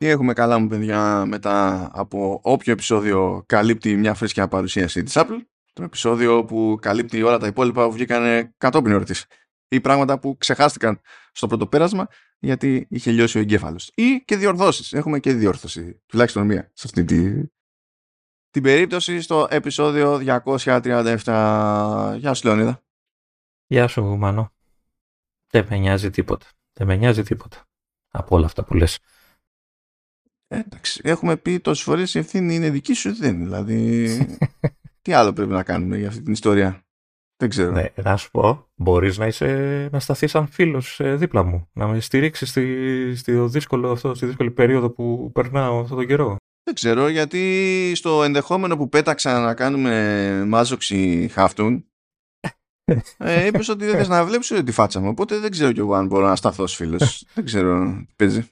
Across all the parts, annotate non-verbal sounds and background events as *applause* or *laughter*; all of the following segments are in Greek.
Τι έχουμε καλά μου παιδιά μετά από όποιο επεισόδιο καλύπτει μια φρέσκια παρουσίαση της Apple. Το επεισόδιο που καλύπτει όλα τα υπόλοιπα που βγήκαν κατόπιν ερωτής. Ή πράγματα που ξεχάστηκαν στο πρώτο πέρασμα γιατί είχε λιώσει ο εγκέφαλος. Ή και διορθώσεις. Έχουμε και διόρθωση. Τουλάχιστον μία σε αυτή τη, την περίπτωση στο επεισόδιο 237. Γεια σου Λεωνίδα. Γεια σου Μάνο. Δεν με νοιάζει τίποτα. Δεν με νοιάζει τίποτα από όλα αυτά που λες. Ε, εντάξει, έχουμε πει τόσες φορές η ευθύνη είναι δική σου, δεν Δηλαδή, *laughs* τι άλλο πρέπει να κάνουμε για αυτή την ιστορία; Δεν ξέρω. Ναι, να σου πω, μπορείς να, είσαι, να σταθείς σαν φίλος ε, δίπλα μου, να με στηρίξεις στη, στη, δύσκολο, αυτό, στη δύσκολη περίοδο που περνάω αυτόν τον καιρό. Δεν ξέρω, γιατί στο ενδεχόμενο που πέταξα να κάνουμε μάζοξη χάφτουν, *laughs* ε, είπες ότι δεν θες να βλέπεις τη φάτσα μου, οπότε δεν ξέρω κι εγώ αν μπορώ να σταθώ ως φίλος. δεν ξέρω τι παίζει.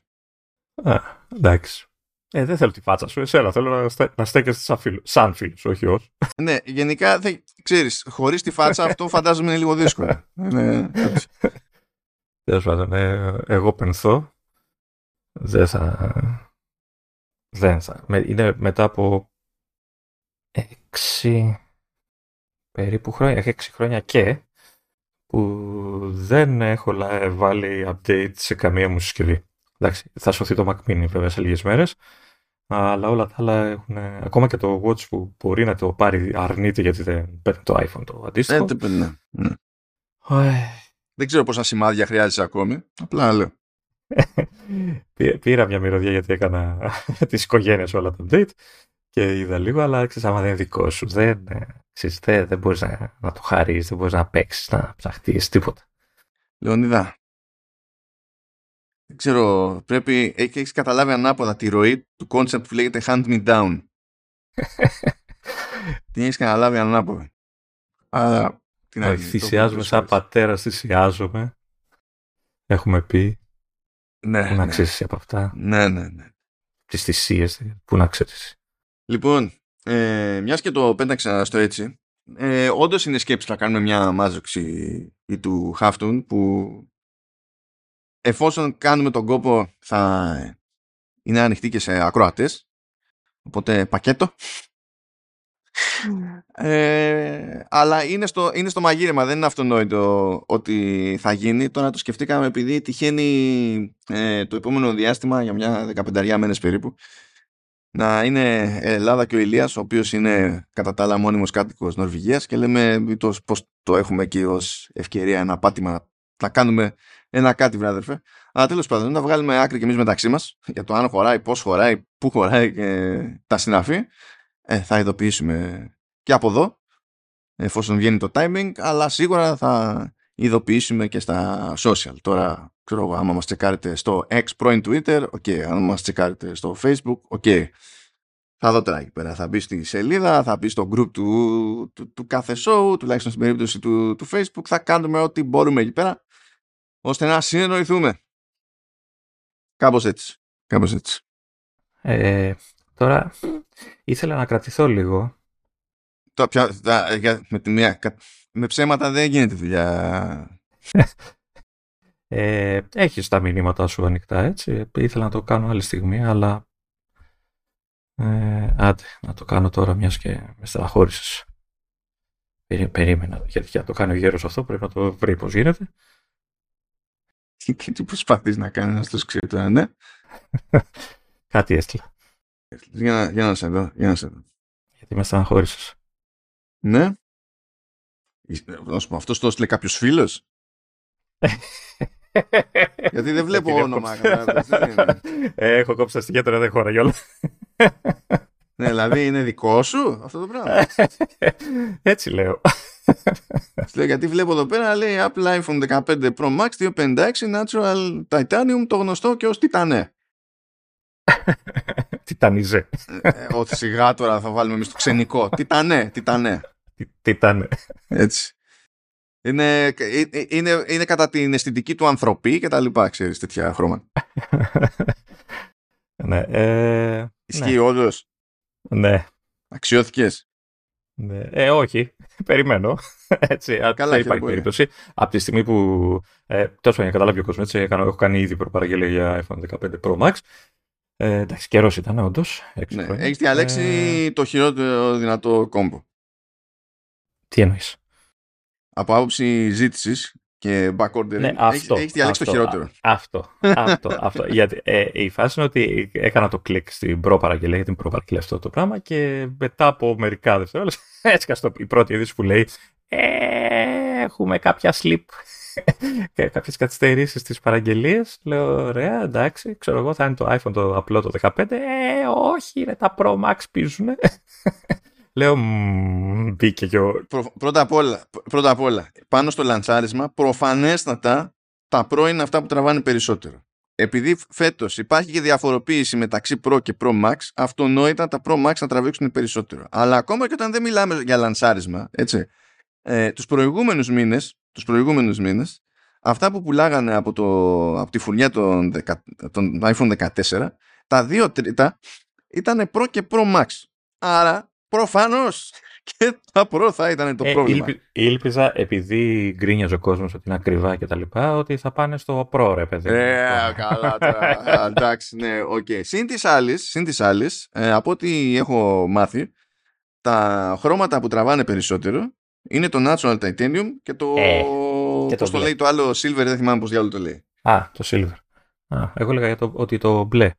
Α, εντάξει. Ε, δεν θέλω τη φάτσα σου, εσένα θέλω να, στε, να στέκεσαι σαν φίλο, σαν φίλος, όχι ως. ναι, γενικά, θε, ξέρεις, χωρίς τη φάτσα αυτό φαντάζομαι είναι λίγο δύσκολο. *laughs* ναι, Τέλος πάντων, ε, εγώ πενθώ, δεν θα... Δεν θα. Είναι μετά από έξι περίπου χρόνια, έξι χρόνια και που δεν έχω βάλει update σε καμία μου συσκευή. Εντάξει, θα σωθεί το Mac Mini βέβαια σε λίγες μέρες, αλλά όλα τα άλλα έχουν, ακόμα και το Watch που μπορεί να το πάρει αρνείται γιατί δεν παίρνει το iPhone το αντίστοιχο. Ε, ναι, ναι. Δεν ξέρω πόσα σημάδια χρειάζεσαι ακόμη, απλά λέω. *laughs* Πήρα μια μυρωδιά γιατί έκανα *laughs* τις οικογένειες όλα τα update και είδα λίγο, αλλά ξέρεις, άμα δεν είναι δικό σου, δεν, ξέρεις, δεν, δεν μπορείς να, να το χαρείς, δεν μπορείς να παίξεις, να ψαχτείς, τίποτα. Λεωνίδα, δεν ξέρω, πρέπει, έχεις καταλάβει ανάποδα τη ροή του concept που λέγεται hand me down. *laughs* Την έχεις καταλάβει ανάποδα. Αλλά, την αρχή. Θυσιάζομαι σαν πατέρα, θυσιάζομαι. Έχουμε πει. Ναι, Πού να ναι. ξέρεις από αυτά. Ναι, ναι, ναι. Τις θυσίες, πού να ξέρεις. Λοιπόν, ε, μιας και το πένταξα στο έτσι, ε, όντως είναι σκέψη να κάνουμε μια μάζοξη του Χάφτουν που εφόσον κάνουμε τον κόπο θα είναι ανοιχτή και σε ακροατές. Οπότε πακέτο. Ε, αλλά είναι στο, είναι στο μαγείρεμα δεν είναι αυτονόητο ότι θα γίνει. Τώρα το σκεφτήκαμε επειδή τυχαίνει ε, το επόμενο διάστημα για μια δεκαπενταριά μένες περίπου να είναι Ελλάδα και ο Ηλίας ο οποίος είναι κατά τα άλλα μόνιμος κάτοικος Νορβηγίας και λέμε πώς το έχουμε εκεί ως ευκαιρία ένα πάτημα να κάνουμε ένα κάτι, βράδερφε. Αλλά τέλος πάντων, να βγάλουμε άκρη και εμείς μεταξύ μας για το αν χωράει, πώς χωράει, πού χωράει και τα συναφή. Ε, θα ειδοποιήσουμε και από εδώ, εφόσον βγαίνει το timing, αλλά σίγουρα θα ειδοποιήσουμε και στα social. Τώρα, ξέρω εγώ, άμα μας τσεκάρετε στο X πρώην Twitter, ok. Αν μας τσεκάρετε στο Facebook, ok. Θα δω τώρα εκεί πέρα. Θα μπει στη σελίδα, θα μπει στο group του, του, του, κάθε show, τουλάχιστον στην περίπτωση του, του Facebook. Θα κάνουμε ό,τι μπορούμε εκεί πέρα ώστε να συνεννοηθούμε. Κάπως έτσι. Κάπως έτσι. Ε, τώρα ήθελα να κρατηθώ λίγο. Το, πια, με, τη μία, με ψέματα δεν γίνεται δουλειά. *laughs* ε, έχεις τα μηνύματα σου ανοιχτά έτσι. Ήθελα να το κάνω άλλη στιγμή αλλά ε, άντε να το κάνω τώρα μιας και με στεναχώρησες. Περίμενα γιατί για να το κάνει ο γέρος αυτό πρέπει να το βρει πώς γίνεται. *laughs* Και τι προσπαθείς να κάνεις να στο ξέρει τώρα, ναι. *laughs* Κάτι έστειλα. Για να, για να σε δω, για να σε δω. Γιατί με στεναχώρησες. Ναι. Να σου πω, αυτός το έστειλε κάποιος φίλος; *laughs* Γιατί δεν βλέπω όνομα. Ε, έχω κόψει τα στοιχεία τώρα δεν χώρα όλα. Ναι, δηλαδή είναι δικό σου αυτό το πράγμα. *laughs* Έτσι λέω. Λέω γιατί βλέπω εδώ πέρα λέει Apple iPhone 15 Pro Max 256 Natural Titanium το γνωστό και ως Τιτανέ. *laughs* Τιτανιζέ. Ότι σιγά τώρα θα βάλουμε εμείς το ξενικό. Τιτανέ, Τιτανέ. Τιτανέ. Έτσι. Είναι, είναι, είναι κατά την αισθητική του ανθρωπή και τα λοιπά, ξέρεις, τέτοια χρώματα. *laughs* ναι. Ε, Ισχύει ναι. όντως. Ναι. Αξιώθηκες; Ναι. Ε, όχι. *laughs* Περιμένω. *laughs* Έτσι, Καλά, δεν υπάρχει περίπτωση. Από τη στιγμή που. Ε, τόσο για καταλάβει ο κόσμος, έτσι, έχω κάνει ήδη προπαραγγελία για iPhone 15 Pro Max. Ε, εντάξει, καιρός ήταν, όντως. Ναι, έχεις διαλέξει ε... το χειρότερο δυνατό κόμπο. Τι εννοείς; Από άποψη ζήτησης και backorder. Ναι, αυτό, έχεις, διαλέξει το χειρότερο. Αυτό, αυτό, *laughs* αυτό. Γιατί ε, η φάση είναι ότι έκανα το κλικ στην προπαραγγελία, γιατί την προπαραγγελία αυτό το πράγμα και μετά από μερικά δευτερόλεπτα *laughs* έσκασε η πρώτη είδηση που λέει ε, έχουμε κάποια slip *laughs* και κάποιες καθυστερήσεις στις παραγγελίες. Λέω, ωραία, εντάξει, ξέρω εγώ, θα είναι το iPhone το απλό το 15. Ε, όχι, ρε, τα Pro Max πίζουνε. Λέω, μπήκε και ο... πρώτα, απ όλα, πρώτα απ' όλα, πάνω στο λαντσάρισμα, προφανέστατα τα Pro είναι αυτά που τραβάνε περισσότερο. Επειδή φέτος υπάρχει και διαφοροποίηση μεταξύ Pro και Pro Max, αυτονόητα τα Pro Max θα τραβήξουν περισσότερο. Αλλά ακόμα και όταν δεν μιλάμε για λαντσάρισμα, έτσι, ε, τους προηγούμενους μήνες, τους προηγούμενους μήνες, αυτά που πουλάγανε από, το, από τη φουρνιά των, των iPhone 14, τα δύο τρίτα ήταν Pro και Pro Max. Άρα, προφανώς *laughs* και τα Pro θα ήταν το ε, πρόβλημα. Ήλπιζα, επειδή γκρίνιαζε ο κόσμος ότι είναι ακριβά και τα λοιπά, ότι θα πάνε στο Pro, ρε παιδί. Ε, καλά τώρα. *laughs* Εντάξει, ναι, OK. Okay. Συν τοις άλλοις, συν τοις άλλοις ε, από ό,τι έχω μάθει, τα χρώματα που τραβάνε περισσότερο είναι το Natural Titanium και το. Ε, και πώς το, λέει το άλλο Silver, δεν θυμάμαι πώς διάολο το λέει. Α, το Silver. Α, εγώ έλεγα το, ότι το μπλε.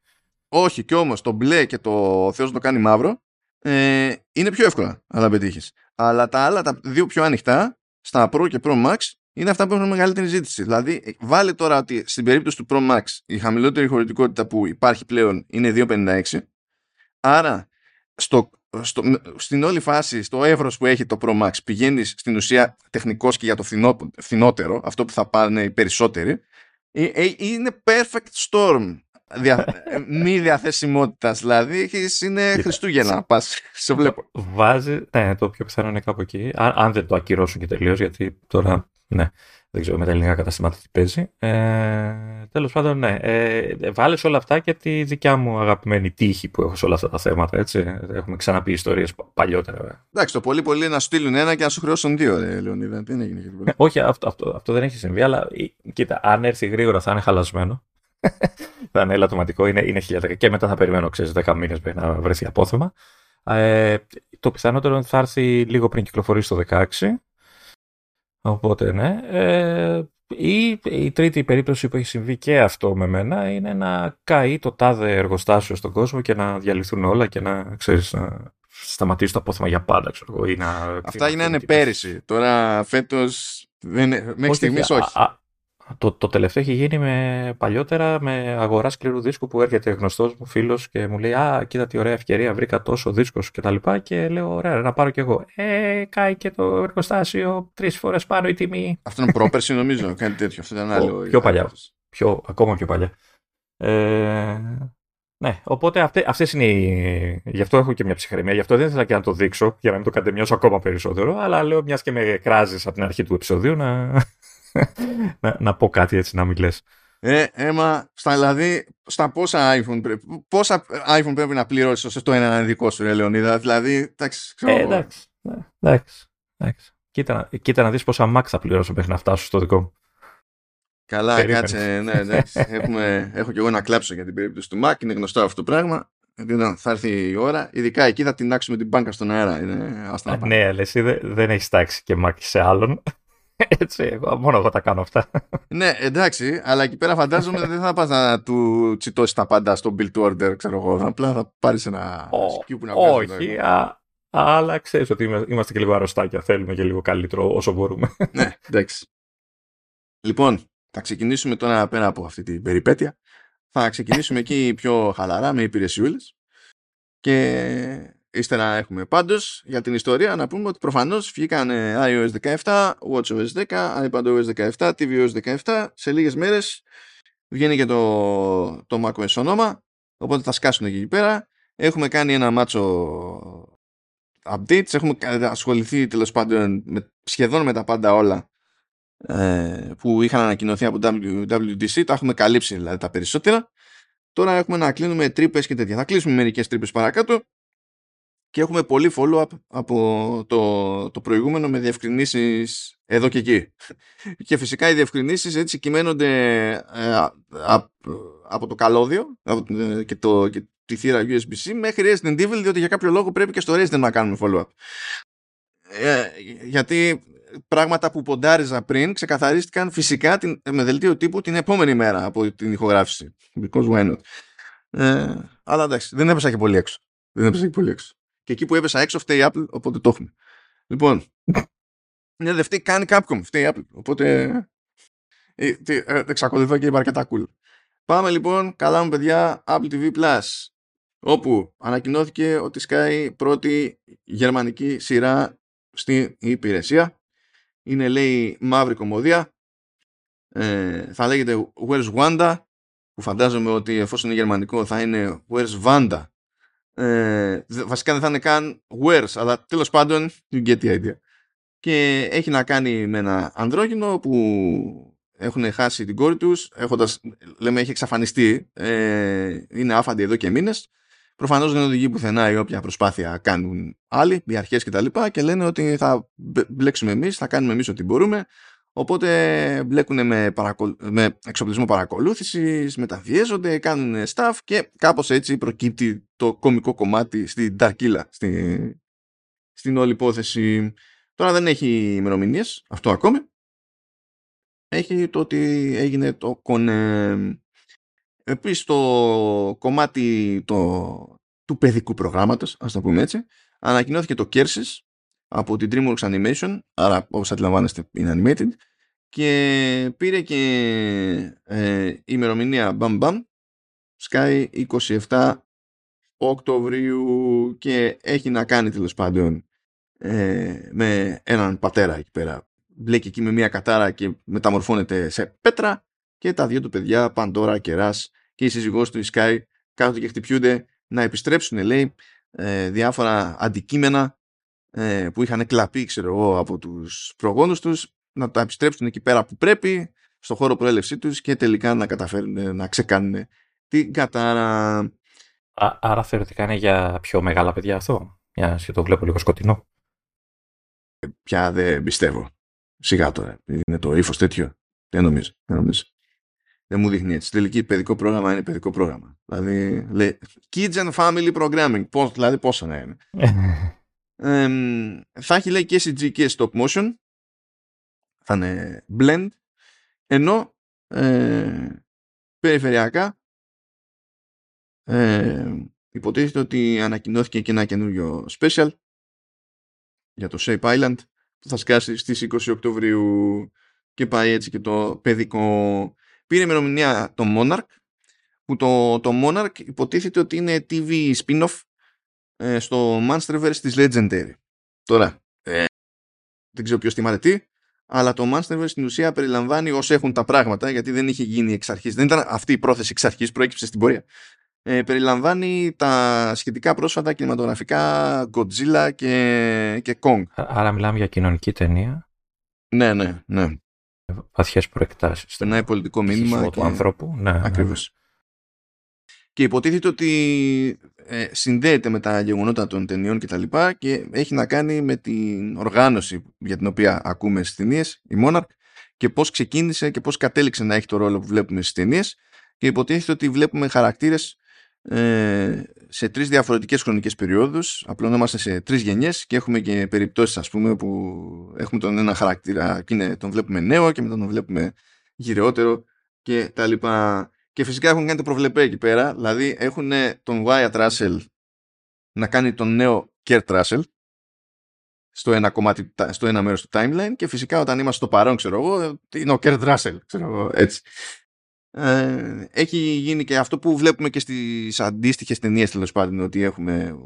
Όχι, και όμως το μπλε και το Θεός το κάνει μαύρο ε, είναι πιο εύκολα να πετύχεις. Αλλά τα άλλα, τα δύο πιο ανοιχτά, στα Pro και Pro Max, είναι αυτά που έχουν μεγαλύτερη ζήτηση. Δηλαδή, βάλε τώρα ότι στην περίπτωση του Pro Max η χαμηλότερη χωρητικότητα που υπάρχει πλέον είναι 256. Άρα, στο στο, στην όλη φάση, στο εύρος που έχει το Pro Max, πηγαίνεις στην ουσία τεχνικός και για το φθηνότερο, αυτό που θα πάνε οι περισσότεροι, ε, ε, είναι perfect storm δια, ε, μη διαθεσιμότητας. Δηλαδή είναι Χριστούγεννα. Πας, σε βλέπω. Βάζει. Ναι, το πιο πιθανό είναι κάπου εκεί. Αν, αν δεν το ακυρώσουν και τελείως, γιατί τώρα. Ναι, δεν ξέρω με τα ελληνικά καταστήματα τι παίζει. Ε, Τέλος πάντων, ναι. Ε, Βάλες όλα αυτά και τη δικιά μου αγαπημένη τύχη που έχω σε όλα αυτά τα θέματα. Έτσι. Έχουμε ξαναπεί ιστορίες παλιότερα. Εντάξει, το πολύ πολύ να στείλουν ένα και να σου χρεώσουν δύο, ρε, Λεωνίδα. Δεν έγινε. Ε, όχι, αυτό, αυτό, αυτό δεν έχει συμβεί, αλλά κοίτα, αν έρθει γρήγορα θα είναι χαλασμένο. *laughs* θα είναι ελαττωματικό, είναι, είναι χιλιάδε. Και μετά θα περιμένω, ξέρεις, 10 μήνες μέχρι να βρεθεί απόθεμα. Ε, το πιθανότερο θα έρθει λίγο πριν κυκλοφορήσει το 16 Οπότε ναι. Ε, ή η τρίτη περίπτωση που έχει συμβεί και αυτό με μένα είναι να καεί το τάδε εργοστάσιο στον κόσμο και να διαλυθούν όλα και να, ξέρεις, να σταματήσει το απόθεμα για πάντα. Ξέρω, ή να, Αυτά γίνανε πέρυσι. Τώρα φέτος δεν, μέχρι στιγμής όχι. Το, το τελευταίο έχει γίνει με, παλιότερα με αγορά σκληρού δίσκου που έρχεται γνωστός μου φίλος και μου λέει Α, κοίτα τι ωραία ευκαιρία, βρήκα τόσο δίσκος και τα λοιπά. Και λέω: Ωραία, να πάρω κι εγώ. Ε, κάει και το εργοστάσιο τρεις φορές πάνω η τιμή. Αυτό είναι πρόπερση, νομίζω, κάτι τέτοιο. Αυτό ήταν άλλο. Πιο παλιά. Πιο, ακόμα πιο παλιά. Ε, ναι, οπότε αυτέ αυτές είναι οι... Γι' αυτό έχω και μια ψυχραιμία. Γι' αυτό δεν ήθελα και να το δείξω, για να μην το κατεμιώσω ακόμα περισσότερο. Αλλά λέω, μιας και με κράζεις από την αρχή του επεισοδίου, να, *laughs* να, να πω κάτι έτσι να μην λες. Ε, έμα, στα, δηλαδή, στα πόσα iPhone, πρέπει, πόσα iPhone πρέπει να πληρώσεις ώστε το ένα να είναι δικό σου, ρε Λεωνίδα; Δηλαδή, εντάξει, ξέρω. Ε, εντάξει, ναι, εντάξει, εντάξει. Κοίτα, κοίτα να δεις πόσα Max θα πληρώσω μέχρι να φτάσω στο δικό μου. Καλά, Περίμενες. κάτσε, ναι, εντάξει. *laughs* Έχουμε, έχω και εγώ να κλάψω για την περίπτωση του Mac, είναι γνωστό αυτό το πράγμα. Γιατί θα έρθει η ώρα, ειδικά εκεί θα τεινάξουμε την μπάνκα στον αέρα. Είναι, ναι, αλλά εσύ δεν, δεν έχεις τάξει και Mac σε άλλον. Έτσι, εγώ, μόνο εγώ τα κάνω αυτά. ναι, εντάξει, αλλά εκεί πέρα φαντάζομαι δεν θα πας να του τσιτώσεις τα πάντα στο build to order, ξέρω εγώ. Απλά θα πάρεις ένα σκιού που να βγάζεις. Όχι, α, αλλά ξέρεις ότι είμαστε και λίγο αρρωστάκια. Θέλουμε και λίγο καλύτερο όσο μπορούμε. ναι, εντάξει. Λοιπόν, θα ξεκινήσουμε τώρα πέρα από αυτή την περιπέτεια. Θα ξεκινήσουμε *laughs* εκεί πιο χαλαρά με υπηρεσιούλες και Ύστερα έχουμε πάντως για την ιστορία να πούμε ότι προφανώς βγήκαν iOS 17, WatchOS 10, iPadOS 17, tvOS 17. Σε λίγες μέρες βγαίνει και το, το macOS ονόμα, οπότε θα σκάσουν εκεί πέρα. Έχουμε κάνει ένα μάτσο updates, έχουμε ασχοληθεί τέλος πάντων με, σχεδόν με τα πάντα όλα ε, που είχαν ανακοινωθεί από WWDC, τα έχουμε καλύψει δηλαδή τα περισσότερα. Τώρα έχουμε να κλείνουμε τρύπες και τέτοια. Θα κλείσουμε μερικές τρύπες παρακάτω και έχουμε πολύ follow-up από το, το προηγούμενο με διευκρινήσεις εδώ και εκεί. *laughs* Και φυσικά οι διευκρινήσεις έτσι κυμαίνονται ε, από το καλώδιο ε, και, το, και τη θύρα USB-C μέχρι Resident Evil διότι για κάποιο λόγο πρέπει και στο Resident να κάνουμε follow-up. Ε, γιατί πράγματα που ποντάριζα πριν ξεκαθαρίστηκαν φυσικά την, με δελτίο τύπου την επόμενη μέρα από την ηχογράφηση. Because why not; Ε, αλλά εντάξει, δεν έπεσα και πολύ έξω. Δεν έπεσα και πολύ έξω. Και εκεί που έπεσα έξω φταίει η Apple, οπότε το έχουμε. Λοιπόν, ναι, δεν φταίει καν η Capcom, φταίει η Apple. Οπότε ε, ε, εξακολουθώ και είμαι αρκετά cool. Πάμε λοιπόν, καλά μου παιδιά, Apple TV Plus. Όπου ανακοινώθηκε ότι σκάει πρώτη γερμανική σειρά στην υπηρεσία. Είναι λέει μαύρη κομμωδία. Ε, θα λέγεται Where's Wanda που φαντάζομαι ότι εφόσον είναι γερμανικό θα είναι Where's Wanda ε, βασικά δεν θα είναι καν Where's αλλά τέλος πάντων you get the idea και έχει να κάνει με ένα ανδρόγυνο που έχουν χάσει την κόρη τους έχοντας, λέμε έχει εξαφανιστεί ε, είναι άφαντη εδώ και μήνες Προφανώς δεν οδηγεί πουθενά η όποια προσπάθεια κάνουν άλλοι, οι αρχές κτλ. Και, και λένε ότι θα μπλέξουμε εμείς, θα κάνουμε εμείς ό,τι μπορούμε. Οπότε μπλέκουν με, παρακολ... με εξοπλισμό παρακολούθησης, μεταβιέζονται, κάνουν staff και κάπως έτσι προκύπτει το κομικό κομμάτι στην Darkilla, στη... στην όλη υπόθεση. Τώρα δεν έχει ημερομηνίες αυτό ακόμη. Έχει το ότι έγινε το κονέ Επίσης το κομμάτι το, του παιδικού προγράμματος, ας το πούμε έτσι, ανακοινώθηκε το Kersis από την DreamWorks Animation, άρα όπως αντιλαμβάνεστε είναι animated, και πήρε και ε, ημερομηνία Bam Bam, Sky 27 Οκτωβρίου και έχει να κάνει τέλος πάντων ε, με έναν πατέρα εκεί πέρα. Μπλέκει εκεί με μια κατάρα και μεταμορφώνεται σε πέτρα και τα δύο του παιδιά, Παντόρα και Ρας, και η σύζυγός του η Sky κάθονται και χτυπιούνται να επιστρέψουν λέει ε, διάφορα αντικείμενα ε, που είχαν κλαπεί ξέρω εγώ από τους προγόνους τους να τα επιστρέψουν εκεί πέρα που πρέπει στο χώρο προέλευσή τους και τελικά να καταφέρουν να ξεκάνουν την κατάρα. Α, άρα θεωρητικά είναι για πιο μεγάλα παιδιά αυτό, για το βλέπω λίγο σκοτεινό. Ε, πια δεν πιστεύω. Σιγά τώρα. Είναι το ύφος τέτοιο. Δεν νομίζω. Δεν νομίζω δεν μου δείχνει έτσι. Τελική παιδικό πρόγραμμα είναι παιδικό πρόγραμμα. Δηλαδή, λέει, kids and family programming. Πώς, δηλαδή, πόσο να είναι. *laughs* θα έχει, λέει, και CG και stop motion. Θα είναι blend. Ενώ, ε, περιφερειακά, ε, υποτίθεται ότι ανακοινώθηκε και ένα καινούριο special για το Shape Island που θα σκάσει στις 20 Οκτωβρίου και πάει έτσι και το παιδικό πήρε ημερομηνία το Monarch που το, το Monarch υποτίθεται ότι είναι TV spin-off ε, στο Monsterverse της Legendary. Τώρα, ε, δεν ξέρω ποιος θυμάται τι, αλλά το Monsterverse στην ουσία περιλαμβάνει όσοι έχουν τα πράγματα, γιατί δεν είχε γίνει εξ αρχής. Δεν ήταν αυτή η πρόθεση εξ αρχής, προέκυψε στην πορεία. Ε, περιλαμβάνει τα σχετικά πρόσφατα κινηματογραφικά Godzilla και, και Kong. Άρα μιλάμε για κοινωνική ταινία. Ναι, ναι, ναι βαθιές προεκτάσεις. Ένα πολιτικό μήνυμα του ανθρώπου. Ναι, ναι, ακριβώς. Και υποτίθεται ότι ε, συνδέεται με τα γεγονότα των ταινιών και τα λοιπά και έχει να κάνει με την οργάνωση για την οποία ακούμε στις ταινίες, η Monarch, και πώς ξεκίνησε και πώς κατέληξε να έχει το ρόλο που βλέπουμε στις ταινίες. Και υποτίθεται ότι βλέπουμε χαρακτήρες ε, σε τρεις διαφορετικές χρονικές περιόδους. Απλώνομαστε σε τρεις γενιές και έχουμε και περιπτώσεις ας πούμε που έχουμε τον ένα χαρακτήρα και είναι, τον βλέπουμε νέο και μετά τον βλέπουμε γυρεότερο και τα λοιπά και φυσικά έχουν κάνει το προβλεπέ εκεί πέρα δηλαδή έχουν τον Wyatt Russell να κάνει τον νέο Kurt Russell στο ένα, κομμάτι, στο ένα μέρος του timeline και φυσικά όταν είμαστε στο παρόν ξέρω εγώ είναι ο Kurt Russell ξέρω εγώ έτσι. Ε, έχει γίνει και αυτό που βλέπουμε και στις αντίστοιχες ταινίες τέλος πάντων ότι έχουμε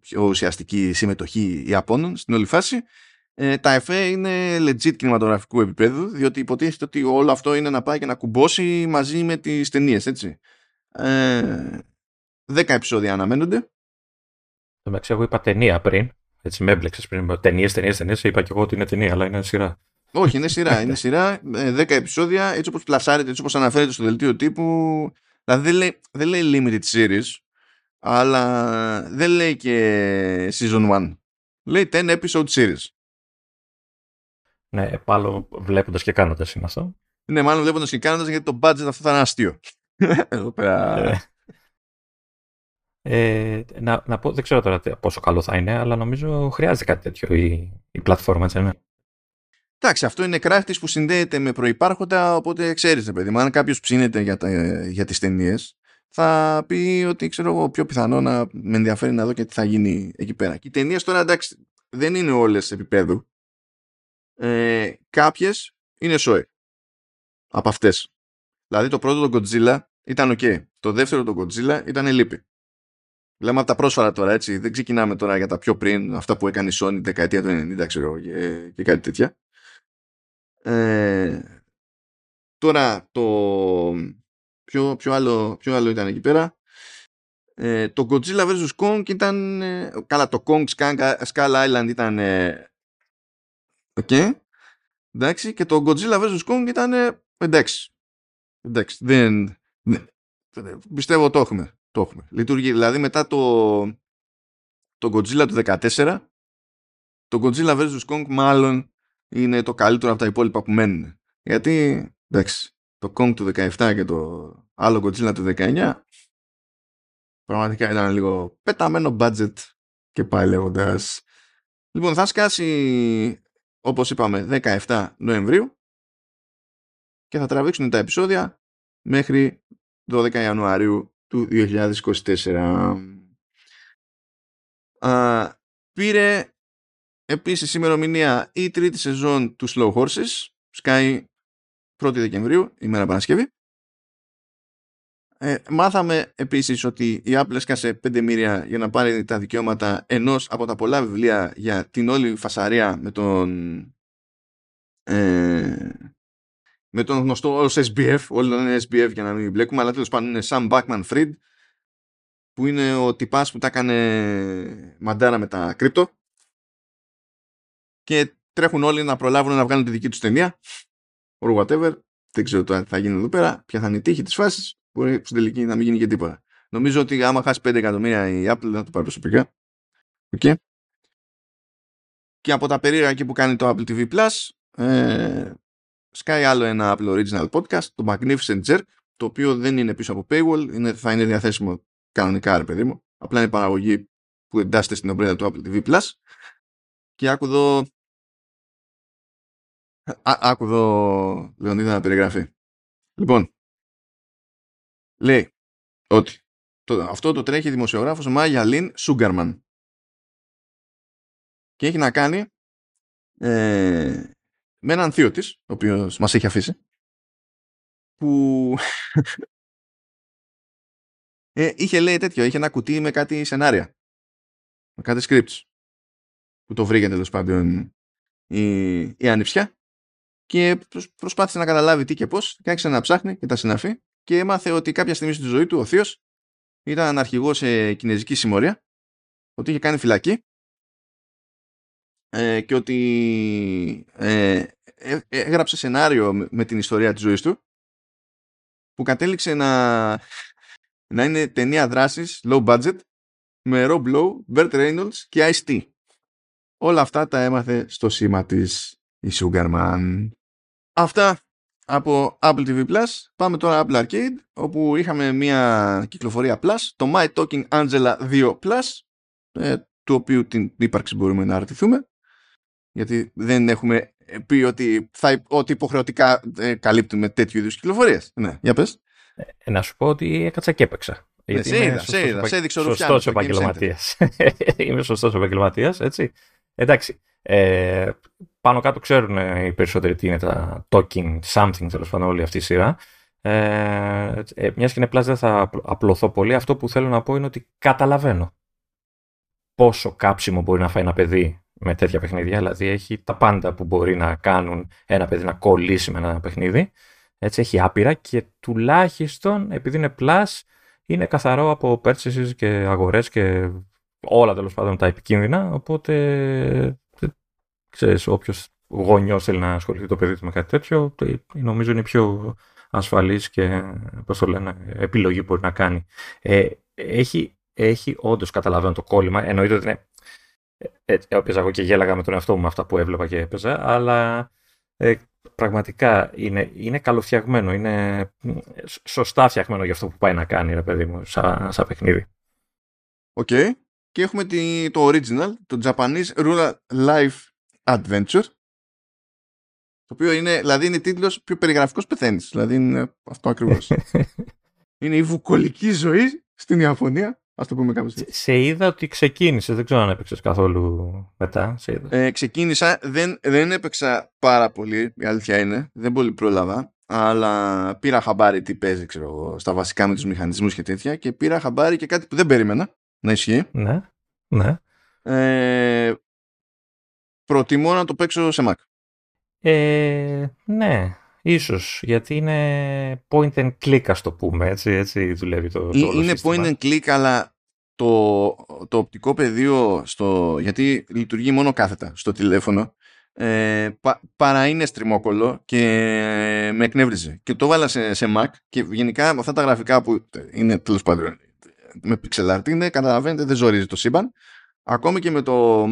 πιο ουσιαστική συμμετοχή Ιαπώνων στην όλη φάση ε, τα εφέ είναι legit κινηματογραφικού επίπεδου διότι υποτίθεται ότι όλο αυτό είναι να πάει και να κουμπώσει μαζί με τις ταινίες, έτσι ε, δέκα επεισόδια αναμένονται Εντάξει, εγώ είπα ταινία πριν έτσι με έμπλεξες πριν ταινίες, ταινίες, ταινίες. Είπα και εγώ ότι είναι ταινία, αλλά είναι σειρά. Όχι, είναι σειρά. είναι *laughs* σειρά. 10 ε, επεισόδια, έτσι όπως πλασάρεται, έτσι όπως αναφέρεται στο δελτίο τύπου. Δηλαδή δεν λέει, δεν λέει limited series. αλλά δεν λέει και season 1. Λέει 10 episode series. Ναι, πάλι βλέποντας και κάνοντας είναι αυτό. Ναι, μάλλον βλέποντας και κάνοντας γιατί το budget αυτό θα είναι αστείο. *laughs* Εδώ πέρα. Ε, ε, να, να πω, δεν ξέρω τώρα πόσο καλό θα είναι, αλλά νομίζω χρειάζεται κάτι τέτοιο η, η πλατφόρμα, έτσι, ναι. Εντάξει, αυτό είναι κράφτη που συνδέεται με προπάρχοντα, οπότε ξέρεις, παιδί μου, αν κάποιος ψήνεται για, τα, για τις ταινίες, θα πει ότι ξέρω εγώ πιο πιθανό να με ενδιαφέρει να δω και τι θα γίνει εκεί πέρα. Και οι ταινίες τώρα εντάξει δεν είναι όλες επίπεδου. Ε, Κάποιες είναι σόι. Από αυτές. Δηλαδή το πρώτο το Godzilla ήταν ok. Το δεύτερο το Godzilla ήταν λύπη. Λέμε από τα πρόσφατα τώρα, έτσι. Δεν ξεκινάμε τώρα για τα πιο πριν, αυτά που έκανε η Sony δεκαετία του 90, ξέρω και, και κάτι τέτοια. Ε, τώρα το. Ποιο, ποιο, άλλο, ποιο άλλο ήταν εκεί πέρα. Ε, το Godzilla vs. Kong ήταν. Ε, καλά, το Kong Skull Island ήταν. Ε, okay. Εντάξει, και το Godzilla vs. Kong ήταν. Ε, εντάξει. Εντάξει, δεν, δεν. Πιστεύω το έχουμε. Το έχουμε. Λειτουργεί. Δηλαδή μετά το, το Godzilla του 14, το Godzilla vs. Kong μάλλον είναι το καλύτερο από τα υπόλοιπα που μένουν. Γιατί, εντάξει, το Kong του 17 και το άλλο Godzilla του 19 πραγματικά ήταν λίγο πεταμένο budget και πάει λέγοντας. Λοιπόν, θα σκάσει όπως είπαμε 17 Νοεμβρίου και θα τραβήξουν τα επεισόδια μέχρι 12 Ιανουαρίου του 2024. Α, πήρε επίσης ημερομηνία η τρίτη σεζόν του Slow Horses, σκάει 1η Δεκεμβρίου, ημέρα Παρασκευή. Ε, μάθαμε επίσης ότι η Apple έσκασε 5 μοίρια για να πάρει τα δικαιώματα ενός από τα πολλά βιβλία για την όλη φασαρία με τον ε, με τον γνωστό ως SBF, όλοι λένε SBF για να μην μπλέκουμε, αλλά τέλος πάντων είναι Sam Backman Fried, που είναι ο τυπάς που τα έκανε μαντάρα με τα κρύπτο. Και τρέχουν όλοι να προλάβουν να βγάλουν τη δική τους ταινία. Or whatever, δεν ξέρω τι θα γίνει εδώ πέρα, ποια θα είναι η τύχη της φάσης, μπορεί στην τελική να μην γίνει και τίποτα. Νομίζω ότι άμα χάσει 5 εκατομμύρια η Apple δεν θα το πάρει προσωπικά. Okay. Και από τα περίεργα εκεί που κάνει το Apple TV Plus, ε, σκάει άλλο ένα Apple Original Podcast, το Magnificent Jerk, το οποίο δεν είναι πίσω από paywall, είναι, θα είναι διαθέσιμο κανονικά, ρε παιδί μου. Απλά είναι παραγωγή που εντάσσεται στην ομπρέλα του Apple TV Plus. Και άκου εδώ. άκου εδώ, Λεωνίδα, να περιγραφεί. Λοιπόν, λέει ότι το, αυτό το τρέχει δημοσιογράφος Μάγια Λίν Σούγκαρμαν. Και έχει να κάνει ε, με έναν θείο της, ο οποίος μας έχει αφήσει, που *laughs* ε, είχε λέει τέτοιο, είχε ένα κουτί με κάτι σενάρια, με κάτι scripts, που το βρήκε τέλος πάντων η, η ανιψιά και προσπάθησε να καταλάβει τι και πώς και άρχισε να ψάχνει και τα συναφή και έμαθε ότι κάποια στιγμή στη ζωή του ο θείος ήταν αρχηγός σε κινέζικη συμμορία, ότι είχε κάνει φυλακή ε, και ότι ε, ε, έγραψε σενάριο με την ιστορία της ζωής του που κατέληξε να, να είναι ταινία δράσης low budget με Rob Lowe, Bert Reynolds και Ice-T. Όλα αυτά τα έμαθε στο σήμα της η Sugarman. Αυτά από Apple TV Plus. Πάμε τώρα Apple Arcade, όπου είχαμε μια κυκλοφορία Plus, το My Talking Angela 2 Plus, ε, του οποίου την ύπαρξη μπορούμε να αρτηθούμε γιατί δεν έχουμε πει ότι, θα, ότι υποχρεωτικά ε, καλύπτουμε τέτοιου είδους κυκλοφορίες. Ναι, για πες. Ε, να σου πω ότι έκατσα και έπαιξα. Ναι, σε είδα, σε είδα, σε έδειξε Σωστός επαγγελματίας. *laughs* Είμαι σωστός επαγγελματίας, έτσι. Εντάξει. Ε, πάνω κάτω ξέρουν οι περισσότεροι τι είναι τα talking something, τέλος πάντων, όλη αυτή η σειρά. Ε, ε, μιας και είναι πλάς δεν θα απλωθώ πολύ. Αυτό που θέλω να πω είναι ότι καταλαβαίνω πόσο κάψιμο μπορεί να φάει ένα παιδί με τέτοια παιχνίδια. Δηλαδή έχει τα πάντα που μπορεί να κάνουν ένα παιδί να κολλήσει με ένα παιχνίδι. Έτσι έχει άπειρα και τουλάχιστον επειδή είναι plus είναι καθαρό από purchases και αγορές και όλα τέλος πάντων τα επικίνδυνα. Οπότε ξέρεις όποιος γονιός θέλει να ασχοληθεί το παιδί του με κάτι τέτοιο νομίζω είναι πιο ασφαλής και πώς το λένε, επιλογή που μπορεί να κάνει. Ε, έχει έχει όντως καταλαβαίνω το κόλλημα. Εννοείται ότι είναι. Ε, έπαιζα εγώ και γέλαγα με τον εαυτό μου με αυτά που έβλεπα και έπαιζα, αλλά ε, πραγματικά είναι, είναι καλοφτιαγμένο, είναι σωστά φτιαγμένο για αυτό που πάει να κάνει, ρε παιδί μου, σαν, σαν παιχνίδι. OK. Okay. Και έχουμε τη, το original, το Japanese Rural Life Adventure, το οποίο είναι, δηλαδή είναι τίτλος πιο περιγραφικός πεθαίνεις. Δηλαδή είναι αυτό ακριβώς. *laughs* είναι η βουκολική ζωή στην Ιαπωνία. Ας το πούμε κάπως Σε είδα ότι ξεκίνησε, δεν ξέρω αν έπαιξες καθόλου μετά. Σε είδα. Ε, ξεκίνησα, δεν, δεν έπαιξα πάρα πολύ, η αλήθεια είναι. Δεν πολύ πρόλαβα. Αλλά πήρα χαμπάρι τι παίζει, ξέρω εγώ, στα βασικά με τους μηχανισμούς και τέτοια. Και πήρα χαμπάρι και κάτι που δεν περίμενα να ισχύει. Ναι, ναι. Ε, προτιμώ να το παίξω σε Mac. Ε, ναι, ίσως, γιατί είναι point and click ας το πούμε, έτσι, έτσι δουλεύει το, το Είναι point and click, αλλά το, το οπτικό πεδίο, στο, γιατί λειτουργεί μόνο κάθετα στο τηλέφωνο, ε, πα, παρά είναι στριμόκολο και με εκνεύριζε. Και το βάλα σε, σε Mac και γενικά με αυτά τα γραφικά που είναι τέλος πάντων με pixel art είναι, καταλαβαίνετε δεν ζορίζει το σύμπαν. Ακόμη και με το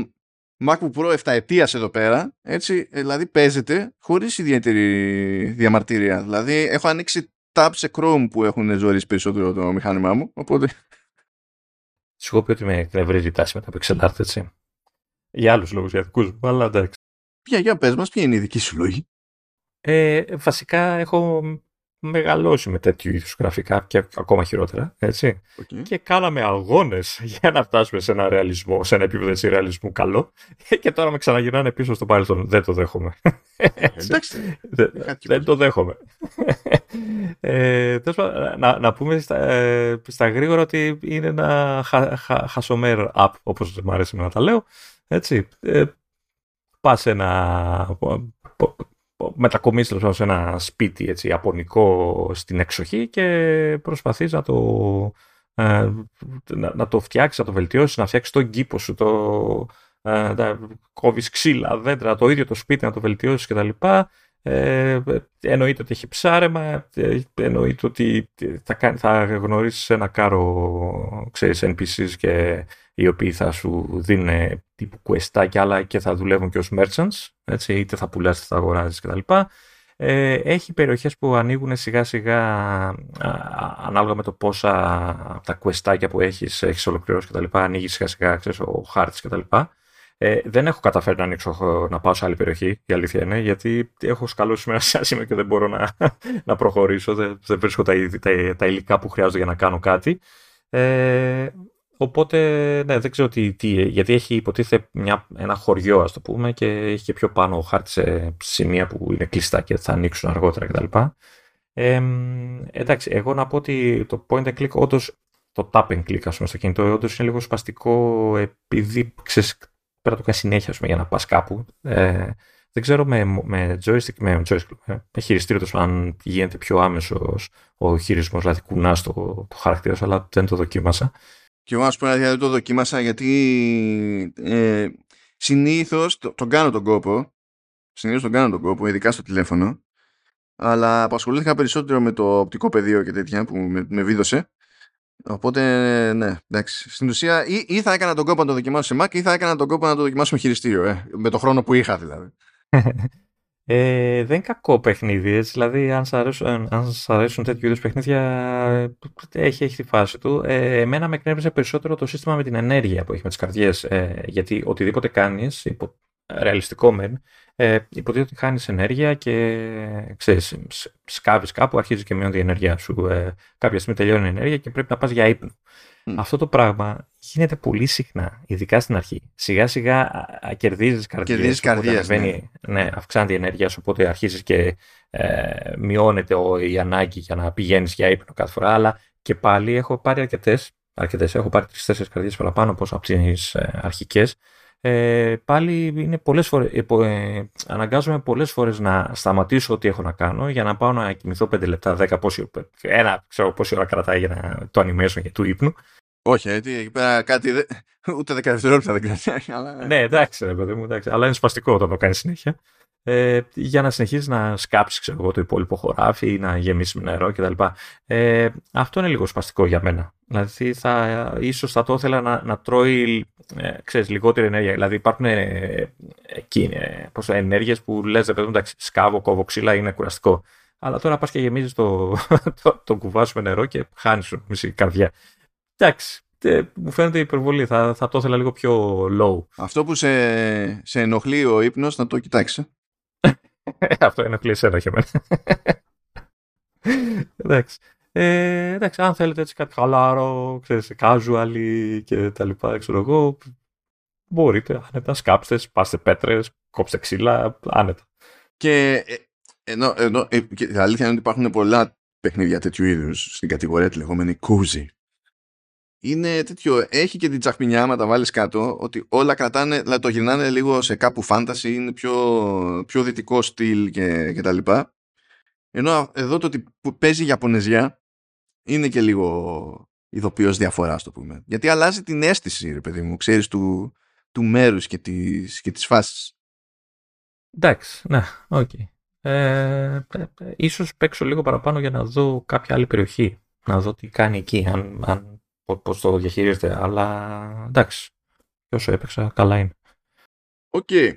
MacBook Pro 7 ετίας εδώ πέρα, έτσι, ε, δηλαδή παίζεται χωρίς ιδιαίτερη διαμαρτυρία. Δηλαδή έχω ανοίξει tab σε Chrome που έχουν ζωρίσει περισσότερο το μηχάνημά μου, οπότε... Σου έχω πει ότι με εκνευρίζει η τάση με τα pixel art, έτσι. Για άλλους λόγους, για δικούς μου, αλλά εντάξει. Ποια, για πες μας, ποια είναι η δική σου λόγη. Ε, βασικά έχω μεγαλώσει με τέτοιου είδους γραφικά και ακόμα χειρότερα. Έτσι. Και κάναμε αγώνες *laughs* για να φτάσουμε σε ένα ρεαλισμό, σε ένα επίπεδο έτσι, ρεαλισμού καλό. *laughs* Και τώρα με ξαναγυρνάνε πίσω στο παρελθόν. Δεν το δέχομαι. *laughs* Εντάξει. δεν, το δέχομαι. ε, να, να πούμε στα, ε, στα γρήγορα ότι είναι ένα χα, χα, χασομέρ app, όπως μου αρέσει να τα λέω. Έτσι. Ε, πας ένα μετακομίσει σε ένα σπίτι έτσι, απονικό στην εξοχή και προσπαθείς να το, ε, να, να, το φτιάξεις, να το βελτιώσεις, να φτιάξεις τον κήπο σου, το, ε, να κόβεις ξύλα, δέντρα, το ίδιο το σπίτι να το βελτιώσεις κτλ. Ε, εννοείται ότι έχει ψάρεμα, ε, εννοείται ότι θα, θα γνωρίσεις ένα κάρο ξέρεις, NPCs και οι οποίοι θα σου δίνουν τύπου και άλλα και θα δουλεύουν και ως merchants, έτσι, είτε θα πουλάς είτε θα αγοράζεις κτλ. Ε, έχει περιοχές που ανοίγουν σιγά σιγά ανάλογα με το πόσα από τα questάκια που έχεις, έχεις ολοκληρώσει κτλ. Ανοίγεις σιγά σιγά ξέρεις, ο χάρτης κτλ. Ε, δεν έχω καταφέρει να ανοίξω να πάω σε άλλη περιοχή, η αλήθεια είναι, γιατί έχω σκαλώσει με ένα σημείο και δεν μπορώ να, *laughs* να προχωρήσω. Δεν, δεν βρίσκω τα, τα, τα, υλικά που χρειάζονται για να κάνω κάτι. Ε, οπότε, ναι, δεν ξέρω τι, τι γιατί έχει υποτίθεται μια, ένα χωριό, ας το πούμε, και έχει και πιο πάνω ο χάρτη σε σημεία που είναι κλειστά και θα ανοίξουν αργότερα κτλ. Ε, εντάξει, εγώ να πω ότι το point and click όντως το tap and click, ας πούμε, στο κινητό, όντως είναι λίγο σπαστικό επειδή ξέρεις, πρέπει να το κάνεις συνέχεια πούμε, για να πας κάπου. Ε, δεν ξέρω με, με joystick, με, joystick, με χειριστήριο του αν γίνεται πιο άμεσος ο χειρισμός, δηλαδή κουνάς το, το χαρακτήρα αλλά δεν το δοκίμασα. Και εγώ, α πούμε, δεν το δοκίμασα γιατί ε, συνήθως το, τον κάνω τον κόπο. Συνήθως τον κάνω τον κόπο, ειδικά στο τηλέφωνο. Αλλά απασχολήθηκα περισσότερο με το οπτικό πεδίο και τέτοια που με, με βίδωσε. Οπότε, ναι, εντάξει. Στην ουσία, ή, ή θα έκανα τον κόπο να το δοκιμάσω σε Mac, ή θα έκανα τον κόπο να το δοκιμάσω με χειριστήριο. Ε, με το χρόνο που είχα, δηλαδή. *laughs* Ε, δεν είναι κακό παιχνίδι, έτσι. Δηλαδή, αν σα αρέσουν, αν σας αρέσουν τέτοιου είδους παιχνίδια, έχει, έχει τη φάση του. Ε, εμένα με εκνεύριζε περισσότερο το σύστημα με την ενέργεια που έχει με τις καρδιές. Ε, γιατί οτιδήποτε κάνεις, υπο, ρεαλιστικό μεν, ε, υποτίθεται ότι χάνεις ενέργεια και ξέρεις, σκάβεις κάπου, αρχίζεις και μειώνει η ενέργεια σου. Ε, κάποια στιγμή τελειώνει η ενέργεια και πρέπει να πας για ύπνο. Αυτό το πράγμα γίνεται πολύ συχνά, ειδικά στην αρχή. Σιγά σιγά κερδίζεις καρδιές. Κερδίζεις καρδιές, ναι. ναι. αυξάνεται η ενέργεια σου, οπότε αρχίζεις και ε, μειώνεται ο, η ανάγκη για να πηγαίνεις για ύπνο κάθε φορά. Αλλά και πάλι έχω πάρει αρκετές, αρκετές έχω πάρει τρεις-τέσσερις καρδιές παραπάνω από από τις ε, αρχικές ε, πάλι είναι πολλές φορές, ε, ε, αναγκάζομαι πολλές φορές να σταματήσω ό,τι έχω να κάνω για να πάω να κοιμηθώ 5 λεπτά, 10 πόση, ένα, ξέρω πόση ώρα κρατάει για να, το animation για του ύπνου. Όχι, γιατί εκεί πέρα κάτι, δε, *laughs* ούτε 10 δευτερόλεπτα δεν κρατάει. *laughs* Αλλά... ναι, εντάξει, ρε παιδί μου, εντάξει, αλλά είναι σπαστικό όταν το κάνεις συνέχεια. Ε, για να συνεχίσεις να σκάψεις ξέρω, το υπόλοιπο χωράφι ή να γεμίσεις με νερό κτλ. Ε, αυτό είναι λίγο σπαστικό για μένα. Δηλαδή θα, ίσως θα το ήθελα να, να τρώει ε, ξέρεις, λιγότερη ενέργεια. Δηλαδή υπάρχουν ε, ε, πόσο, ενέργειες που λες, ρε παιδί εντάξει, σκάβο, κόβω ξύλα, είναι κουραστικό. Αλλά τώρα πας και γεμίζεις το, *laughs* το, το κουβά σου με νερό και χάνεις μισή καρδιά. Εντάξει, μου φαίνεται υπερβολή. Θα, θα το ήθελα λίγο πιο low. Αυτό που σε, σε ενοχλεί ο ύπνος να το κοιτάξεις. *laughs* Αυτό ενοχλεί εσένα για μένα. *laughs* εντάξει. Ε, εντάξει, αν θέλετε έτσι κάτι χαλάρο, ξέρεις, casual και τα λοιπά, ξέρω εγώ, μπορείτε άνετα, σκάψτε, πάστε πέτρες, κόψτε ξύλα, άνετα. Και ε, ενώ, ενώ ε, και η αλήθεια είναι ότι υπάρχουν πολλά παιχνίδια τέτοιου είδους στην κατηγορία τη λεγόμενη cozy. Είναι τέτοιο, έχει και την τσαχμινιά, άμα τα βάλεις κάτω, ότι όλα κρατάνε, δηλαδή το γυρνάνε λίγο σε κάπου φάνταση, είναι πιο, πιο δυτικό στυλ και, και τα λοιπά. Ενώ εδώ το ότι παίζει Ιαπωνεζιά είναι και λίγο ειδοποιώς διαφορά, το πούμε. Γιατί αλλάζει την αίσθηση, ρε παιδί μου, ξέρεις, του, του μέρους και της, και της φάσης. Εντάξει, ναι, OK. Okay. Ε, ίσως παίξω λίγο παραπάνω για να δω κάποια άλλη περιοχή. Να δω τι κάνει εκεί, αν, αν, πώς το διαχειρίζεται. Αλλά εντάξει, όσο έπαιξα, καλά είναι. OK. Okay.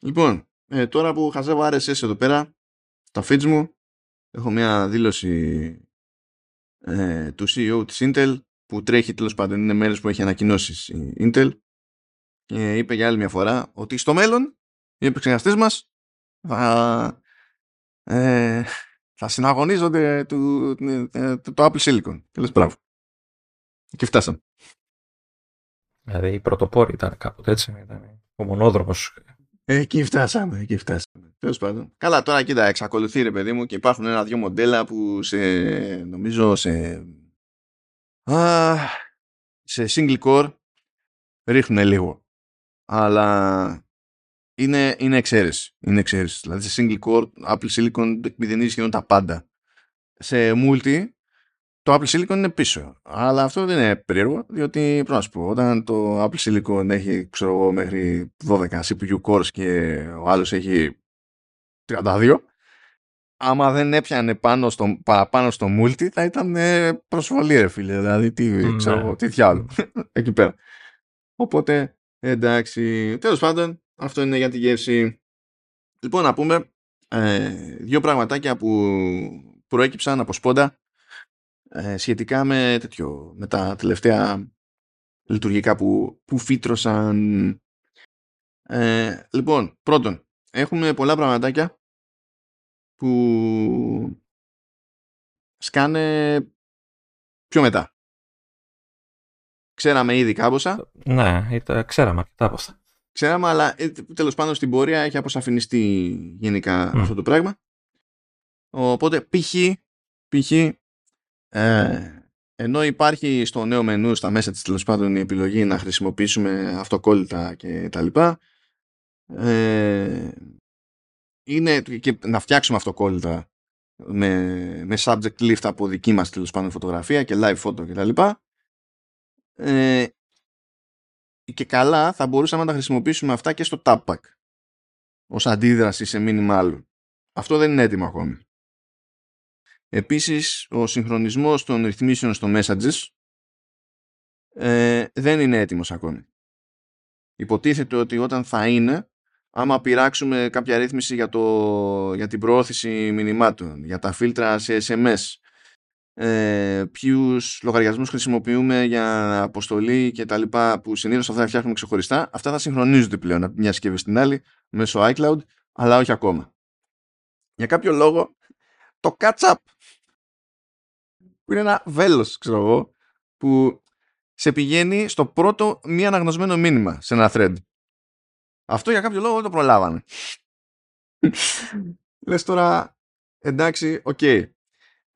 Λοιπόν, ε, τώρα που χαζεύω RSS εδώ πέρα, τα feeds μου, έχω μια δήλωση ε, του CEO της Intel που τρέχει τέλος πάντων είναι μέρες που έχει ανακοινώσει η Intel και είπε για άλλη μια φορά ότι στο μέλλον οι επεξεργαστές μας θα, ε, θα συναγωνίζονται του, ε, το, το Apple Silicon. Τέλος μπράβο. Και φτάσαμε. Δηλαδή η πρωτοπόρη ήταν κάποτε έτσι. Ήταν ο μονόδρομος. Εκεί φτάσαμε, εκεί φτάσαμε. Τέλος πάντων. Καλά, τώρα κοίτα, εξακολουθεί ρε παιδί μου και υπάρχουν ένα-δυο μοντέλα που σε, νομίζω σε, α, σε single core ρίχνουν λίγο. Αλλά είναι, είναι εξαίρεση. Είναι εξαίρεση. Δηλαδή σε single core Apple Silicon εκμηδενίζει σχεδόν τα πάντα. Σε multi το Apple Silicon είναι πίσω. Αλλά αυτό δεν είναι περίεργο, διότι πρέπει να σου πω, όταν το Apple Silicon έχει ξέρω εγώ, μέχρι 12 CPU cores και ο άλλος έχει 32, άμα δεν έπιανε πάνω στο, παραπάνω στο multi θα ήταν προσβολή ρε φίλε, δηλαδή τι, ναι. ξέρω εγώ, τι διάλογο, *laughs* εκεί πέρα. Οπότε, εντάξει, τέλος πάντων, αυτό είναι για τη γεύση. Λοιπόν, να πούμε ε, δύο πραγματάκια που προέκυψαν από σπόντα ε, σχετικά με, τέτοιο, με τα τελευταία λειτουργικά που, που φύτρωσαν. Ε, λοιπόν, πρώτον, έχουμε πολλά πραγματάκια που σκάνε πιο μετά. Ξέραμε ήδη κάμποσα. Ναι, ήταν, ξέραμε αρκετά από αυτά. Ξέραμε, αλλά ε, τέλος πάντων στην πορεία έχει αποσαφινιστεί γενικά αυτό το πράγμα. Οπότε π.χ. π.χ. Ε, ενώ υπάρχει στο νέο μενού στα μέσα της τέλος πάντων η επιλογή να χρησιμοποιήσουμε αυτοκόλλητα και τα λοιπά ε, είναι και να φτιάξουμε αυτοκόλλητα με, με subject lift από δική μας τέλος πάντων φωτογραφία και live photo και τα λοιπά ε, και καλά θα μπορούσαμε να τα χρησιμοποιήσουμε αυτά και στο tabpack ως αντίδραση σε μήνυμα άλλου. Αυτό δεν είναι έτοιμο ακόμη. Επίσης, ο συγχρονισμός των ρυθμίσεων στο Messages ε, δεν είναι έτοιμος ακόμη. Υποτίθεται ότι όταν θα είναι, άμα πειράξουμε κάποια ρύθμιση για, το, για την προώθηση μηνυμάτων, για τα φίλτρα σε SMS, ε, ποιους λογαριασμούς χρησιμοποιούμε για αποστολή και τα λοιπά που συνήθως αυτά θα φτιάχνουμε ξεχωριστά, αυτά θα συγχρονίζονται πλέον από μια συσκευή στην άλλη μέσω iCloud, αλλά όχι ακόμα. Για κάποιο λόγο, το catch-up που είναι ένα βέλος, ξέρω εγώ, που σε πηγαίνει στο πρώτο μη αναγνωσμένο μήνυμα σε ένα thread. Αυτό για κάποιο λόγο δεν το προλάβανε. Λες τώρα, εντάξει, OK. Okay.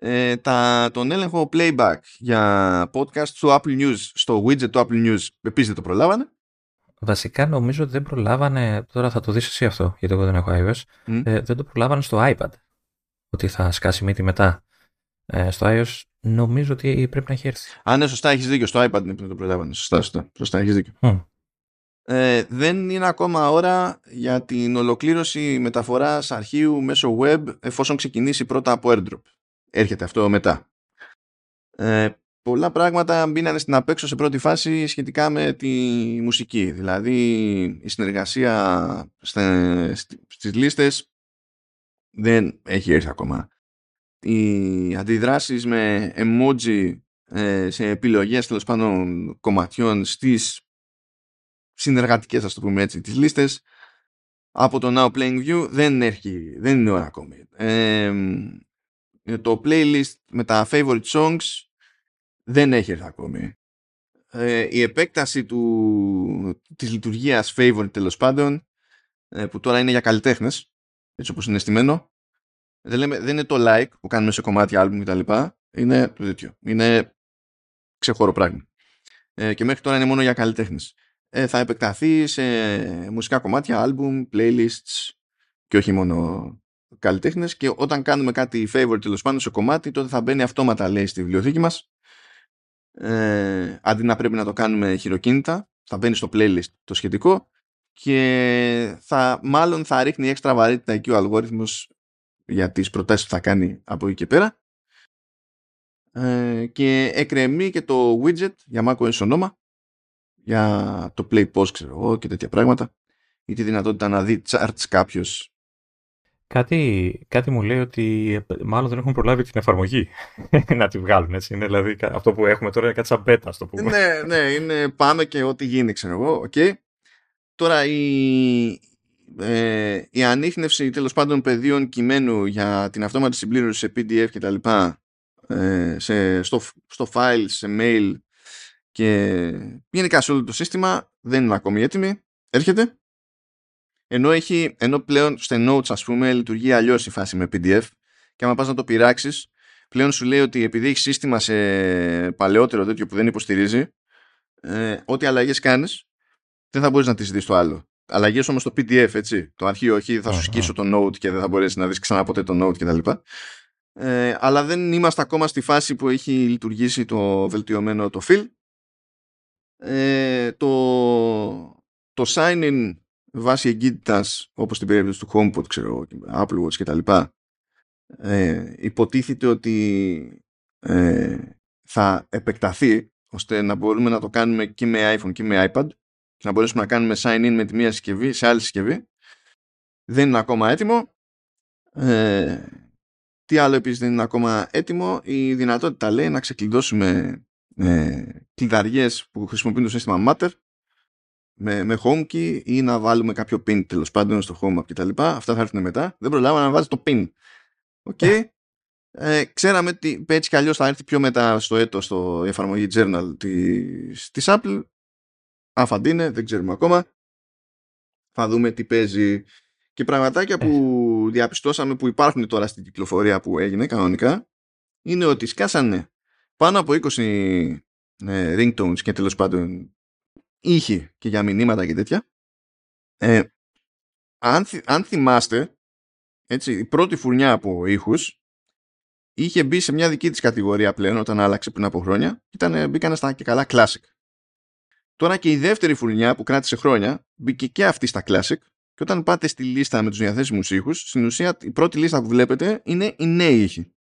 Ε, τα, τον έλεγχο playback για podcast του Apple News στο widget του Apple News επίσης δεν το προλάβανε; Βασικά νομίζω ότι δεν προλάβανε, τώρα θα το δεις εσύ αυτό, γιατί εγώ δεν έχω iOS, ε, δεν το προλάβανε στο iPad, ότι θα σκάσει μύτη μετά. Ε, στο iOS νομίζω ότι πρέπει να έχει έρθει. Α, ναι, σωστά, έχεις δίκιο. Στο iPad είναι που το προλάβανε. Σωστά, σωστά. Σωστά, έχεις δίκιο. Ε, δεν είναι ακόμα ώρα για την ολοκλήρωση μεταφοράς αρχείου μέσω web εφόσον ξεκινήσει πρώτα από airdrop. Έρχεται αυτό μετά. Ε, πολλά πράγματα μπήκαν στην απέξω σε πρώτη φάση σχετικά με τη μουσική. Δηλαδή η συνεργασία στις λίστες δεν έχει έρθει ακόμα. Οι αντιδράσεις με emoji ε, σε επιλογές τέλος πάντων κομματιών στις συνεργατικές ας το πούμε έτσι τις λίστες από το Now Playing View δεν έχει, δεν είναι ώρα ακόμη. Ε, το playlist με τα favorite songs δεν έχει έρθει ακόμη. Ε, η επέκταση του, της λειτουργίας favorite τέλος πάντων ε, που τώρα είναι για καλλιτέχνες έτσι όπως είναι στημένο δεν, λέμε, δεν είναι το like που κάνουμε σε κομμάτια album κτλ. Είναι το τέτοιο. Είναι ξεχώρο πράγμα. Ε, και μέχρι τώρα είναι μόνο για καλλιτέχνες. Ε, θα επεκταθεί σε μουσικά κομμάτια, album, playlists και όχι μόνο καλλιτέχνες. Και όταν κάνουμε κάτι favorite τέλος πάντων σε κομμάτι, τότε θα μπαίνει αυτόματα λέει στη βιβλιοθήκη μας. Ε, αντί να πρέπει να το κάνουμε χειροκίνητα, θα μπαίνει στο playlist το σχετικό και θα, μάλλον θα ρίχνει έξτρα βαρύτητα εκεί ο αλγόριθμος για τις προτάσεις που θα κάνει από εκεί και πέρα ε, και εκρεμεί και το widget για macOS ονόμα για το play post ξέρω εγώ και τέτοια πράγματα ή τη δυνατότητα να δει charts κάποιος. Κάτι, κάτι μου λέει ότι μάλλον δεν έχουν προλάβει την εφαρμογή *laughs* να τη βγάλουν έτσι. Είναι δηλαδή αυτό που έχουμε τώρα είναι κάτι σαν beta το πούμε. ναι, ναι, είναι πάμε και ό,τι γίνει ξέρω εγώ. Okay. Τώρα η, ε, η ανείχνευση τέλος πάντων πεδίων κειμένου για την αυτόματη συμπλήρωση σε PDF κτλ. Ε, σε, στο, στο file, σε mail και γενικά σε όλο το σύστημα δεν είναι ακόμη έτοιμη. Έρχεται. Ενώ, έχει, ενώ πλέον στο Notes ας πούμε λειτουργεί αλλιώς η φάση με PDF και άμα πας να το πειράξεις, πλέον σου λέει ότι επειδή έχει σύστημα σε παλαιότερο τέτοιο που δεν υποστηρίζει ε, ό,τι αλλαγές κάνεις δεν θα μπορείς να τις δεις στο άλλο. Αλλαγές όμως στο PDF έτσι. Το αρχείο όχι θα σου σκίσω το Note και δεν θα μπορέσεις να δεις ξανά ποτέ το Note κτλ. Ε, αλλά δεν είμαστε ακόμα στη φάση που έχει λειτουργήσει το βελτιωμένο το fill ε, το, το sign-in βάσει εγκύτητας όπως στην περίπτωση του HomePod, ξέρω, Apple Watch κτλ. Ε, υποτίθεται ότι ε, θα επεκταθεί ώστε να μπορούμε να το κάνουμε και με iPhone και με iPad και να μπορέσουμε να κάνουμε sign-in με τη μία συσκευή σε άλλη συσκευή. Δεν είναι ακόμα έτοιμο. Ε, τι άλλο επίσης δεν είναι ακόμα έτοιμο. Η δυνατότητα λέει να ξεκλειδώσουμε ε, κλειδαριές που χρησιμοποιούν το σύστημα Matter με, με HomeKey ή να βάλουμε κάποιο pin τέλος πάντων στο home κτλ. Αυτά θα έρθουν μετά. Δεν προλάβαμε να βάζει το pin. OK. Okay. Ε, ξέραμε ότι έτσι κι αλλιώς θα έρθει πιο μετά στο έτος το εφαρμογή journal της, της Apple. Άφαντη είναι, δεν ξέρουμε ακόμα. Θα δούμε τι παίζει. Και πραγματάκια που ε. διαπιστώσαμε που υπάρχουν τώρα στην κυκλοφορία που έγινε κανονικά είναι ότι σκάσανε πάνω από 20 ε, ringtones και τέλος πάντων ήχοι και για μηνύματα και τέτοια. Ε, αν, αν θυμάστε, έτσι, η πρώτη φουρνιά από ήχους είχε μπει σε μια δική της κατηγορία πλέον όταν άλλαξε πριν από χρόνια. Ήταν, μπήκαν στα και καλά classic. Τώρα και η δεύτερη φουρνιά που κράτησε χρόνια μπήκε και αυτή στα classic και όταν πάτε στη λίστα με τους διαθέσιμους ήχους, στην ουσία η πρώτη λίστα που βλέπετε είναι οι νέοι ήχοι.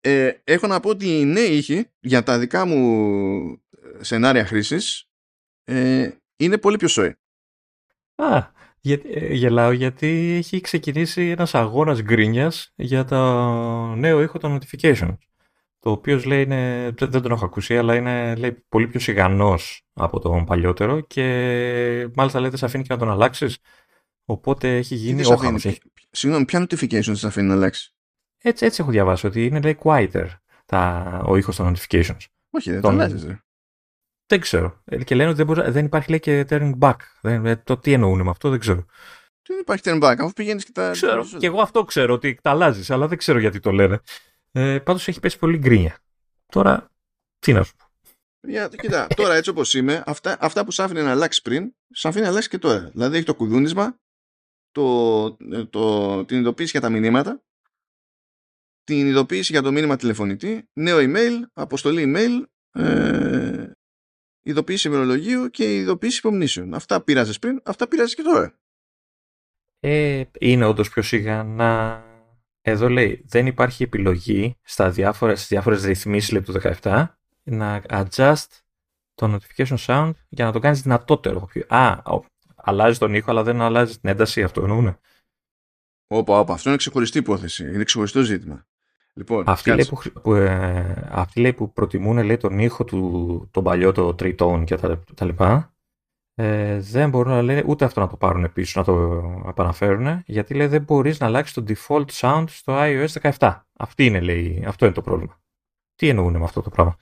Ε, έχω να πω ότι οι νέοι ήχοι για τα δικά μου σενάρια χρήσης ε, είναι πολύ πιο σοή. Α, για, ε, γελάω γιατί έχει ξεκινήσει ένας αγώνας γκρίνιας για το νέο ήχο των notifications. Το οποίος λέει είναι, δεν, τον έχω ακούσει, αλλά είναι λέει, πολύ πιο σιγανός από τον παλιότερο και μάλιστα λέτε σε αφήνει και να τον αλλάξεις. Οπότε έχει γίνει όχαμος. Συγγνώμη, ποια notifications σε αφήνει να αλλάξει; Έτσι, έτσι έχω διαβάσει ότι είναι λέει quieter τα, ο ήχος των notifications. Όχι, δεν τον... το αλλάζεις. Δεν ξέρω. Ε, και λένε ότι δεν, δεν υπάρχει λέει και turning back. Δεν, ε, το τι εννοούν με αυτό δεν ξέρω. Δεν υπάρχει turning back, αφού πηγαίνεις και τα. Ξέρω. Και εγώ αυτό ξέρω ότι τα αλλάζεις, αλλά δεν ξέρω γιατί το λένε. Ε, Πάντως έχει πέσει πολύ γκρίνια. Τώρα, τι να σου πω. Για, κοίτα, τώρα έτσι όπως είμαι, αυτά, αυτά που σ' άφηνε να αλλάξεις πριν, σ' αφήνει να αλλάξεις και τώρα. Δηλαδή έχει το κουδούνισμα, το, ε, το, την ειδοποίηση για τα μηνύματα, την ειδοποίηση για το μήνυμα τηλεφωνητή, νέο email, αποστολή email, ε, ειδοποίηση ημερολογίου και ειδοποίηση υπομνήσεων. Αυτά πήραζε πριν, αυτά πήραζε και τώρα. Ε, είναι όντως πιο σιγά να εδώ λέει δεν υπάρχει επιλογή στα διάφορες, στις διάφορες ρυθμίσεις του 17 να adjust το notification sound για να το κάνεις δυνατότερο. Α, αλλάζει τον ήχο αλλά δεν αλλάζει την ένταση, αυτό εννοούν. Όπα, όπα, αυτό είναι ξεχωριστή υπόθεση, είναι ξεχωριστό ζήτημα. Λοιπόν, αυτοί, λέει που, που, ε, αυτοί λέει που προτιμούν λέει, τον ήχο του τον παλιό, το τριτόν και τα, τα λοιπά, ε, δεν μπορούν να λένε ούτε αυτό να το πάρουν πίσω, να το επαναφέρουν, γιατί λέει δεν μπορείς να αλλάξεις το default sound στο iOS 17. Αυτή είναι, λέει, αυτό είναι το πρόβλημα. Τι εννοούν με αυτό το πράγμα;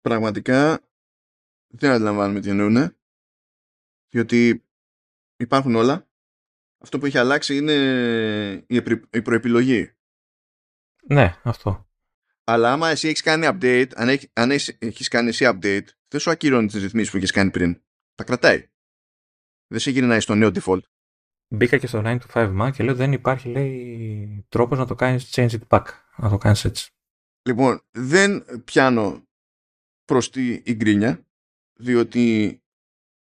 Πραγματικά δεν αντιλαμβάνουμε τι εννοούν, διότι υπάρχουν όλα. Αυτό που έχει αλλάξει είναι η προεπιλογή. Ναι, αυτό. Αλλά άμα εσύ έχεις κάνει update, αν, έχει, αν έχεις κάνει εσύ update, δεν σου ακυρώνει τις ρυθμίσεις που έχει κάνει πριν. Τα κρατάει. Δεν σε γυρνάει στο νέο default. Μπήκα και στο 9 to 5 Mac και λέω δεν υπάρχει λέει τρόπος να το κάνεις change it back. Να το κάνεις έτσι. Λοιπόν, δεν πιάνω προς τη γκρίνια, διότι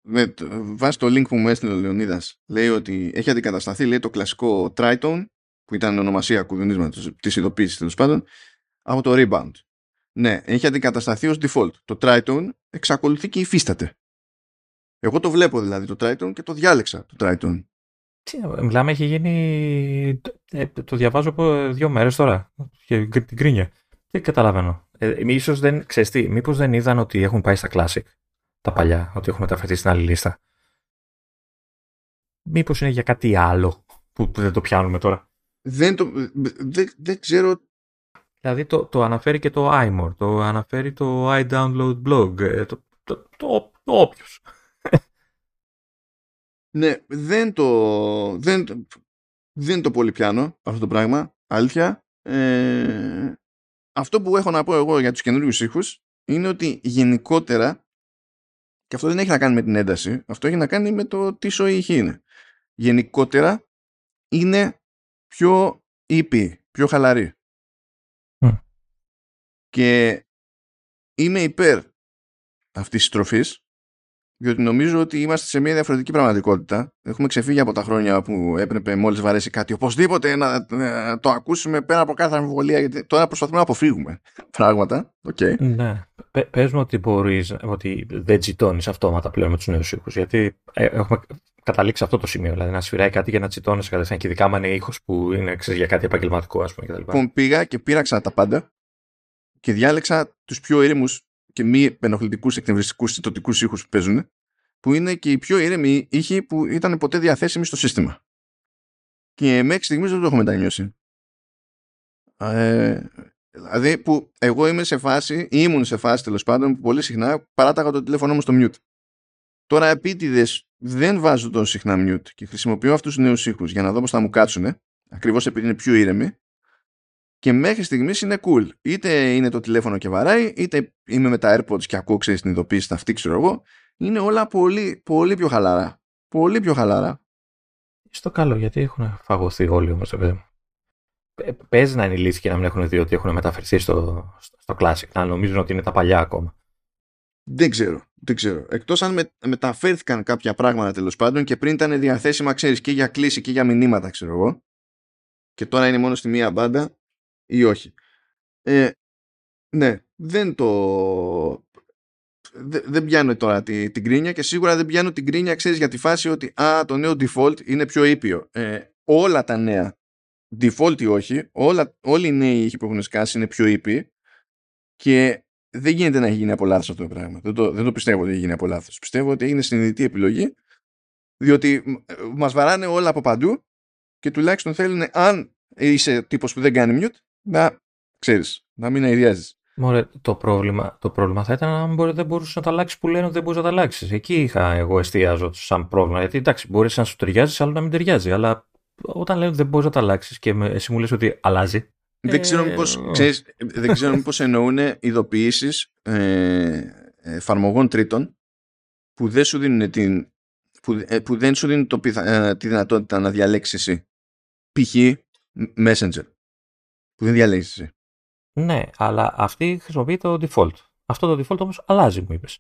με, βάσει το link που μου έστειλε ο Λεωνίδας λέει ότι έχει αντικατασταθεί λέει, το κλασικό Tritone που ήταν ονομασία κουδουνίσματος της ειδοποίησης τέλος πάντων από το Rebound. Ναι, έχει αντικατασταθεί ως default. Το Tritone εξακολουθεί και υφίσταται. Εγώ το βλέπω δηλαδή το Triton και το διάλεξα το Triton. Τι, μιλάμε, έχει γίνει. Ε, το διαβάζω από δύο μέρες τώρα. Και την κρίνια. Δεν καταλαβαίνω. Ε, ίσως δεν, ξέρεις τι, μήπως δεν είδαν ότι έχουν πάει στα Classic, τα παλιά, ότι έχουν μεταφερθεί στην άλλη λίστα. Μήπως είναι για κάτι άλλο που, δεν το πιάνουμε τώρα. Δεν, το, δεν, δεν ξέρω. Δηλαδή το, το αναφέρει και το iMore, το αναφέρει το iDownload blog, ε, το, το, το, το, το όποιος. Ναι, δεν το, δεν, δεν το πολύ πιάνω αυτό το πράγμα, αλήθεια. Ε, αυτό που έχω να πω εγώ για τους καινούριους ήχους είναι ότι γενικότερα και αυτό δεν έχει να κάνει με την ένταση, αυτό έχει να κάνει με το τι σοή ήχη είναι. Γενικότερα είναι πιο ήπιοι, πιο χαλαροί. Και είμαι υπέρ αυτής της στροφής διότι νομίζω ότι είμαστε σε μια διαφορετική πραγματικότητα. Έχουμε ξεφύγει από τα χρόνια που έπρεπε μόλις βαρέσει κάτι οπωσδήποτε να, το ακούσουμε πέρα από κάθε αμφιβολία. Γιατί τώρα προσπαθούμε να αποφύγουμε *laughs* πράγματα. Okay. Ναι. Πες μου ότι μπορείς, ότι δεν τζιτώνεις αυτόματα πλέον με τους νέους ήχους. Γιατί ε, έχουμε καταλήξει αυτό το σημείο. Δηλαδή να σφυράει κάτι για να τσιτώνει κατευθείαν. Και ειδικά αν είναι ήχος που είναι ξέρεις, για κάτι επαγγελματικό, ας πούμε. κτλ. Λοιπόν, πήγα και πήραξα τα πάντα και διάλεξα τους πιο ήρεμους και μη ενοχλητικού εκνευριστικούς συντοτικού ήχους που παίζουν, που είναι και οι πιο ήρεμοι ήχοι που ήταν ποτέ διαθέσιμοι στο σύστημα. Και μέχρι στιγμής δεν το έχω μετανιώσει. Ε, δηλαδή που εγώ είμαι σε φάση, ή ήμουν σε φάση τέλος πάντων, που πολύ συχνά παράταγα το τηλέφωνο μου στο mute. Τώρα επίτηδες δεν βάζω τόσο συχνά mute και χρησιμοποιώ αυτούς τους νέους ήχους για να δω πώς θα μου κάτσουν, ακριβώς επειδή είναι πιο ήρεμοι, και μέχρι στιγμής είναι cool. Είτε είναι το τηλέφωνο και βαράει, είτε είμαι με τα AirPods και ακούω ξέρεις την ειδοποίηση, αυτή ξέρω εγώ. Είναι όλα πολύ, πολύ πιο χαλαρά. Πολύ πιο χαλαρά. Στο καλό, γιατί έχουν φαγωθεί όλοι όμως, βέβαια. Παίζει να είναι λύση και να μην έχουν δει ότι έχουν μεταφερθεί στο, στο Classic, να νομίζουν ότι είναι τα παλιά ακόμα. Δεν ξέρω. Δεν ξέρω. Εκτός αν με, μεταφέρθηκαν κάποια πράγματα τέλος πάντων και πριν ήταν διαθέσιμα, ξέρεις, και για κλίση και για μηνύματα, ξέρω εγώ. Και τώρα είναι μόνο στη μία μπάντα ή όχι. Ε, ναι, δεν το... Δεν, πιάνω τώρα την, την κρίνια και σίγουρα δεν πιάνω την κρίνια, ξέρεις, για τη φάση ότι α, το νέο default είναι πιο ήπιο. Ε, όλα τα νέα, default ή όχι, όλα, όλοι οι νέοι ήχοι που έχουν σκάσει είναι πιο ήπιοι και δεν γίνεται να έχει γίνει από λάθος αυτό το πράγμα. Δεν το, δεν το πιστεύω ότι έχει γίνει από λάθος. Πιστεύω ότι έγινε συνειδητή επιλογή διότι ε, μας βαράνε όλα από παντού και τουλάχιστον θέλουν αν είσαι τύπος που δεν κάνει mute να ξέρεις, να μην αειδιάζεις. Μωρέ, το πρόβλημα, το πρόβλημα θα ήταν αν μπορεί, δεν μπορούσες να τα αλλάξεις που λένε ότι δεν μπορείς να τα αλλάξεις. Εκεί είχα εγώ εστιάζω σαν πρόβλημα. Γιατί εντάξει, μπορείς να σου ταιριάζεις, άλλο να μην ταιριάζει. Αλλά όταν λένε ότι δεν μπορείς να τα αλλάξεις και εσύ μου λες ότι αλλάζει. Δεν ξέρω μήπως δεν ξέρω μήπως εννοούν ειδοποιήσεις ε, εφαρμογών τρίτων που δεν σου δίνουν, την, που, ε, που δεν σου δίνουν το, ε, τη δυνατότητα να διαλέξεις εσύ. Π.χ. Messenger που δεν διαλέγεις εσύ. Ναι, αλλά αυτή χρησιμοποιεί το default. Αυτό το default όμως αλλάζει, μου είπες.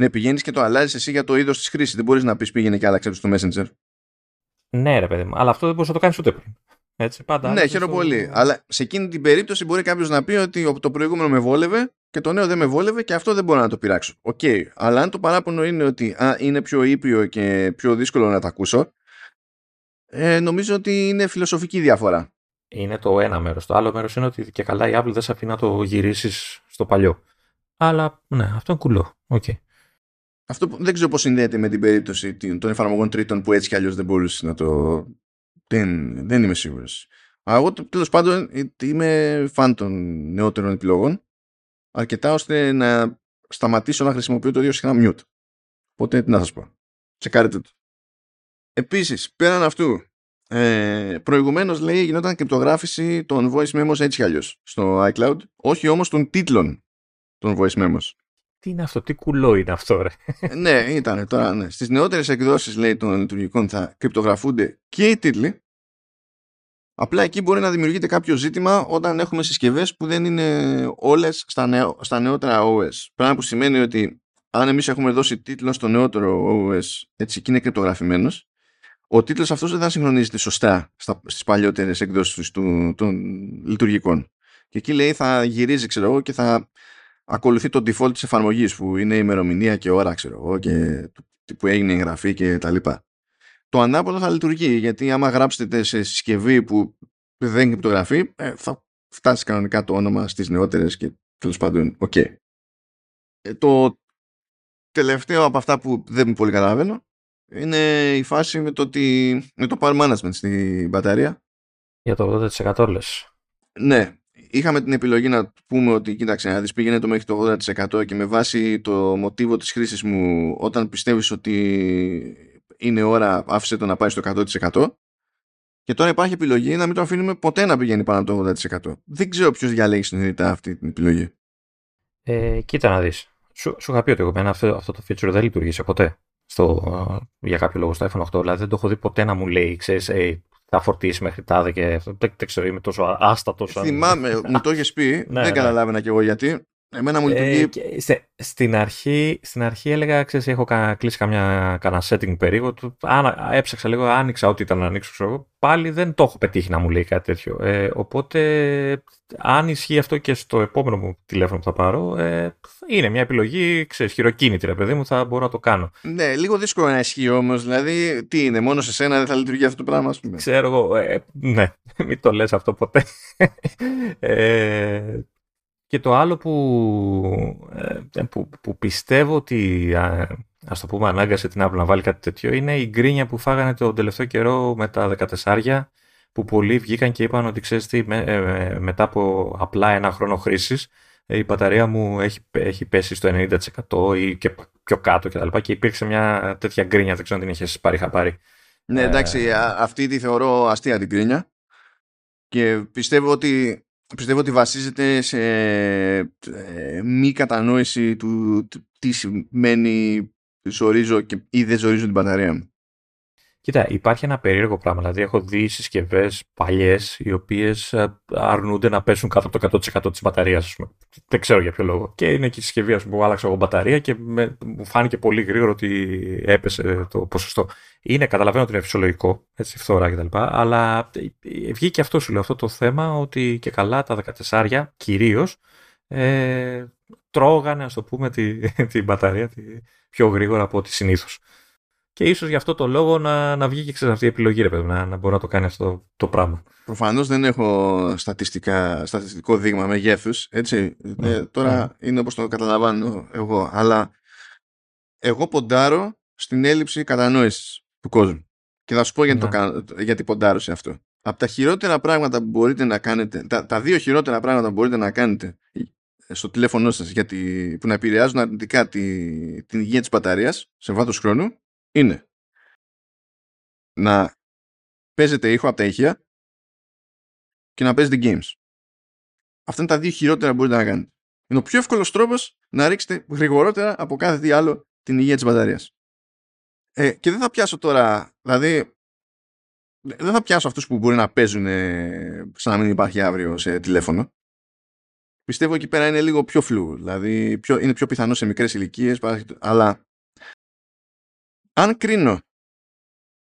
Ναι, πηγαίνεις και το αλλάζεις εσύ για το είδος της χρήσης. Δεν μπορείς να πεις πήγαινε και άλλαξε το στο Messenger. Ναι, ρε παιδί μου, αλλά αυτό δεν μπορεί να το κάνεις ούτε πριν. Έτσι, πάντα ναι, χαίρομαι πολύ. Αλλά σε εκείνη την περίπτωση μπορεί κάποιος να πει ότι το προηγούμενο με βόλευε και το νέο δεν με βόλευε και αυτό δεν μπορώ να το πειράξω. OK. Okay. Αλλά αν το παράπονο είναι ότι α, είναι πιο ήπιο και πιο δύσκολο να τα ακούσω, ε, νομίζω ότι είναι φιλοσοφική διαφορά. Είναι το ένα μέρος. Το άλλο μέρος είναι ότι και καλά η Apple δεν σε αφήνει να το γυρίσεις στο παλιό. Αλλά ναι, αυτό είναι κουλό. Okay. Αυτό δεν ξέρω πώς συνδέεται με την περίπτωση των εφαρμογών τρίτων που έτσι κι αλλιώς δεν μπορούσες να το. Δεν, δεν είμαι σίγουρος. Αλλά εγώ τέλος πάντων είμαι φαν των νεότερων επιλογών αρκετά ώστε να σταματήσω να χρησιμοποιώ το ίδιο συχνά mute. Οπότε τι να σας πω. Τσεκάρετε το. Επίσης, πέραν αυτού, ε, προηγουμένως λέει γινόταν κρυπτογράφηση των voice memos έτσι κι αλλιώς στο iCloud, όχι όμως των τίτλων των voice memos. Τι είναι αυτό, τι κουλό είναι αυτό, ρε. ναι, ήταν τώρα, ναι. Στις νεότερες εκδόσεις, λέει, των λειτουργικών θα κρυπτογραφούνται και οι τίτλοι. Απλά εκεί μπορεί να δημιουργείται κάποιο ζήτημα όταν έχουμε συσκευές που δεν είναι όλες στα, νεο, στα νεότερα OS. Πράγμα που σημαίνει ότι αν εμείς έχουμε δώσει τίτλο στο νεότερο OS έτσι και είναι κρυπτογραφημένος, ο τίτλος αυτός δεν θα συγχρονίζεται σωστά στις παλιότερες εκδόσεις του, των λειτουργικών. Και εκεί λέει θα γυρίζει ξέρω εγώ και θα ακολουθεί το default της εφαρμογής που είναι η ημερομηνία και ώρα ξέρω εγώ και που έγινε η εγγραφή και τα λοιπά. Το ανάποδο θα λειτουργεί γιατί άμα γράψετε σε συσκευή που δεν κρυπτογραφεί ε, θα φτάσει κανονικά το όνομα στις νεότερες και τέλος πάντων OK. Okay. Ε, το τελευταίο από αυτά που δεν πολύ καταλαβαίνω είναι η φάση με το, ότι, με το power management στην μπαταρία. Για το 80% λες. Ναι, είχαμε την επιλογή να πούμε ότι κοίταξε να δεις πήγαινε το μέχρι το 80% και με βάση το μοτίβο της χρήσης μου όταν πιστεύεις ότι είναι ώρα άφησε το να πάει στο 100% και τώρα υπάρχει επιλογή να μην το αφήνουμε ποτέ να πηγαίνει πάνω από το 80%. Δεν ξέρω ποιος διαλέγει συνειδητά αυτή την επιλογή. Ε, κοίτα να δεις. Σου, σου είχα πει ότι εγώ αυτό, αυτό το feature δεν λειτουργήσε ποτέ στο, για κάποιο λόγο στο iPhone 8. Δηλαδή δεν το έχω δει ποτέ να μου λέει, ξέρεις, hey, θα φορτίσει μέχρι τάδε και αυτό. Δεν, δεν ξέρω, είμαι τόσο άστατος. Θυμάμαι, μου το έχεις πει, *laughs* ναι, δεν ναι. καταλάβαινα κι εγώ γιατί. Εμένα μου ε, λειτουργεί. Ε, στην, αρχή, στην αρχή έλεγα, ξέρεις, έχω κλείσει καμιά, κανένα setting περίεργο. Έψαξα λίγο, άνοιξα ό,τι ήταν να ανοίξω. Ξέρω, πάλι δεν το έχω πετύχει να μου λέει κάτι τέτοιο. Ε, οπότε, αν ισχύει αυτό και στο επόμενο μου τηλέφωνο που θα πάρω, ε, είναι μια επιλογή, ξέρεις, χειροκίνητη, ρε παιδί μου, θα μπορώ να το κάνω. Ναι, λίγο δύσκολο να ισχύει όμως. Δηλαδή, τι είναι, μόνο σε σένα δεν θα λειτουργεί αυτό το πράγμα, ας πούμε. Ξέρω εγώ. Ε, ναι, *laughs* μην το λες αυτό ποτέ. ε, και το άλλο που, ε, που, που πιστεύω ότι ας το πούμε ανάγκασε την Apple να βάλει κάτι τέτοιο είναι η γκρίνια που φάγανε τον τελευταίο καιρό με τα 14 που πολλοί βγήκαν και είπαν ότι ξέρεις τι, με, ε, μετά από απλά ένα χρόνο χρήσης ε, η μπαταρία μου έχει, έχει πέσει στο 90% ή και πιο κάτω και τα λοιπά και υπήρξε μια τέτοια γκρίνια, δεν ξέρω αν την είχες πάρει χαπάρι. Ναι εντάξει, αυτή τη θεωρώ αστεία την γκρίνια και πιστεύω ότι πιστεύω ότι βασίζεται σε ε, μη κατανόηση του τι σημαίνει ζορίζω και, ή δεν ζορίζω την μπαταρία μου. Κοίτα, υπάρχει ένα περίεργο πράγμα. Δηλαδή, έχω δει συσκευές παλιές οι οποίες ε, αρνούνται να πέσουν κάτω από το 100% της μπαταρίας. Δεν ξέρω για ποιο λόγο. Και είναι και η συσκευή που άλλαξα εγώ μπαταρία και με, μου φάνηκε πολύ γρήγορο ότι έπεσε το ποσοστό. Είναι, καταλαβαίνω ότι είναι φυσιολογικό, έτσι, φθορά κτλ. Αλλά ε, βγήκε αυτό σου λέω, αυτό το θέμα ότι και καλά τα 14 κυρίως ε, τρώγανε, ας το πούμε, την *laughs* τη μπαταρία τη, πιο γρήγορα από ό,τι συνήθως. Και ίσως γι' αυτό το λόγο να, να βγει και ξέρεις, αυτή η επιλογή, ρε παιδί, να, να μπορεί να το κάνει αυτό το πράγμα. Προφανώς δεν έχω στατιστικά, στατιστικό δείγμα μεγέθους. Έτσι. Ναι, ε, τώρα ναι. είναι όπως το καταλαβαίνω εγώ. Αλλά εγώ ποντάρω στην έλλειψη κατανόησης του κόσμου. Και θα σου πω γιατί, το ναι. κάνω, γιατί ποντάρω σε αυτό. Από τα χειρότερα πράγματα που μπορείτε να κάνετε, τα, τα δύο χειρότερα πράγματα που μπορείτε να κάνετε στο τηλέφωνό σας γιατί, που να επηρεάζουν αρνητικά τη, την υγεία της μπαταρίας σε βάθος χρόνου είναι να παίζετε ήχο από τα ηχεία και να παίζετε games. Αυτά είναι τα δύο χειρότερα που μπορείτε να κάνετε. Είναι ο πιο εύκολος τρόπος να ρίξετε γρηγορότερα από κάθε τι άλλο την υγεία της μπαταρίας. Ε, και δεν θα πιάσω τώρα, δηλαδή δεν θα πιάσω αυτούς που μπορεί να παίζουν ε, σαν να μην υπάρχει αύριο σε τηλέφωνο πιστεύω εκεί πέρα είναι λίγο πιο φλού. Δηλαδή πιο, είναι πιο πιθανό σε μικρές ηλικίες. Αλλά αν κρίνω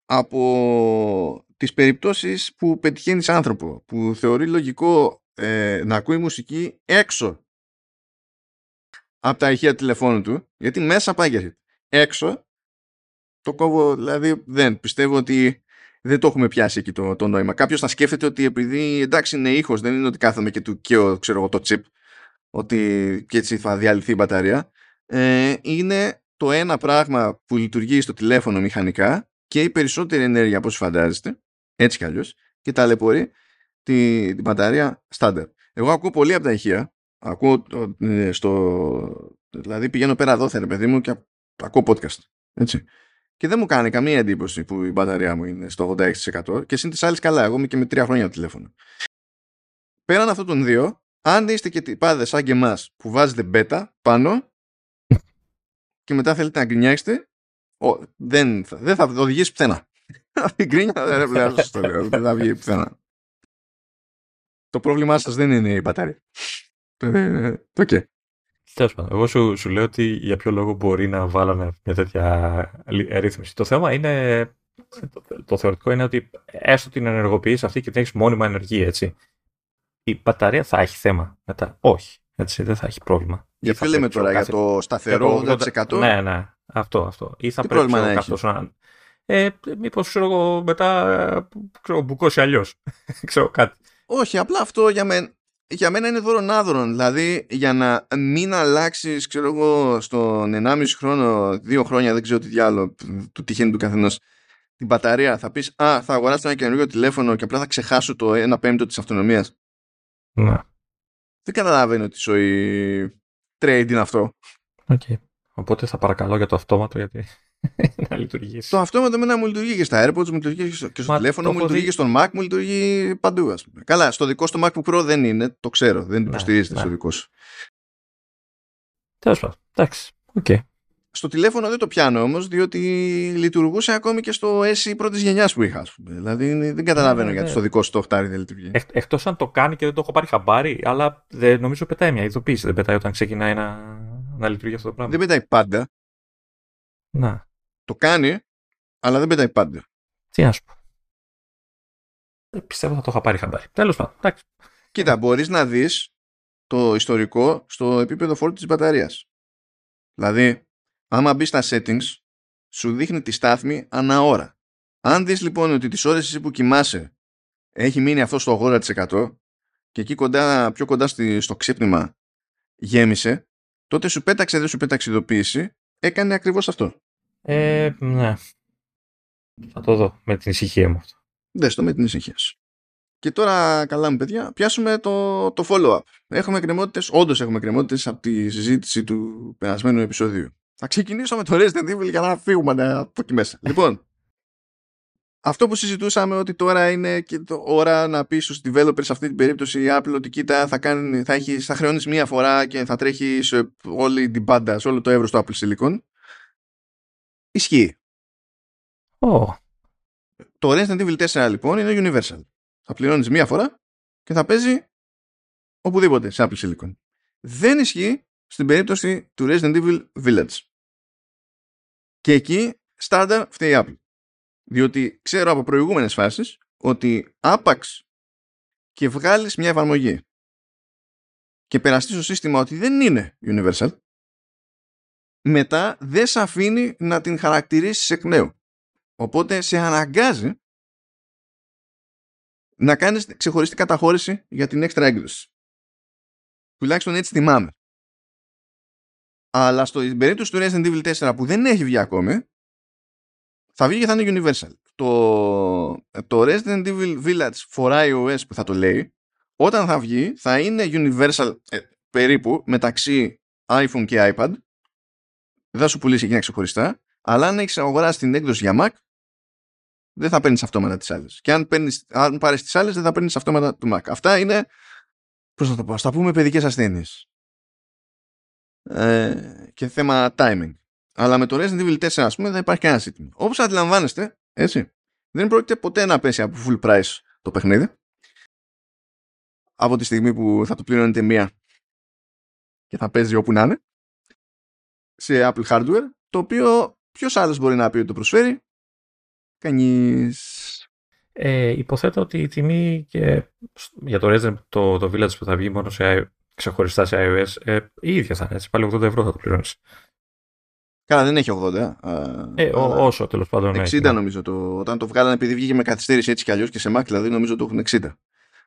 από τις περιπτώσεις που πετυχαίνεις άνθρωπο που θεωρεί λογικό ε, να ακούει μουσική έξω από τα ηχεία τηλεφώνου του γιατί μέσα πάει έξω το κόβω δηλαδή δεν πιστεύω ότι δεν το έχουμε πιάσει εκεί το, το νόημα. Κάποιος θα σκέφτεται ότι επειδή εντάξει είναι ήχος δεν είναι ότι κάθομαι και του καίω ξέρω εγώ το chip ότι και έτσι θα διαλυθεί η μπαταρία ε, είναι το ένα πράγμα που λειτουργεί στο τηλέφωνο μηχανικά και η περισσότερη ενέργεια από όσο φαντάζεστε, έτσι κι αλλιώς, και ταλαιπωρεί τη, την μπαταρία στάνταρ. Εγώ ακούω πολύ από τα ηχεία, ακούω ε, στο, δηλαδή πηγαίνω πέρα εδώ παιδί μου και ακούω podcast, έτσι. Και δεν μου κάνει καμία εντύπωση που η μπαταρία μου είναι στο 86% και συν τις άλλες καλά, εγώ είμαι και με τρία χρόνια το τηλέφωνο. Πέραν αυτών των δύο, αν είστε και τυπάδες σαν και εμάς που βάζετε beta πάνω και μετά θέλετε να γκρινιάξετε, δεν, θα, δεν θα οδηγήσει πουθενά. Αυτή η γκρίνια δεν θα βγει πουθενά. Το πρόβλημά σας δεν είναι η μπατάρια. Το και. Τέλος πάντων, εγώ σου, σου λέω ότι για ποιο λόγο μπορεί να βάλανε μια τέτοια ρύθμιση. Το θέμα είναι, το, το θεωρητικό είναι ότι έστω την ενεργοποιείς αυτή και την έχεις μόνιμα ενεργή, έτσι. Η μπαταρία θα έχει θέμα μετά. Όχι. Έτσι, δεν θα έχει πρόβλημα. Για ποιο λέμε τώρα, για το σταθερό 80%? Ναι, ναι, αυτό, αυτό. Ή θα Τι πρέπει να έχεις; Να... Ε, μήπως ξέρω εγώ μετά ξέρω, μπουκώσει αλλιώς. *laughs* ξέρω κάτι. Όχι, απλά αυτό για, μένα, για μένα είναι δωρονάδωρον. Δηλαδή για να μην αλλάξεις, ξέρω εγώ, στον 1,5 χρόνο, 2 χρόνια, δεν ξέρω τι διάλογο του τυχαίνει του καθενός, την μπαταρία, θα πεις Α, θα αγοράσω ένα καινούριο τηλέφωνο και απλά θα ξεχάσω το 1 πέμπτο της αυτονομίας. Ναι. Δεν καταλαβαίνω ότι ζωή trade είναι αυτό. Okay. Οπότε θα παρακαλώ για το αυτόματο γιατί *laughs* να λειτουργήσει. Το αυτόματο με να μου λειτουργεί και στα AirPods, μου λειτουργεί και στο τηλέφωνο, μου λειτουργεί και στον Mac, μου λειτουργεί παντού. Ας πούμε. Καλά, στο δικό στο MacBook Pro δεν είναι, το ξέρω, δεν ναι, υποστηρίζεται ναι. στο δικό σου. Τέλος πάντων. Εντάξει. Okay. Στο τηλέφωνο δεν το πιάνω όμως, διότι λειτουργούσε ακόμη και στο SE πρώτης γενιάς που είχα. Δηλαδή δεν καταλαβαίνω ναι, γιατί ναι. στο δικό σου το 8 δεν λειτουργεί. Εκ, Εκτός αν το κάνει και δεν το έχω πάρει χαμπάρι, αλλά δεν, νομίζω πετάει μια ειδοποίηση. Δεν πετάει όταν ξεκινάει να, να λειτουργεί αυτό το πράγμα. Δεν πετάει πάντα. Να. Το κάνει, αλλά δεν πετάει πάντα. Τι να σου πω. Ε, πιστεύω θα το είχα πάρει χαμπάρι. Τέλος πάντων. Κοίτα, μπορείς να δεις το ιστορικό στο επίπεδο φόρτου της μπαταρίας. Δηλαδή, άμα μπεις στα settings, σου δείχνει τη στάθμη ανά ώρα. Αν δεις λοιπόν ότι τις ώρες εσύ που κοιμάσαι έχει μείνει αυτό στο 80% και εκεί κοντά, πιο κοντά στο ξύπνημα γέμισε, τότε σου πέταξε, δεν σου πέταξε ειδοποίηση, έκανε ακριβώς αυτό. Ε, ναι. Θα το δω με την ησυχία μου αυτό. Δες το με την ησυχία σου. Και τώρα, καλά μου παιδιά, πιάσουμε το, το follow-up. Έχουμε κρεμότητες, όντως έχουμε κρεμότητες από τη συζήτηση του περασμένου επεισοδίου. Θα ξεκινήσω με το Resident Evil για να φύγουμε από εκεί μέσα. λοιπόν, αυτό που συζητούσαμε ότι τώρα είναι και το ώρα να πει στους developers σε αυτή την περίπτωση η Apple ότι κοίτα θα, κάνει, θα, έχει, θα χρεώνεις μία φορά και θα τρέχει σε όλη την πάντα, σε όλο το εύρος του Apple Silicon. Ισχύει. Oh. Το Resident Evil 4 λοιπόν είναι universal. Θα πληρώνεις μία φορά και θα παίζει οπουδήποτε σε Apple Silicon. Δεν ισχύει στην περίπτωση του Resident Evil Village. Και εκεί στάνταρ φταίει η Apple. Διότι ξέρω από προηγούμενες φάσεις ότι άπαξ και βγάλεις μια εφαρμογή και περαστείς στο σύστημα ότι δεν είναι universal μετά δεν σε αφήνει να την χαρακτηρίσεις εκ νέου. Οπότε σε αναγκάζει να κάνεις ξεχωριστή καταχώρηση για την έξτρα έκδοση. Τουλάχιστον έτσι θυμάμαι. Αλλά στην περίπτωση του Resident Evil 4 που δεν έχει βγει ακόμη, θα βγει και θα είναι Universal. Το, το Resident Evil Village for iOS που θα το λέει, όταν θα βγει θα είναι Universal ε, περίπου μεταξύ iPhone και iPad. Δεν θα σου πουλήσει εκείνα ξεχωριστά, αλλά αν έχεις αγοράσει την έκδοση για Mac, δεν θα παίρνεις αυτόματα τις άλλες. Και αν, παίρνεις, αν πάρεις τις άλλες, δεν θα παίρνεις αυτόματα του Mac. Αυτά είναι. Πώς να το πω, ας τα πούμε παιδικές ασθένειες ε, και θέμα timing. Αλλά με το Resident Evil 4 ας πούμε δεν υπάρχει κανένα ζήτημα. Όπως αντιλαμβάνεστε, έτσι, δεν πρόκειται ποτέ να πέσει από full price το παιχνίδι. Από τη στιγμή που θα το πληρώνετε μία και θα παίζει όπου να είναι σε Apple hardware, το οποίο ποιος άλλος μπορεί να πει ότι το προσφέρει. Κανείς. Ε, υποθέτω ότι η τιμή και για το Resident το, το Village που θα βγει μόνο σε, ξεχωριστά σε iOS ε, η ίδια θα είναι έτσι. Πάλι 80 ευρώ θα το πληρώνεις. Καλά, δεν έχει 80. Ε, ο, όσο τέλος πάντων. 60 έχει, ναι. νομίζω. Το, όταν το βγάλανε, επειδή βγήκε με καθυστέρηση έτσι κι αλλιώς και σε Mac, δηλαδή νομίζω το έχουν 60.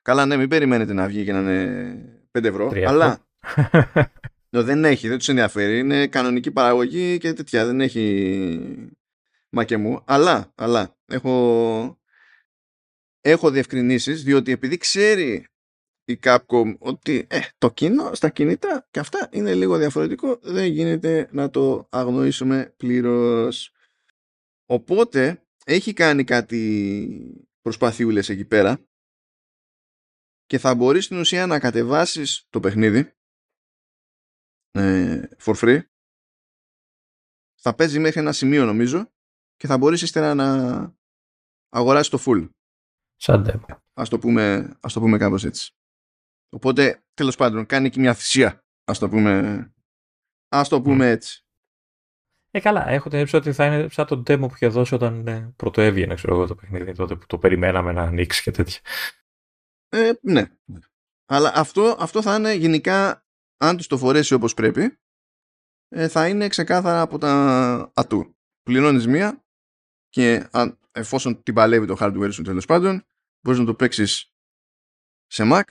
Καλά, ναι, μην περιμένετε να βγει και να είναι 5 ευρώ. 3 αλλά *laughs* no, δεν έχει, δεν τους ενδιαφέρει. Είναι κανονική παραγωγή και τέτοια. Δεν έχει μα και μου. Αλλά, αλλά έχω, έχω διευκρινήσεις διότι επειδή ξέρει η Capcom ότι ε, το κοινό στα κινητά και αυτά είναι λίγο διαφορετικό δεν γίνεται να το αγνοήσουμε πλήρως. Οπότε έχει κάνει κάτι προσπαθιούλες εκεί πέρα και θα μπορείς στην ουσία να κατεβάσεις το παιχνίδι ε, for free. Θα παίζει μέχρι ένα σημείο νομίζω και θα μπορείς ύστερα να αγοράσεις το full. Σαν Ας το πούμε, ας το πούμε κάπως έτσι. Οπότε, τέλος πάντων, κάνει και μια θυσία. Ας το πούμε, ας το πούμε έτσι. Ε, καλά. Έχω την ότι θα είναι σαν το demo που είχε δώσει όταν ε, πρώτο έβγαινε, ξέρω εγώ, το παιχνίδι. Τότε που το περιμέναμε να ανοίξει και τέτοια. Ε, ναι. Αλλά αυτό, αυτό θα είναι γενικά, αν τους το φορέσει όπως πρέπει, ε, θα είναι ξεκάθαρα από τα ατού. Πληρώνεις μία και αν, εφόσον την παλεύει το hardware σου τέλος πάντων, μπορείς να το παίξεις σε Mac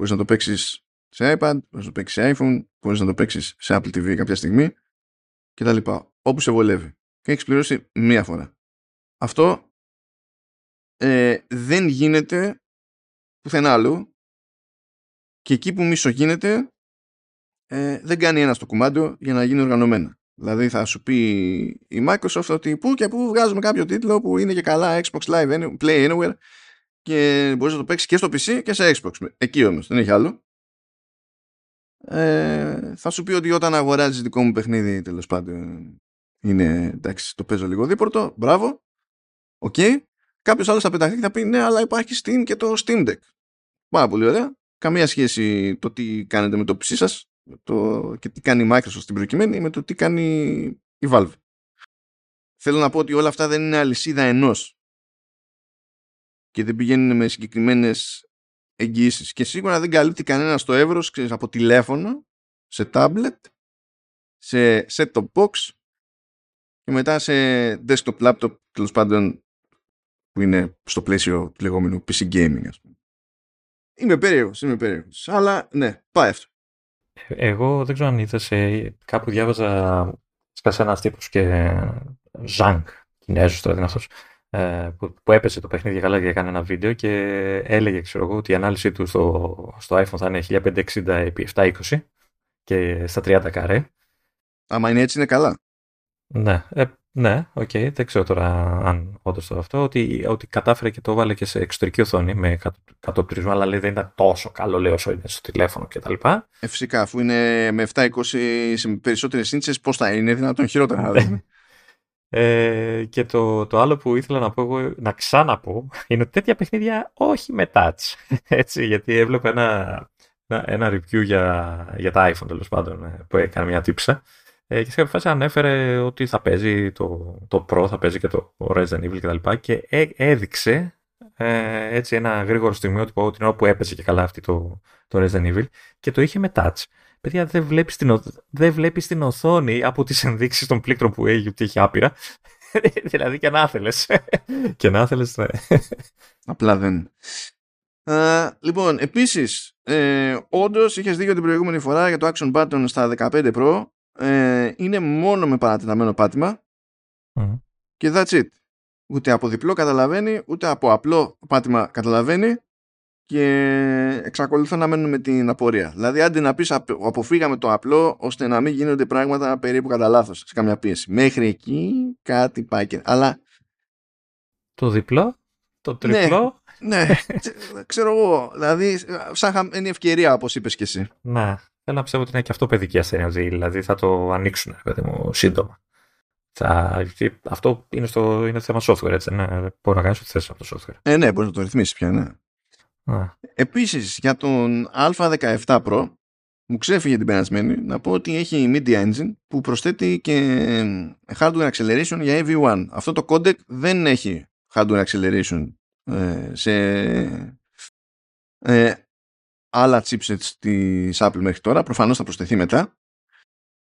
Μπορείς να το παίξεις σε iPad, μπορείς να το παίξεις σε iPhone, μπορείς να το παίξεις σε Apple TV κάποια στιγμή και τα λοιπά. Όπου σε βολεύει. Και έχεις πληρώσει μία φορά. Αυτό ε, δεν γίνεται πουθενά άλλου και εκεί που μισογίνεται ε, δεν κάνει ένας το κουμάντο για να γίνει οργανωμένα. Δηλαδή θα σου πει η Microsoft ότι πού και πού βγάζουμε κάποιο τίτλο που είναι και καλά Xbox Live Play Anywhere και μπορείς να το παίξεις και στο PC και σε Xbox. Εκεί όμως, δεν έχει άλλο. Ε, θα σου πει ότι όταν αγοράζεις δικό μου παιχνίδι τέλος πάντων είναι εντάξει το παίζω λίγο δίπορτο, μπράβο, OK. Okay. Κάποιος άλλος θα πεταχθεί και θα πει ναι αλλά υπάρχει Steam και το Steam Deck. Πάρα πολύ ωραία. Καμία σχέση το τι κάνετε με το PC σας το, και τι κάνει η Microsoft στην προκειμένη με το τι κάνει η Valve. Θέλω να πω ότι όλα αυτά δεν είναι αλυσίδα ενός και δεν πηγαίνουν με συγκεκριμένες εγγυήσεις. Και σίγουρα δεν καλύπτει κανένας το εύρος από τηλέφωνο, σε tablet, σε set-top box και μετά σε desktop laptop, τέλος πάντων που είναι στο πλαίσιο του λεγόμενου PC gaming, ας πούμε. Είμαι περίεργος, είμαι περίεργος. Αλλά ναι, πάει αυτό. Εγώ δεν ξέρω αν είδες, ε, κάπου διάβαζα σκάσε ένας τύπος και Ζανγκ, Κινέζος τώρα είναι αυτός, ε, που, που έπεσε το παιχνίδι καλά και έκανε ένα βίντεο και έλεγε ξέρω εγώ, ότι η ανάλυση του στο, στο iPhone θα είναι 1560x720 και στα 30 καρέ. Άμα είναι έτσι είναι καλά. Ναι, ε, ναι, OK, okay, δεν ξέρω τώρα αν όντως το αυτό, ότι, ότι κατάφερε και το 'βαλε και σε εξωτερική οθόνη με κατοπτρισμό, αλλά λέει δεν ήταν τόσο καλό, λέει όσο είναι στο τηλέφωνο κτλ. Ε, φυσικά, αφού είναι με 720 σε περισσότερες ίντσες, πώς θα είναι, δυνατόν χειρότερα. Ναι. *laughs* Ε, και το, το άλλο που ήθελα να πω εγώ, να ξαναπώ, *laughs* είναι ότι τέτοια παιχνίδια όχι με touch. *laughs* Έτσι, γιατί έβλεπα ένα, ένα, review για, για τα iPhone τέλος πάντων ε, που έκανε μια τύψα. Ε, και σε κάποια φάση ανέφερε ότι θα παίζει το, το Pro, θα παίζει και το Resident Evil κτλ. Και, και έδειξε ε, έτσι ένα γρήγορο στιγμιότυπο την ώρα που έπαιζε και καλά αυτή το, το Resident Evil και το είχε με touch. Παιδιά, δεν βλέπεις την, δεν βλέπεις την οθόνη από τις ενδείξεις των πλήκτρων που έχει, ότι έχει άπειρα. *laughs* δηλαδή και να ήθελες. *laughs* και να ήθελες, ναι. Απλά δεν. Uh, λοιπόν, επίσης, ε, όντως είχες δίκιο την προηγούμενη φορά για το Action Button στα 15 Pro. Ε, είναι μόνο με παρατεταμένο πάτημα. Και that's it. Ούτε από διπλό καταλαβαίνει, ούτε από απλό πάτημα καταλαβαίνει και εξακολουθώ να μένω με την απορία. Δηλαδή, αντί να πεις αποφύγαμε το απλό ώστε να μην γίνονται πράγματα περίπου κατά λάθος σε καμιά πίεση. Μέχρι εκεί κάτι πάει και. Αλλά. Το διπλό, το τριπλό; Ναι, ναι ξέρω εγώ. Δηλαδή, σαν είναι ευκαιρία, όπως είπες και εσύ. Ναι. Θέλω να πιστεύω ότι είναι και αυτό παιδική ασθένεια. Δηλαδή, θα το ανοίξουν, παιδί μου, σύντομα. Θα, αυτό είναι, στο, είναι θέμα software, έτσι. Ναι, μπορεί να κάνεις ό,τι θες από το software. Ε, ναι, μπορείς να το ρυθμίσεις πια, ναι. Επίσης για τον Α17 Pro μου ξέφυγε την περασμένη να πω ότι έχει Media Engine που προσθέτει και hardware acceleration για AV1. Αυτό το codec δεν έχει hardware acceleration ε, σε ε, άλλα chipsets της Apple μέχρι τώρα. Προφανώς θα προσθεθεί μετά.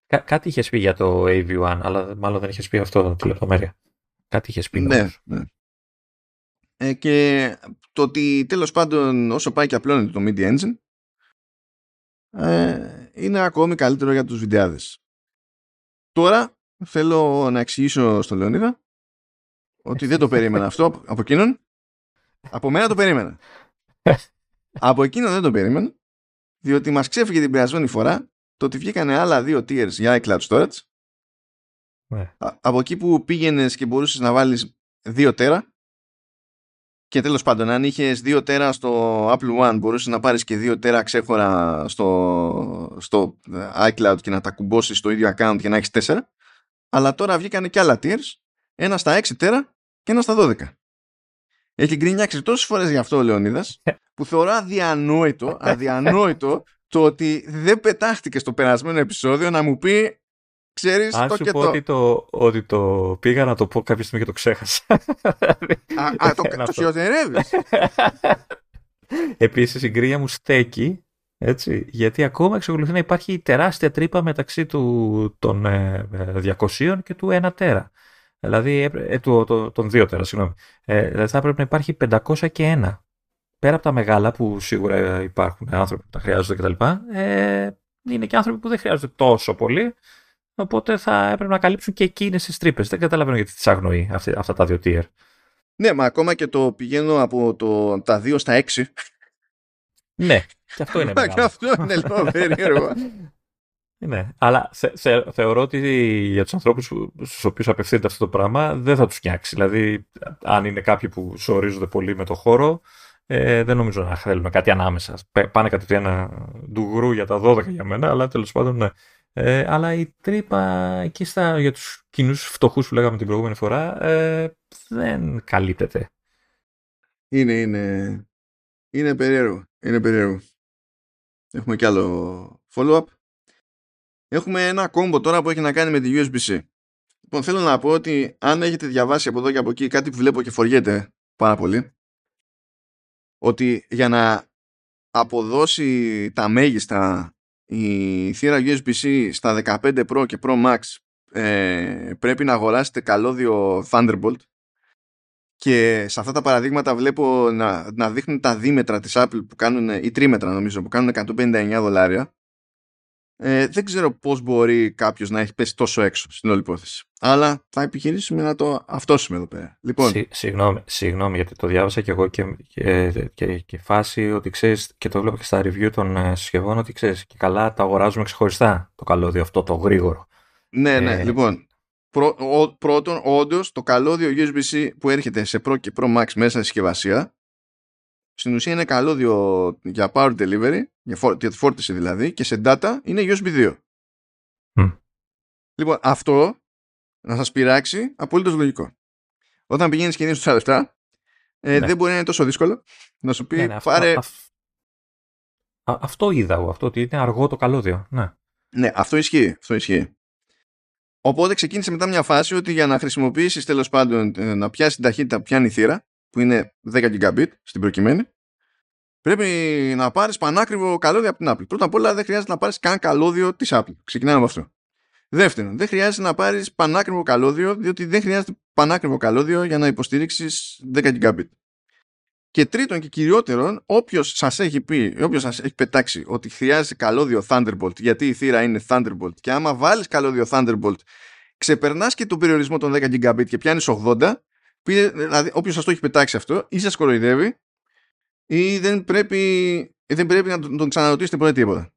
Κά- κάτι είχες πει για το AV1, αλλά μάλλον δεν είχες πει αυτό τη λεπτομέρεια. Κάτι είχες πει. Ναι, νομίζω. ναι. Ε, και το ότι τέλος πάντων όσο πάει και απλώνεται το MIDI engine ε, είναι ακόμη καλύτερο για τους βιντεάδες. Τώρα θέλω να εξηγήσω στο Λεωνίδα ότι δεν το περίμενα αυτό από- από εκείνον. Από μένα το περίμενα. από εκείνον δεν το περίμενα διότι μας ξέφυγε την περασμένη φορά το ότι βγήκανε άλλα δύο tiers για iCloud Storage Ναι. Α- από εκεί που πήγαινες και μπορούσες να βάλεις 2 τέρα και τέλος πάντων αν είχες 2 τέρα στο Apple One μπορούσες να πάρεις και 2 τέρα ξέχωρα στο, στο iCloud και να τα κουμπώσεις στο ίδιο account και να έχεις 4 αλλά τώρα βγήκανε και άλλα tiers ένα στα 6 τέρα και ένα στα 12 έχει γκρινιάξει τόσες φορές γι' αυτό ο Λεωνίδας που θεωρώ αδιανόητο, αδιανόητο το ότι δεν πετάχτηκε στο περασμένο επεισόδιο να μου πει ξέρεις Αν το σου και πω το. ότι το, ότι το πήγα να το πω κάποια στιγμή και το ξέχασα. Α, α, το, Είναι το αυτό. χειροτερεύεις. Επίσης η γκρίνια μου στέκει έτσι, γιατί ακόμα εξακολουθεί να υπάρχει τεράστια τρύπα μεταξύ του, των ε, ε, 200 και του 1 τέρα. Δηλαδή, έπρε- ε, του, το, των 2 τέρα, συγγνώμη. Ε, δηλαδή θα πρέπει να υπάρχει 500 και 1. Πέρα από τα μεγάλα που σίγουρα ε, υπάρχουν άνθρωποι που τα χρειάζονται κτλ. Ε, είναι και άνθρωποι που δεν χρειάζονται τόσο πολύ. Οπότε θα έπρεπε να καλύψουν και εκείνες τις τρύπες. Δεν καταλαβαίνω γιατί τις αγνοεί αυτή, αυτά τα δύο tier. ναι, μα ακόμα και το πηγαίνω από το, τα 2 στα 6. Ναι, και αυτό είναι και μεγάλο. αυτό είναι λίγο *laughs* περίεργο. Ναι, αλλά θε, θε- θεωρώ ότι για τους ανθρώπους που- στους οποίους απευθύνεται αυτό το πράγμα δεν θα τους νιάξει. Δηλαδή, αν είναι κάποιοι που σορίζονται πολύ με το χώρο, ε, δεν νομίζω να θέλουμε κάτι ανάμεσα. Πε- Πάνε κατά ένα ντουγρού για τα 12 για μένα, αλλά τέλος πάντων ναι. Ε, αλλά η τρύπα εκεί στα, για τους κοινούς φτωχούς που λέγαμε την προηγούμενη φορά ε, δεν καλύπτεται. είναι, είναι, είναι περίεργο. Είναι περίεργο. Έχουμε κι άλλο follow-up. Έχουμε ένα κόμπο τώρα που έχει να κάνει με τη USB-C. Λοιπόν, θέλω να πω ότι αν έχετε διαβάσει από εδώ και από εκεί κάτι που βλέπω και φοριέται πάρα πολύ, ότι για να αποδώσει τα μέγιστα η θύρα USB-C στα 15 Pro και Pro Max ε, πρέπει να αγοράσετε καλώδιο Thunderbolt και σε αυτά τα παραδείγματα βλέπω να, να δείχνουν τα δίμετρα της Apple που κάνουν, ή τρίμετρα νομίζω, που κάνουν 159 δολάρια. Ε, δεν ξέρω πώς μπορεί κάποιος να έχει πέσει τόσο έξω στην όλη υπόθεση. Αλλά θα επιχειρήσουμε να το αυτόσουμε εδώ πέρα. Λοιπόν, Συ- Συγγνώμη, συγγνώμη, γιατί το διάβασα και εγώ και, και, και, και φάση ότι ξέρεις και το βλέπω και στα review των ε, συσκευών ότι ξέρεις και καλά τα αγοράζουμε ξεχωριστά το καλώδιο αυτό το γρήγορο. ναι, ναι, ε, λοιπόν. Πρω, ο, πρώτον, όντως, το καλώδιο USB-C που έρχεται σε Pro και Pro Max μέσα στη συσκευασία στην ουσία είναι καλώδιο για power delivery, για, φόρ, για τη φόρτιση δηλαδή, και σε data είναι USB 2. Μμ. Λοιπόν, αυτό να σας πειράξει, απολύτως λογικό. Όταν πηγαίνεις και δίνεις τόσα λεφτά, ε, Ναι. δεν μπορεί να είναι τόσο δύσκολο να σου πει Ναι, ναι, αυτό, πάρε... αυ- α- αυτό είδα εγώ, αυτό ότι είναι αργό το καλώδιο. Ναι. Ναι, αυτό ισχύει. Αυτό ισχύει. Οπότε ξεκίνησε μετά μια φάση ότι για να χρησιμοποιήσεις τέλος πάντων ε, να πιάσεις την ταχύτητα που πιάνει η θύρα, που είναι 10 gigabit στην προκειμένη, πρέπει να πάρεις πανάκριβο καλώδιο από την Apple. Πρώτα απ' όλα δεν χρειάζεται να πάρεις καν καλώδιο της Apple. Ξεκινάμε από αυτό. Δεύτερον, δεν χρειάζεται να πάρεις πανάκριβο καλώδιο, διότι δεν χρειάζεται πανάκριβο καλώδιο για να υποστηρίξει 10 gigabit. Και τρίτον και κυριότερον, όποιος σας έχει πει, όποιος σας έχει πετάξει ότι χρειάζεται καλώδιο Thunderbolt, γιατί η θύρα είναι Thunderbolt, και άμα βάλεις καλώδιο Thunderbolt, ξεπερνάς και τον περιορισμό των 10 gigabit και πιάνεις 80, πει, δηλαδή όποιος σας το έχει πετάξει αυτό, ή σας κοροϊδεύει, ή δεν πρέπει, δεν πρέπει να τον, τον ξαναρωτήσετε ποτέ τίποτα.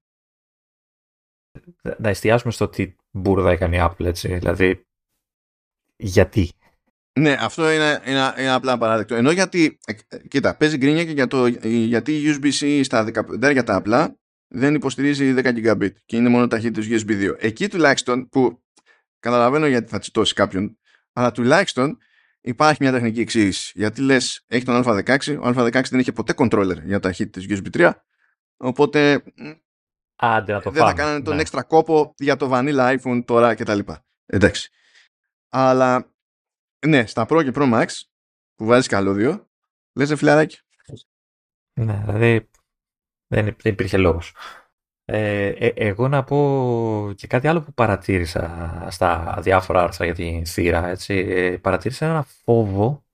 Να εστιάσουμε στο τι μπουρδα έκανε η Apple, έτσι. Δηλαδή, γιατί. Ναι, αυτό είναι, είναι, είναι απλά παράδεκτο. Ενώ γιατί, ε, ε, κοίτα, παίζει γκρίνια και για το, γιατί η USB-C στα 15 για τα απλά δεν υποστηρίζει 10 gigabit και είναι μόνο ταχύτητες USB 2. Εκεί τουλάχιστον που καταλαβαίνω γιατί θα τσιτώσει κάποιον, αλλά τουλάχιστον υπάρχει μια τεχνική εξήγηση. Γιατί λες, έχει τον Α16, ο Α16 δεν είχε ποτέ controller για ταχύτητες USB 3, οπότε μ, Άντε να το δεν θα πάμε. κάνανε τον Ναι. έξτρα κόπο για το vanilla iPhone τώρα κτλ. Εντάξει. Αλλά ναι, στα Pro και Pro Max που βάζεις καλώδιο Λες φιλαράκι. Ναι, δηλαδή δεν, υπήρχε λόγος. Ε, ε, εγώ να πω και κάτι άλλο που παρατήρησα στα διάφορα άρθρα για την θύρα. Έτσι. Ε, παρατήρησα ένα φόβο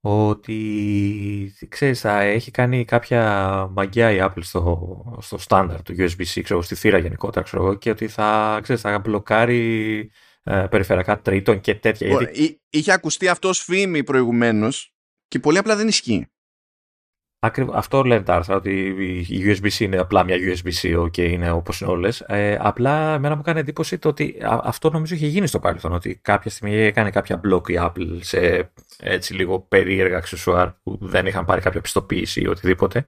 ότι ξέρεις, θα έχει κάνει κάποια μαγιά η Apple στο, στο standard του USB-C, ξέρω, στη θύρα γενικότερα, ξέρω, και ότι θα, ξέρεις, θα μπλοκάρει ε, περιφερειακά τρίτων και τέτοια. Γιατί... Είχε ακουστεί αυτό ως φήμη προηγουμένως και πολύ απλά δεν ισχύει. Ακριβώς, αυτό λένε τα άρθρα, ότι η USB-C είναι απλά μια USB-C και είναι όπως είναι όλες. Ε, απλά εμένα μου κάνει εντύπωση το ότι αυτό νομίζω είχε γίνει στο παρελθόν, ότι κάποια στιγμή έκανε κάποια block η Apple σε έτσι λίγο περίεργα αξεσουάρ που δεν είχαν πάρει κάποια πιστοποίηση ή οτιδήποτε.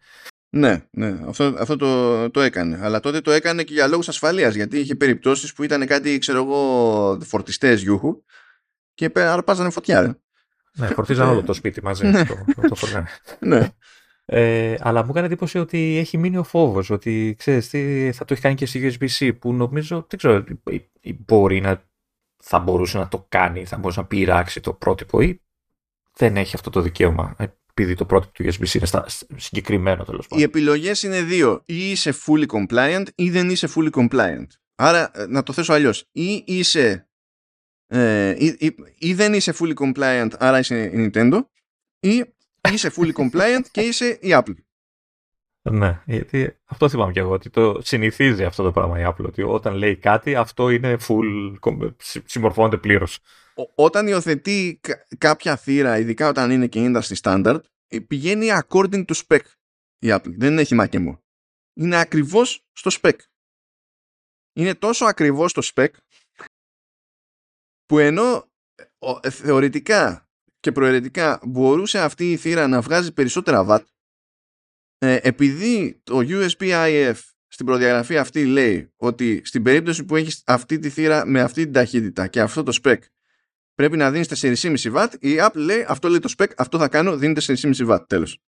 Ναι, ναι, αυτό, αυτό το, το έκανε. Αλλά τότε το έκανε και για λόγους ασφαλείας, γιατί είχε περιπτώσεις που ήταν κάτι, ξέρω εγώ, φορτιστές γιούχου και αρπάζανε φωτιά. Ναι, φορτίζαν όλο το σπίτι μαζί. Ναι. το, το, ναι. Ε, αλλά μου έκανε εντύπωση ότι έχει μείνει ο φόβος ότι ξέρεις τι, θα το έχει κάνει και στη USB-C που νομίζω, δεν ξέρω, μπορεί να θα μπορούσε να το κάνει, θα μπορούσε να πειράξει το πρότυπο ή δεν έχει αυτό το δικαίωμα επειδή το πρότυπο του USB-C είναι στα, συγκεκριμένο τέλος πάντων. Οι επιλογές είναι δύο. Ή είσαι fully compliant ή δεν είσαι fully compliant. Άρα, ε, να το θέσω αλλιώς. Ή είσαι. Ε, ή, ή, ή, δεν είσαι fully compliant, άρα είσαι η Nintendo, ή είσαι fully compliant και είσαι η Apple. Ναι, γιατί αυτό θυμάμαι και εγώ, ότι το συνηθίζει αυτό το πράγμα η Apple, ότι όταν λέει κάτι αυτό είναι full, συμμορφώνεται πλήρως. Όταν υιοθετεί κάποια θύρα, ειδικά όταν είναι και industry standard, ε, πηγαίνει according to spec η Apple. Δεν έχει μακεμό. Είναι ακριβώς στο spec. Είναι τόσο ακριβώς στο spec που ενώ ε, θεωρητικά και προαιρετικά μπορούσε αυτή η θύρα να βγάζει περισσότερα watt ε, επειδή το USB-IF στην προδιαγραφή αυτή λέει ότι στην περίπτωση που έχεις αυτή τη θύρα με αυτή την ταχύτητα και αυτό το spec πρέπει να δίνεις 4,5 watt η Apple λέει αυτό λέει το spec αυτό θα κάνω δίνει 4,5 watt τέλος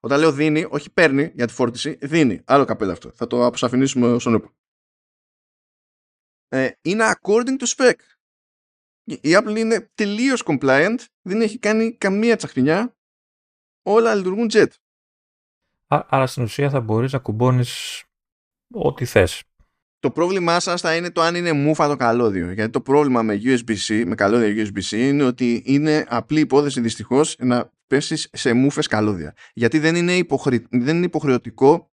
όταν λέω δίνει όχι παίρνει για τη φόρτιση δίνει άλλο καπέλα αυτό. Θα το αποσαφηνίσουμε όσον ούπο ε, είναι according to spec η Apple είναι τελείως compliant, δεν έχει κάνει καμία τσαχπινιά, όλα λειτουργούν jet. άρα στην ουσία θα μπορείς να κουμπώνεις ό,τι θες. Το πρόβλημά σας θα είναι το αν είναι μούφα το καλώδιο. Γιατί το πρόβλημα με USB-C, με καλώδια USB-C είναι ότι είναι απλή υπόθεση δυστυχώς να πέσεις σε μούφες καλώδια. Γιατί δεν είναι, δεν είναι υποχρεωτικό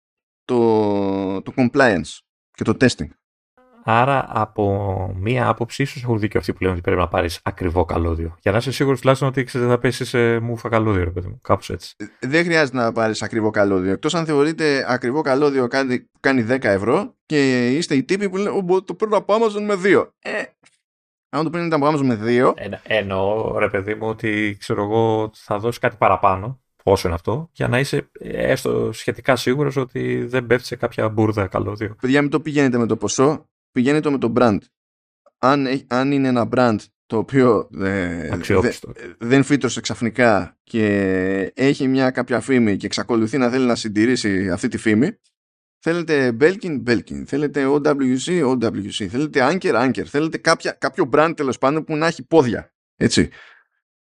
το, το compliance και το testing. Άρα, από μία άποψη, ίσως έχουν δίκιο αυτοί που λένε ότι πρέπει να πάρεις ακριβό καλώδιο. Για να είσαι σίγουρος τουλάχιστον ότι ξέρετε θα πέσεις σε μούφα καλώδιο, ρε παιδί μου. Κάπως έτσι. Ε, δεν χρειάζεται να πάρεις ακριβό καλώδιο. Εκτός αν θεωρείτε ακριβό καλώδιο κάνει, κάνει 10 ευρώ και είστε οι τύποι που λένε το παίρνω από Amazon με 2. Ε, αν το παίρνετε από Amazon με 2. Ε, εννοώ, ρε παιδί μου, ότι ξέρω εγώ θα δώσεις κάτι παραπάνω όσο είναι αυτό, για να είσαι έστω σχετικά σίγουρος ότι δεν πέφτει σε κάποια μπουρδα καλώδιο. Παιδιά, μην το πηγαίνετε με το ποσό πηγαίνει με το brand. Αν, αν είναι ένα brand το οποίο ε, δεν φύτρωσε ξαφνικά και έχει μια κάποια φήμη και εξακολουθεί να θέλει να συντηρήσει αυτή τη φήμη θέλετε Belkin, Belkin. Θέλετε OWC, OWC θέλετε Anker, Anker. Θέλετε κάποια, κάποιο brand τέλος πάντων που να έχει πόδια έτσι.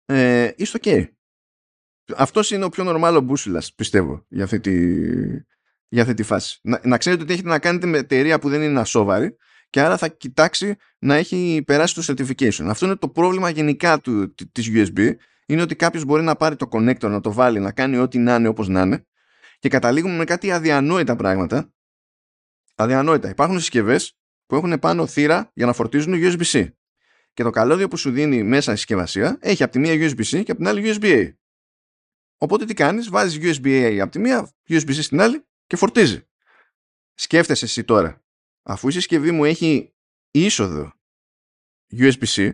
Ε, είστε ok. Αυτός είναι ο πιο νορμάλο μπούσουλας, πιστεύω για αυτή τη, για αυτή τη φάση. Να, να ξέρετε ότι έχετε να κάνετε με εταιρεία που δεν είναι ασόβαρη και άρα θα κοιτάξει να έχει περάσει το certification. Αυτό είναι το πρόβλημα γενικά του, της USB είναι ότι κάποιος μπορεί να πάρει το connector, να το βάλει, να κάνει ό,τι να είναι όπως να είναι και καταλήγουμε με κάτι αδιανόητα πράγματα. Αδιανόητα. Υπάρχουν συσκευές που έχουν πάνω θύρα για να φορτίζουν USB-C. Και το καλώδιο που σου δίνει μέσα η συσκευασία έχει από τη μία USB-C και από την άλλη USB-A. Οπότε τι κάνεις, βάζεις USB-A από τη μία, USB-C στην άλλη και φορτίζει. Σκέφτεσαι εσύ τώρα αφού η συσκευή μου έχει είσοδο USB-C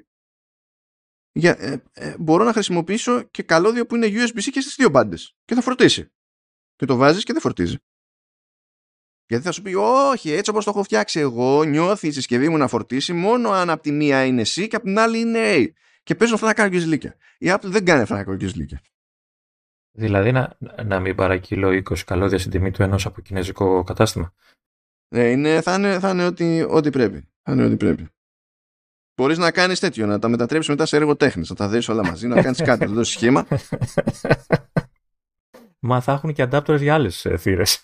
για, ε, ε, μπορώ να χρησιμοποιήσω και καλώδιο που είναι USB-C και στις δύο μπάντες και θα φορτίσει. Και το βάζεις και δεν φορτίζει. Γιατί θα σου πει, Όχι, έτσι όπως το έχω φτιάξει εγώ, νιώθει η συσκευή μου να φορτίσει μόνο αν από τη μία είναι C και από την άλλη είναι A. Και παίζω αυτά να κάνω γκυζλίκια. Η Apple δεν κάνει αυτά να κάνω γκυζλίκια. Δηλαδή να, να μην παρακύλω 20 καλώδια στην τιμή του ενός από κινέζικο κατάστημα. Ε, είναι, θα είναι, θα είναι ό,τι, ό,τι πρέπει. Θα είναι ό,τι πρέπει. Μπορείς να κάνεις τέτοιο, να τα μετατρέψεις μετά σε έργο τέχνης, να τα δεις όλα μαζί, να κάνεις κάτι, να δώσεις σχήμα. *laughs* Μα θα έχουν και adapters για άλλες θύρες.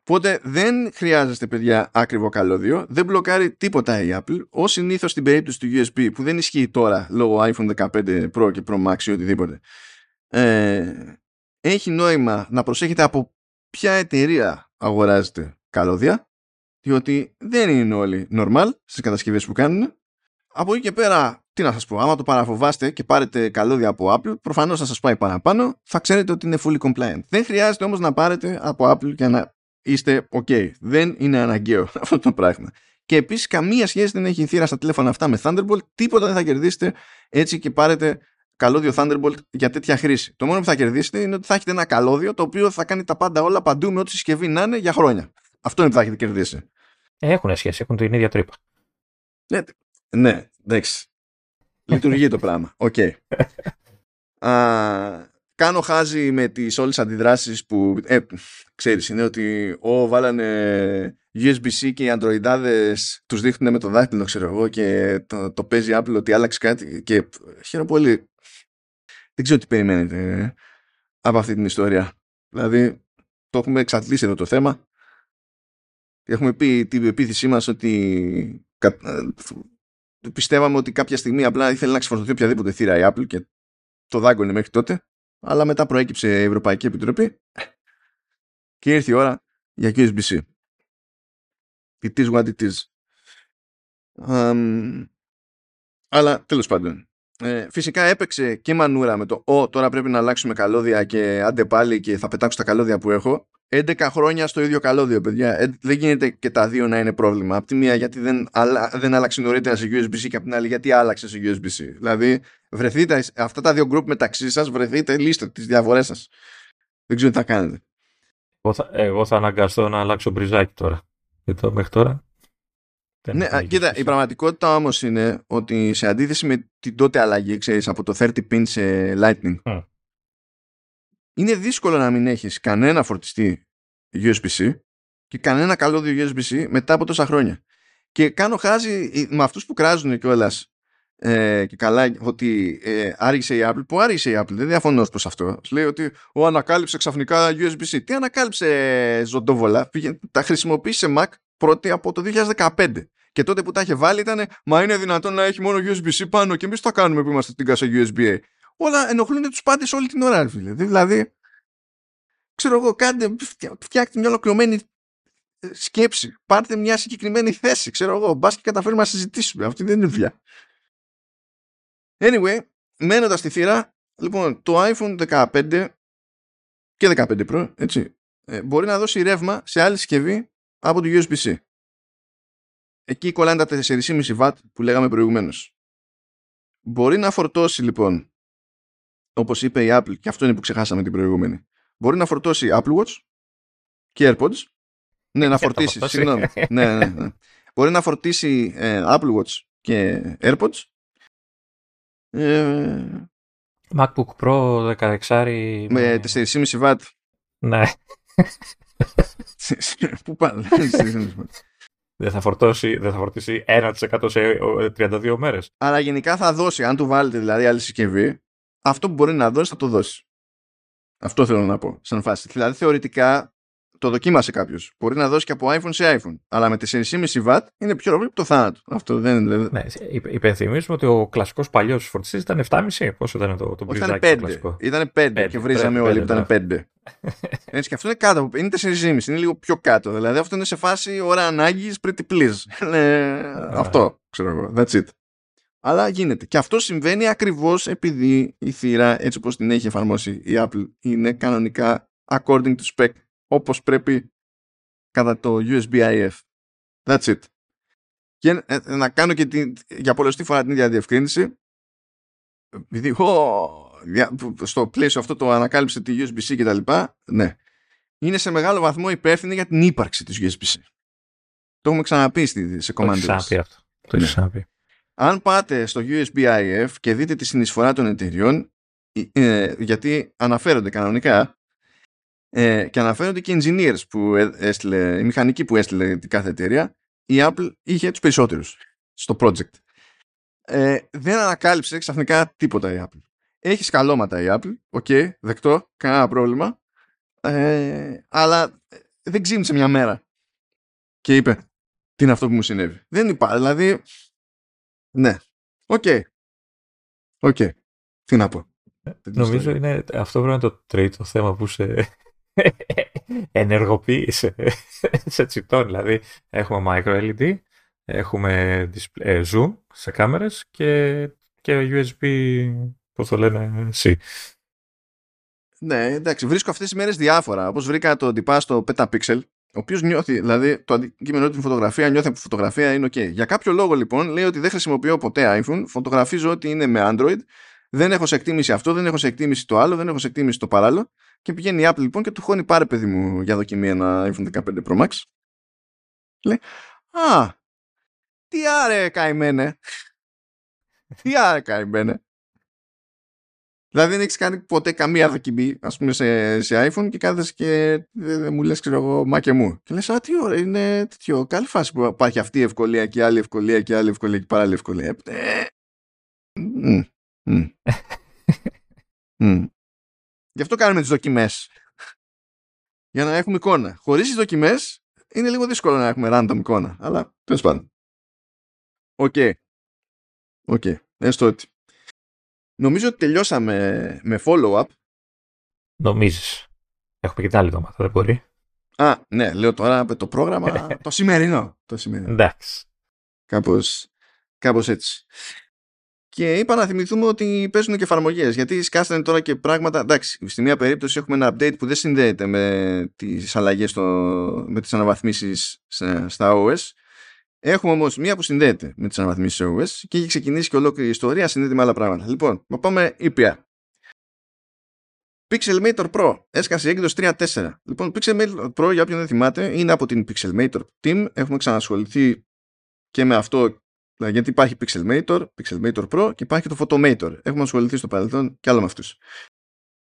Οπότε δεν χρειάζεστε, παιδιά, άκριβο καλώδιο. Δεν μπλοκάρει τίποτα η Apple. Ω συνήθως στην περίπτωση του USB, που δεν ισχύει τώρα λόγω iPhone 15 Pro και Pro Max ή οτιδήποτε, ε, έχει νόημα να προσέχετε από ποια εταιρεία αγοράζετε καλώδια, διότι δεν είναι όλοι normal στις κατασκευές που κάνουν. Από εκεί και πέρα, τι να σας πω, άμα το παραφοβάστε και πάρετε καλώδια από Apple, προφανώς θα σας πάει παραπάνω, θα ξέρετε ότι είναι fully compliant. Δεν χρειάζεται όμως να πάρετε από Apple για να είστε ok. Δεν είναι αναγκαίο *laughs* αυτό το πράγμα. Και επίσης καμία σχέση δεν έχει θύρα στα τηλέφωνα αυτά με Thunderbolt, τίποτα δεν θα κερδίσετε έτσι και πάρετε καλώδιο Thunderbolt για τέτοια χρήση. Το μόνο που θα κερδίσετε είναι ότι θα έχετε ένα καλώδιο το οποίο θα κάνει τα πάντα όλα παντού με ό,τι συσκευή να είναι για χρόνια. Αυτό είναι που θα έχετε κερδίσει. Έχουν σχέση, έχουν την ίδια τρύπα. Ναι, ναι εντάξει. Λειτουργεί το πράγμα. OK. Okay. κάνω χάζι με τις όλες αντιδράσεις που ε, ξέρεις είναι ότι ο, βάλανε USB-C και οι αντροειδάδες τους δείχνουν με το δάχτυλο ξέρω εγώ και το, το παίζει Apple ότι άλλαξε κάτι και χαίρομαι πολύ δεν ξέρω τι περιμένετε ε, από αυτή την ιστορία. Δηλαδή, το έχουμε εξαντλήσει εδώ το θέμα. Έχουμε πει την επίθεσή μας ότι ε, πιστεύαμε ότι κάποια στιγμή απλά ήθελε να ξεφορτωθεί οποιαδήποτε θύρα η Apple και το δάγκωνε μέχρι τότε. Αλλά μετά προέκυψε η Ευρωπαϊκή Επιτροπή και ήρθε η ώρα για USB-C. It is what it is. Um, αλλά τέλος πάντων ε, φυσικά έπαιξε και μανούρα με το «Ω, τώρα πρέπει να αλλάξουμε καλώδια και άντε πάλι και θα πετάξω τα καλώδια που έχω». 11 χρόνια στο ίδιο καλώδιο, παιδιά. Ε, δεν γίνεται και τα δύο να είναι πρόβλημα. Απ' τη μία γιατί δεν, άλλα, δεν άλλαξε νωρίτερα σε USB-C και απ' την άλλη γιατί άλλαξε σε USB-C. Δηλαδή, βρεθείτε αυτά τα δύο group μεταξύ σας, βρεθείτε, λύστε τις διαφορές σας. Δεν ξέρω τι θα κάνετε. Εγώ θα, εγώ θα αναγκαστώ να αλλάξω μπριζάκι τώρα. Γιατί μέχρι τώρα ναι, κοίτα, η πραγματικότητα όμως είναι ότι σε αντίθεση με την τότε αλλαγή, ξέρεις, από το 30 pin σε Lightning, είναι δύσκολο να μην έχεις κανένα φορτιστή USB-C και κανένα καλώδιο USB-C μετά από τόσα χρόνια. Και κάνω χάζι με αυτούς που κράζουν κιόλας ε, και καλά ότι ε, άργησε η Apple. Που άργησε η Apple, δεν διαφωνώ προς αυτό. Λέει ότι ο ανακάλυψε ξαφνικά USB-C. Τι ανακάλυψε ζωντόβολα, τα χρησιμοποίησε Mac πρώτη από το 2015. Και τότε που τα είχε βάλει ήταν, μα είναι δυνατόν να έχει μόνο USB-C πάνω και εμείς το κάνουμε που είμαστε στην κάσα USB-A. Όλα ενοχλούν τους πάντες όλη την ώρα, φίλε. Δηλαδή, ξέρω εγώ, κάντε, φτιάχτε μια ολοκληρωμένη ε, σκέψη. Πάρτε μια συγκεκριμένη θέση, ξέρω εγώ. Μπας και καταφέρουμε να συζητήσουμε. Αυτή δεν είναι δουλειά. Anyway, μένοντας στη θύρα, λοιπόν, το iPhone 15 και 15 Pro, έτσι, ε, μπορεί να δώσει ρεύμα σε άλλη συσκευή από το USB-C. Εκεί κολλάνε τα 4,5 W που λέγαμε προηγουμένως. Μπορεί να φορτώσει λοιπόν, όπως είπε η Apple, και αυτό είναι που ξεχάσαμε την προηγούμενη, μπορεί να φορτώσει Apple Watch και AirPods. Ναι, να φορτίσει, συγγνώμη. ναι, ναι, ναι. Μπορεί να φορτίσει ε, Apple Watch και AirPods. Ε, MacBook Pro 16 με 4,5 W. Ναι. *laughs* Πού πάνε. *laughs* Δεν θα, φορτώσει, δεν θα φορτίσει 1% σε 32 μέρες. Αλλά γενικά θα δώσει, αν του βάλετε δηλαδή άλλη συσκευή, αυτό που μπορεί να δώσει θα το δώσει. Αυτό θέλω να πω, σαν φάση. Δηλαδή θεωρητικά το δοκίμασε κάποιος. Μπορεί να δώσει και από iPhone σε iPhone. Αλλά με 4,5 W είναι πιο ρόλο το θάνατο. Αυτό δεν είναι. Ναι, υπενθυμίζουμε ότι ο κλασικός παλιός φορτιστής ήταν 7,5. Πόσο ήταν το, το Ήταν 5. Ήταν 5 και βρίζαμε όλοι που ήταν 5. Έτσι και αυτό είναι κάτω. Είναι 4,5. Είναι λίγο πιο κάτω. Δηλαδή αυτό είναι σε φάση ώρα ανάγκης pretty please. αυτό ξέρω εγώ. That's it. Αλλά γίνεται. Και αυτό συμβαίνει ακριβώς επειδή η θύρα έτσι όπως την έχει εφαρμόσει η Apple είναι κανονικά according to spec όπως πρέπει κατά το USB-IF. That's it. Και ε, ε, να κάνω και την, για πολλωστή φορά την ίδια διευκρίνηση επειδή στο πλαίσιο αυτό το ανακάλυψε τη USB-C και τα λοιπά, ναι. Είναι σε μεγάλο βαθμό υπεύθυνη για την ύπαρξη της USB-C. Το έχουμε ξαναπεί σε κομμάτι. Το αυτό. Το ναι. ξαναπεί. Αν πάτε στο USB-IF και δείτε τη συνεισφορά των εταιριών, ε, γιατί αναφέρονται κανονικά, ε, και αναφέρονται και οι engineers που έστειλε, οι μηχανικοί που έστειλε την κάθε εταιρεία, η Apple είχε τους περισσότερους στο project. Ε, δεν ανακάλυψε ξαφνικά τίποτα η Apple. έχει σκαλώματα η Apple. OK, okay, δεκτό, κανένα πρόβλημα. Ε, αλλά δεν ξύπνησε μια μέρα και είπε τι είναι αυτό που μου συνέβη. Δεν υπάρχει, δηλαδή, ναι. OK. Okay. OK. Okay. Τι να πω. Νομίζω είναι, αυτό πρέπει να είναι το τρίτο θέμα που σε *laughs* ενεργοποίησε *laughs* σε τσιτών. Δηλαδή, έχουμε micro LED, έχουμε display, ε, zoom σε κάμερες και, και USB, πώς το λένε, C. Ναι, εντάξει, βρίσκω αυτές τις μέρες διάφορα. Όπως βρήκα το τυπά στο Petapixel, ο οποίος νιώθει, δηλαδή το αντικείμενο την φωτογραφία νιώθει από φωτογραφία είναι OK. Για κάποιο λόγο λοιπόν λέει ότι δεν χρησιμοποιώ ποτέ iPhone, φωτογραφίζω ότι είναι με Android, δεν έχω σε εκτίμηση αυτό, δεν έχω σε εκτίμηση το άλλο, δεν έχω σε εκτίμηση το παράλληλο και πηγαίνει η Apple λοιπόν και του χώνει πάρε παιδί μου για δοκιμή ένα iPhone 15 Pro Max. Λέει, α, τι άρε καημένε. τι άρε καημένε. Δηλαδή δεν έχεις κάνει ποτέ καμία δοκιμή ας πούμε, σε, σε iPhone και κάθεσαι και δεν μου λες ξέρω εγώ μα και μου. Και λες α τι ώρα είναι τέτοιο καλή φάση που υπάρχει αυτή η ευκολία και άλλη ευκολία και άλλη ευκολία και παράλληλη ευκολία. Ε, *laughs* Γι' αυτό κάνουμε τις δοκιμές. Για να έχουμε εικόνα. Χωρίς τις δοκιμές είναι λίγο δύσκολο να έχουμε random εικόνα. Αλλά τέλος πάντων. OK. OK. Έστω ότι. Νομίζω ότι τελειώσαμε με follow-up. Νομίζεις. Έχουμε και την άλλη εβδομάδα, δεν μπορεί. Α, ναι, λέω τώρα με το πρόγραμμα *laughs* το σημερινό. Το σημερινό. Εντάξει. Κάπως, κάπως έτσι. Και είπα να θυμηθούμε ότι παίζουν και εφαρμογές. Γιατί σκάσανε τώρα και πράγματα. Εντάξει, στη μία περίπτωση έχουμε ένα update που δεν συνδέεται με τις αλλαγές, με τις αναβαθμίσεις στα OS. Έχουμε όμως μία που συνδέεται με τις αναβαθμίσεις OS και έχει ξεκινήσει και ολόκληρη η ιστορία συνδέεται με άλλα πράγματα. Λοιπόν, να πάμε ήπια. Pixelmator Pro έσκασε έκδοση 3.4. Λοιπόν, Pixelmator Pro, για όποιον δεν θυμάται, είναι από την Pixelmator Team. Έχουμε ξανασχοληθεί και με αυτό γιατί υπάρχει Pixelmator, Pixelmator Pro και υπάρχει το Photomator. Έχουμε ασχοληθεί στο παρελθόν και άλλο με αυτούς.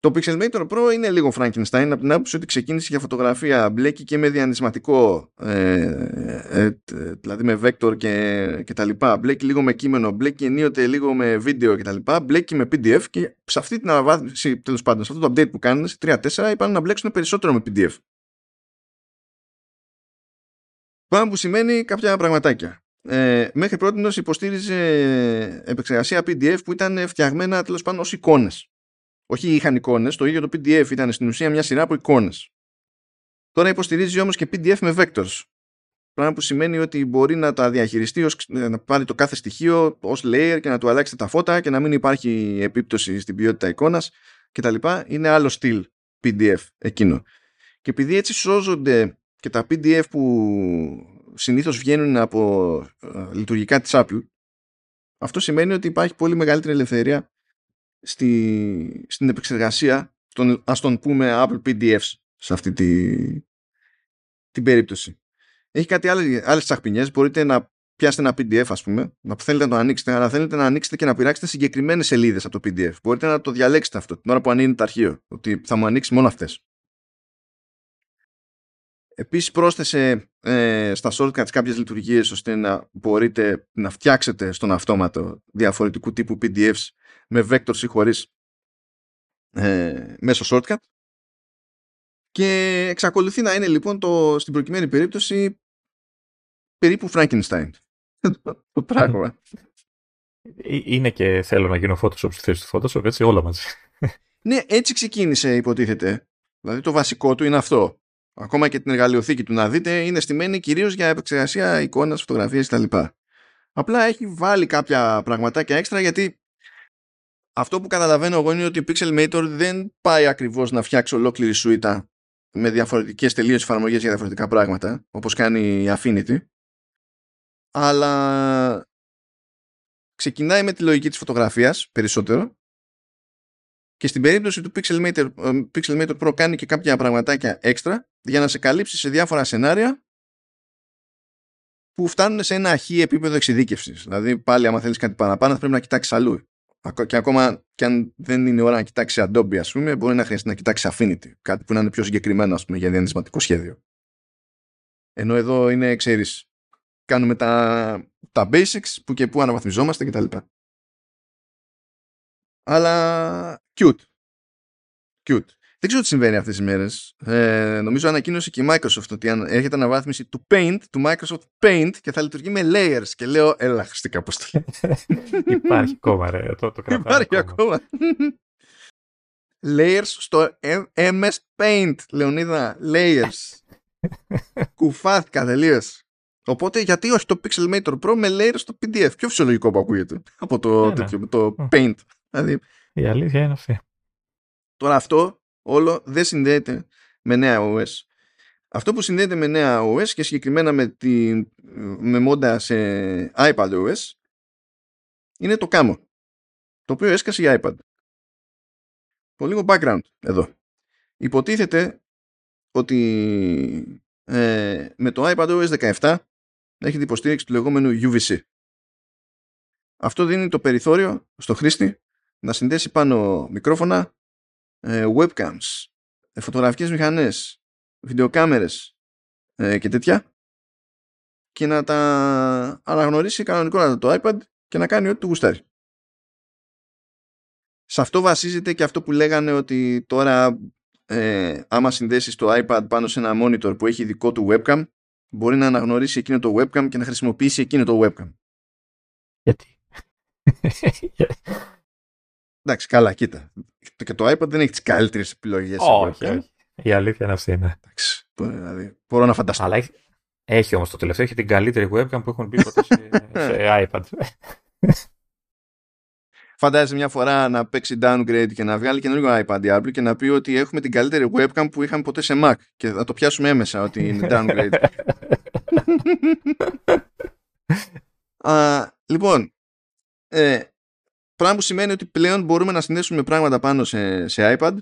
Το Pixelmator Pro είναι λίγο Frankenstein από την άποψη ότι ξεκίνησε για φωτογραφία μπλέκει και με διανυσματικό ε, ε, δηλαδή με vector και, και τα λοιπά μπλέκει λίγο με κείμενο, μπλέκει ενίοτε λίγο με βίντεο και τα λοιπά μπλέκει με PDF και σε αυτή την αναβάθμιση τέλος πάντων σε αυτό το update που κάνουν σε 3-4 είπαν να μπλέξουν περισσότερο με PDF Πάμε που σημαίνει κάποια πραγματάκια ε, μέχρι πρώτη υποστήριζε επεξεργασία PDF που ήταν φτιαγμένα τέλος πάντων ως εικόνες. Όχι είχαν εικόνες, το ίδιο το PDF ήταν στην ουσία μια σειρά από εικόνες. Τώρα υποστηρίζει όμως και PDF με vectors. Πράγμα που σημαίνει ότι μπορεί να τα διαχειριστεί, ως, να πάρει το κάθε στοιχείο ως layer και να του αλλάξετε τα φώτα και να μην υπάρχει επίπτωση στην ποιότητα εικόνας κτλ. Είναι άλλο στυλ PDF εκείνο. Και επειδή έτσι σώζονται και τα PDF που συνήθως βγαίνουν από ε, λειτουργικά της Apple αυτό σημαίνει ότι υπάρχει πολύ μεγαλύτερη ελευθερία στη, στην επεξεργασία των ας τον πούμε Apple PDFs σε αυτή τη, την περίπτωση. Έχει κάτι άλλες, άλλες τσαχπινιές, μπορείτε να πιάσετε ένα PDF ας πούμε, να θέλετε να το ανοίξετε, αλλά θέλετε να ανοίξετε και να πειράξετε συγκεκριμένες σελίδες από το PDF. Μπορείτε να το διαλέξετε αυτό την ώρα που ανοίγει το αρχείο, ότι θα μου ανοίξει μόνο αυτές. Επίσης πρόσθεσε ε, στα shortcuts κάποιες λειτουργίες ώστε να μπορείτε να φτιάξετε στον αυτόματο διαφορετικού τύπου PDFs με vectors ή χωρίς ε, μέσω shortcut και εξακολουθεί να είναι λοιπόν το, στην προκειμένη περίπτωση περίπου Frankenstein *laughs* το πράγμα. Ε, είναι και θέλω να γίνω Photoshop στη θέση του Photoshop, έτσι όλα μαζί. Ναι, έτσι ξεκίνησε υποτίθεται. Δηλαδή το βασικό του είναι αυτό ακόμα και την εργαλειοθήκη του να δείτε είναι στημένη κυρίως για επεξεργασία εικόνας, φωτογραφίες κτλ. Απλά έχει βάλει κάποια πραγματάκια έξτρα γιατί αυτό που καταλαβαίνω εγώ είναι ότι η Pixelmator δεν πάει ακριβώς να φτιάξει ολόκληρη σουίτα με διαφορετικές τελείως εφαρμογές για διαφορετικά πράγματα όπως κάνει η Affinity αλλά ξεκινάει με τη λογική της φωτογραφίας περισσότερο και στην περίπτωση του Pixelmator, ε, Pixelmator Pro κάνει και κάποια πραγματάκια έξτρα για να σε καλύψει σε διάφορα σενάρια που φτάνουν σε ένα αρχή επίπεδο εξειδίκευσης. Δηλαδή, πάλι, άμα θέλεις κάτι παραπάνω, θα πρέπει να κοιτάξεις αλλού. Και ακόμα και αν δεν είναι ώρα να κοιτάξεις Adobe, ας πούμε, μπορεί να χρειαστεί να κοιτάξεις Affinity. Κάτι που να είναι πιο συγκεκριμένο, ας πούμε, για διανυσματικό σχέδιο. Ενώ εδώ είναι, ξέρεις, κάνουμε τα, τα basics που και που αναβαθμιζόμαστε κτλ. αλλά cute. Cute. Δεν ξέρω τι συμβαίνει αυτές τις μέρες. Ε, νομίζω ανακοίνωσε και η Microsoft ότι έρχεται αναβάθμιση του Paint, του Microsoft Paint και θα λειτουργεί με layers. Και λέω, έλα, χρηστικά αποστολή. *laughs* Υπάρχει ακόμα, ρε. Το, το Υπάρχει ακόμα. layers στο MS Paint, Λεωνίδα. Layers. *laughs* Κουφάθηκα τελείως. Οπότε γιατί όχι το Pixelmator Pro με layers στο PDF. Πιο φυσιολογικό που ακούγεται από το, ναι, ναι. τέτοιο, το Paint. Δηλαδή, η αλήθεια είναι αυτή. Τώρα αυτό όλο δεν συνδέεται με νέα OS. Αυτό που συνδέεται με νέα OS και συγκεκριμένα με, τη, με μόντα σε iPad OS είναι το Camo το οποίο έσκασε για iPad. Το λίγο background εδώ. Υποτίθεται ότι ε, με το iPad OS 17 έχει την υποστήριξη του λεγόμενου UVC. Αυτό δίνει το περιθώριο στο χρήστη να συνδέσει πάνω μικρόφωνα, ε, webcams, ε, φωτογραφικές μηχανές, βιντεοκάμερες ε, και τέτοια και να τα αναγνωρίσει κανονικότατα το iPad και να κάνει ό,τι του γουστάρει. Σε αυτό βασίζεται και αυτό που λέγανε ότι τώρα ε, άμα συνδέσεις το iPad πάνω σε ένα monitor που έχει δικό του webcam μπορεί να αναγνωρίσει εκείνο το webcam και να χρησιμοποιήσει εκείνο το webcam. Γιατί; *laughs* Εντάξει, καλά, κοίτα. Και το iPad δεν έχει τις καλύτερες επιλογές. Όχι, όχι. Η αλήθεια είναι αυτή, ναι. Εντάξει, δηλαδή, μπορώ να φανταστώ. Αλλά έχει, έχει όμως το τελευταίο, έχει την καλύτερη webcam που έχουν μπει ποτέ σε, *laughs* σε iPad. *laughs* Φαντάζεσαι μια φορά να παίξει downgrade και να βγάλει καινούργιο iPad Apple και να πει ότι έχουμε την καλύτερη webcam που είχαμε ποτέ σε Mac και θα το πιάσουμε έμεσα ότι είναι *laughs* downgrade. Α, λοιπόν, ε, πράγμα που σημαίνει ότι πλέον μπορούμε να συνδέσουμε πράγματα πάνω σε, σε iPad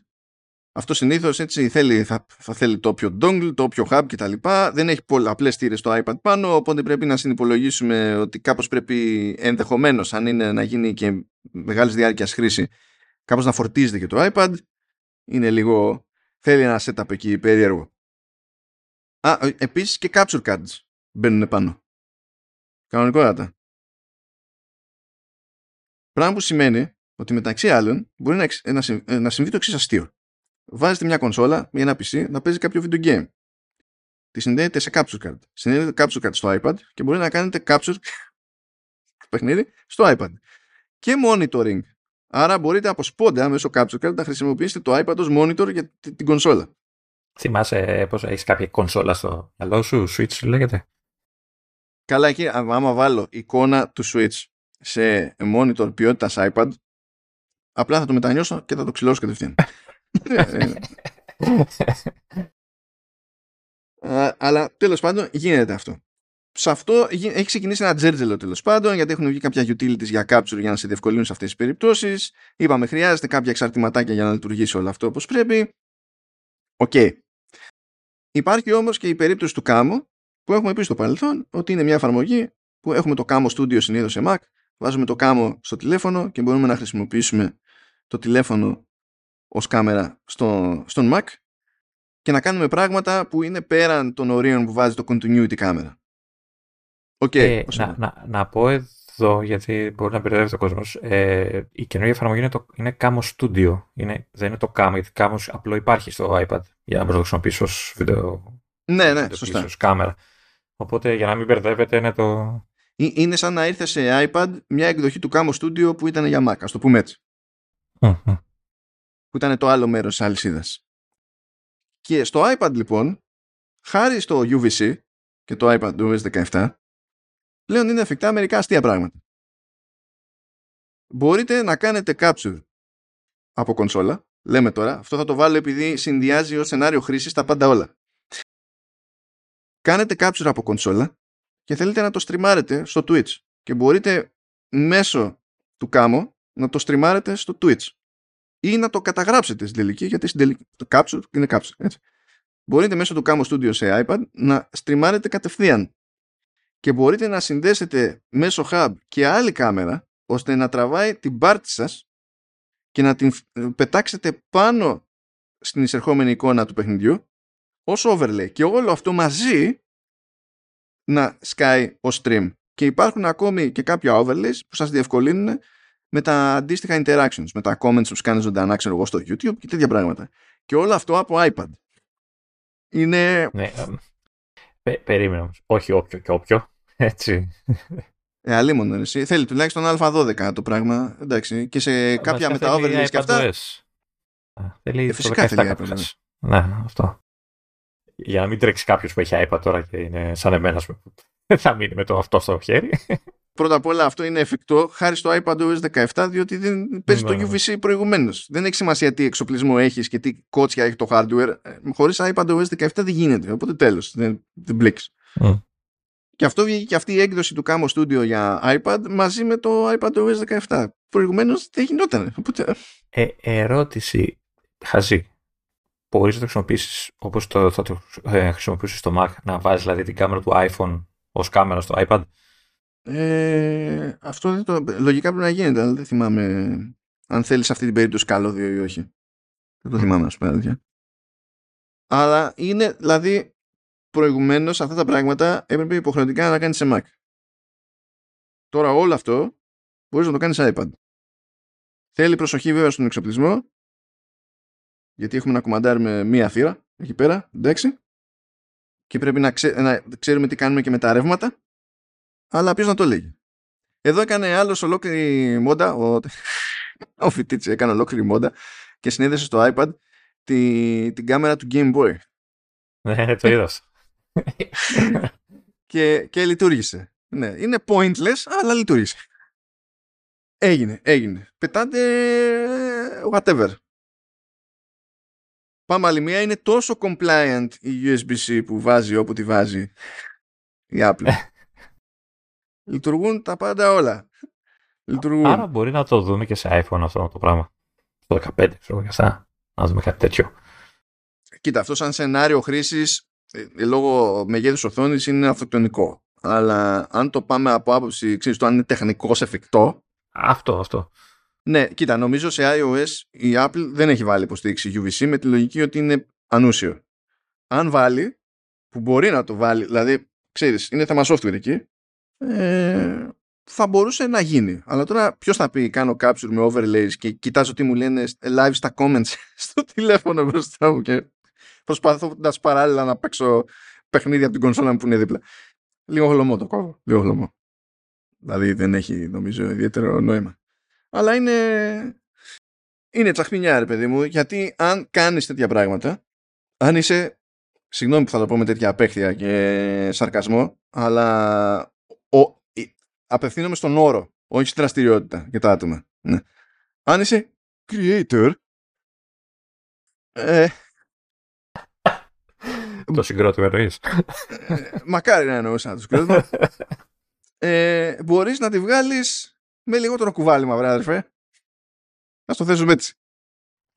αυτό συνήθως έτσι θέλει, θα, θα θέλει το όποιο dongle, το όποιο hub κτλ. Δεν έχει απλές θύρε στο iPad πάνω, οπότε πρέπει να συνυπολογίσουμε ότι κάπως πρέπει ενδεχομένως, αν είναι να γίνει και μεγάλης διάρκειας χρήση, κάπως να φορτίζεται και το iPad. Είναι λίγο. Θέλει ένα setup εκεί περίεργο. Α, ε, επίσης και capture cards μπαίνουν πάνω. Κανονικότατα. Πράγμα που σημαίνει ότι μεταξύ άλλων μπορεί να, να, να συμβεί το εξής αστείο βάζετε μια κονσόλα ή ένα PC να παίζει κάποιο video game. Τη συνδέεται σε capture card. Συνδέεται capture card στο iPad και μπορεί να κάνετε capture *laughs* παιχνίδι στο iPad. Και monitoring. Άρα μπορείτε από σπόντα μέσω capture card να χρησιμοποιήσετε το iPad ως monitor για την κονσόλα. Θυμάσαι πώς έχεις κάποια κονσόλα στο μυαλό σου, Switch λέγεται; Καλά εκεί, άμα βάλω εικόνα του Switch σε monitor ποιότητας iPad, απλά θα το μετανιώσω και θα το ξυλώσω κατευθείαν. αλλά τέλος πάντων γίνεται αυτό. Σε αυτό έχει ξεκινήσει ένα τζέρτζελο τέλος πάντων, γιατί έχουν βγει κάποια utilities για capture για να σε διευκολύνουν σε αυτές τις περιπτώσεις. Είπαμε, χρειάζεται κάποια εξαρτηματάκια για να λειτουργήσει όλο αυτό όπως πρέπει. Οκ. Υπάρχει όμως και η περίπτωση του Camo, που έχουμε πει στο παρελθόν ότι είναι μια εφαρμογή που έχουμε το Camo Studio συνήθως σε Mac, βάζουμε το Camo στο τηλέφωνο και μπορούμε να χρησιμοποιήσουμε το τηλέφωνο ως κάμερα στο, στον Mac και να κάνουμε πράγματα που είναι πέραν των ορίων που βάζει το continuity κάμερα. Okay, ε, να, να, να, πω εδώ, γιατί μπορεί να μπερδεύει ο κόσμος. Ε, η καινούργια εφαρμογή είναι, το, είναι Camo Studio. Είναι, δεν είναι το Camo, γιατί Camo απλό υπάρχει στο iPad για να το πίσω ως βίντεο. Ναι, ναι, σωστά. Ως κάμερα. Οπότε για να μην μπερδεύετε είναι το. Είναι σαν να ήρθε σε iPad μια εκδοχή του Camo Studio που ήταν για Mac, ας το πούμε έτσι που ήταν το άλλο μέρος της αλυσίδας. Και στο iPad λοιπόν, χάρη στο UVC και το iPad OS 17, πλέον είναι εφικτά μερικά αστεία πράγματα. Μπορείτε να κάνετε capture από κονσόλα, λέμε τώρα, αυτό θα το βάλω επειδή συνδυάζει ως σενάριο χρήσης τα πάντα όλα. Κάνετε capture από κονσόλα και θέλετε να το στριμάρετε στο Twitch και μπορείτε μέσω του κάμω να το στριμάρετε στο Twitch ή να το καταγράψετε στην τελική, γιατί στην τελική το capture είναι capture. Έτσι. Μπορείτε μέσω του Camo Studio σε iPad να στριμάρετε κατευθείαν και μπορείτε να συνδέσετε μέσω hub και άλλη κάμερα ώστε να τραβάει την πάρτι σας και να την πετάξετε πάνω στην εισερχόμενη εικόνα του παιχνιδιού ως overlay και όλο αυτό μαζί να σκάει ως stream και υπάρχουν ακόμη και κάποια overlays που σας διευκολύνουν με τα αντίστοιχα interactions, με τα comments που σκάνε ζωντανά, ξέρω εγώ, στο YouTube και τέτοια πράγματα. Και όλο αυτό από iPad. Είναι... Ναι, πε, περίμενα όμως. Όχι όποιο και όποιο. Έτσι. Ε, αλίμονο, εσύ. Θέλει τουλάχιστον α12 το πράγμα. Εντάξει. Και σε κάποια με τα overlays και αυτά. Θέλει ε, φυσικά θέλει iPad. Ναι, αυτό. Για να μην τρέξει κάποιος που έχει iPad τώρα και είναι σαν εμένα, *laughs* θα μείνει με το αυτό στο χέρι. Πρώτα απ' όλα αυτό είναι εφικτό χάρη στο iPadOS 17 διότι δεν παίζει το ναι. UVC προηγουμένως. Δεν έχει σημασία τι εξοπλισμό έχεις και τι κότσια έχει το hardware. Ε, Χωρίς iPadOS 17 δεν γίνεται. Οπότε τέλος. Δεν, δεν μπλέξει. Και αυτό βγήκε και αυτή η έκδοση του Camo Studio για iPad μαζί με το iPadOS 17. Προηγουμένως δεν γινόταν. Οπότε... Ε, ερώτηση. Χαζή. Μπορείς να το χρησιμοποιήσεις όπως το, θα το ε, χρησιμοποιήσεις στο Mac, να βάζεις δηλαδή την κάμερα του iPhone ως κάμερα στο iPad; Ε, αυτό δεν το, λογικά πρέπει να γίνεται, αλλά δεν θυμάμαι αν θέλεις σε αυτή την περίπτωση καλώδιο ή όχι. Δεν το θυμάμαι, να σου πω Αλλά είναι, δηλαδή, προηγουμένως αυτά τα πράγματα έπρεπε υποχρεωτικά να κάνεις σε Mac. Τώρα όλο αυτό μπορείς να το κάνεις σε iPad. Θέλει προσοχή βέβαια στον εξοπλισμό, γιατί έχουμε να κουμαντάρουμε μία θύρα εκεί πέρα, εντάξει. Και πρέπει να, να ξέρουμε τι κάνουμε και με τα ρεύματα αλλά ποιος να το λέγει. Εδώ έκανε άλλος ολόκληρη μόντα, ο, ο φοιτήτη έκανε ολόκληρη μόντα και συνέδεσε στο iPad τη, την κάμερα του Game Boy. Ναι, το είδα. και, και λειτουργήσε. Ναι, είναι pointless, αλλά λειτουργήσε. Έγινε, έγινε. Πετάτε whatever. Πάμε άλλη μία, είναι τόσο compliant η USB-C που βάζει όπου τη βάζει η Apple. *laughs* Λειτουργούν τα πάντα όλα. Λειτουργούν. Άρα μπορεί να το δούμε και σε iPhone αυτό το πράγμα. Στο 15, ξέρω και αυτά. Να δούμε κάτι τέτοιο. Κοίτα, αυτό σαν σενάριο χρήσης ε, ε, λόγω μεγέθους οθόνης είναι αυτοκτονικό. Αλλά αν το πάμε από άποψη, ξέρεις το αν είναι τεχνικός εφικτό. Αυτό, αυτό. Ναι, κοίτα, νομίζω σε iOS η Apple δεν έχει βάλει υποστήριξη UVC με τη λογική ότι είναι ανούσιο. Αν βάλει, που μπορεί να το βάλει, δηλαδή, ξέρεις, είναι θέμα software εκεί, ε, θα μπορούσε να γίνει. Αλλά τώρα ποιος θα πει κάνω capture με overlays και κοιτάζω τι μου λένε live στα comments *laughs* στο τηλέφωνο μπροστά μου και προσπαθώ να παράλληλα να παίξω παιχνίδια από την κονσόλα μου που είναι δίπλα. Λίγο χλωμό το κόβω. Λίγο χλωμό. Δηλαδή δεν έχει νομίζω ιδιαίτερο νόημα. Αλλά είναι, είναι τσαχμινιά ρε παιδί μου γιατί αν κάνεις τέτοια πράγματα αν είσαι συγγνώμη που θα το πω με τέτοια απέχθεια και σαρκασμό αλλά ο, απευθύνομαι στον όρο, όχι στη δραστηριότητα για τα άτομα. Ναι. Αν είσαι creator, ε, το συγκρότημα εννοείς. Ε, μακάρι να εννοούσα το συγκρότημα. *laughs* Ε, μπορείς να τη βγάλεις με λιγότερο κουβάλιμα, βρε αδερφέ. Να το θέσουμε έτσι.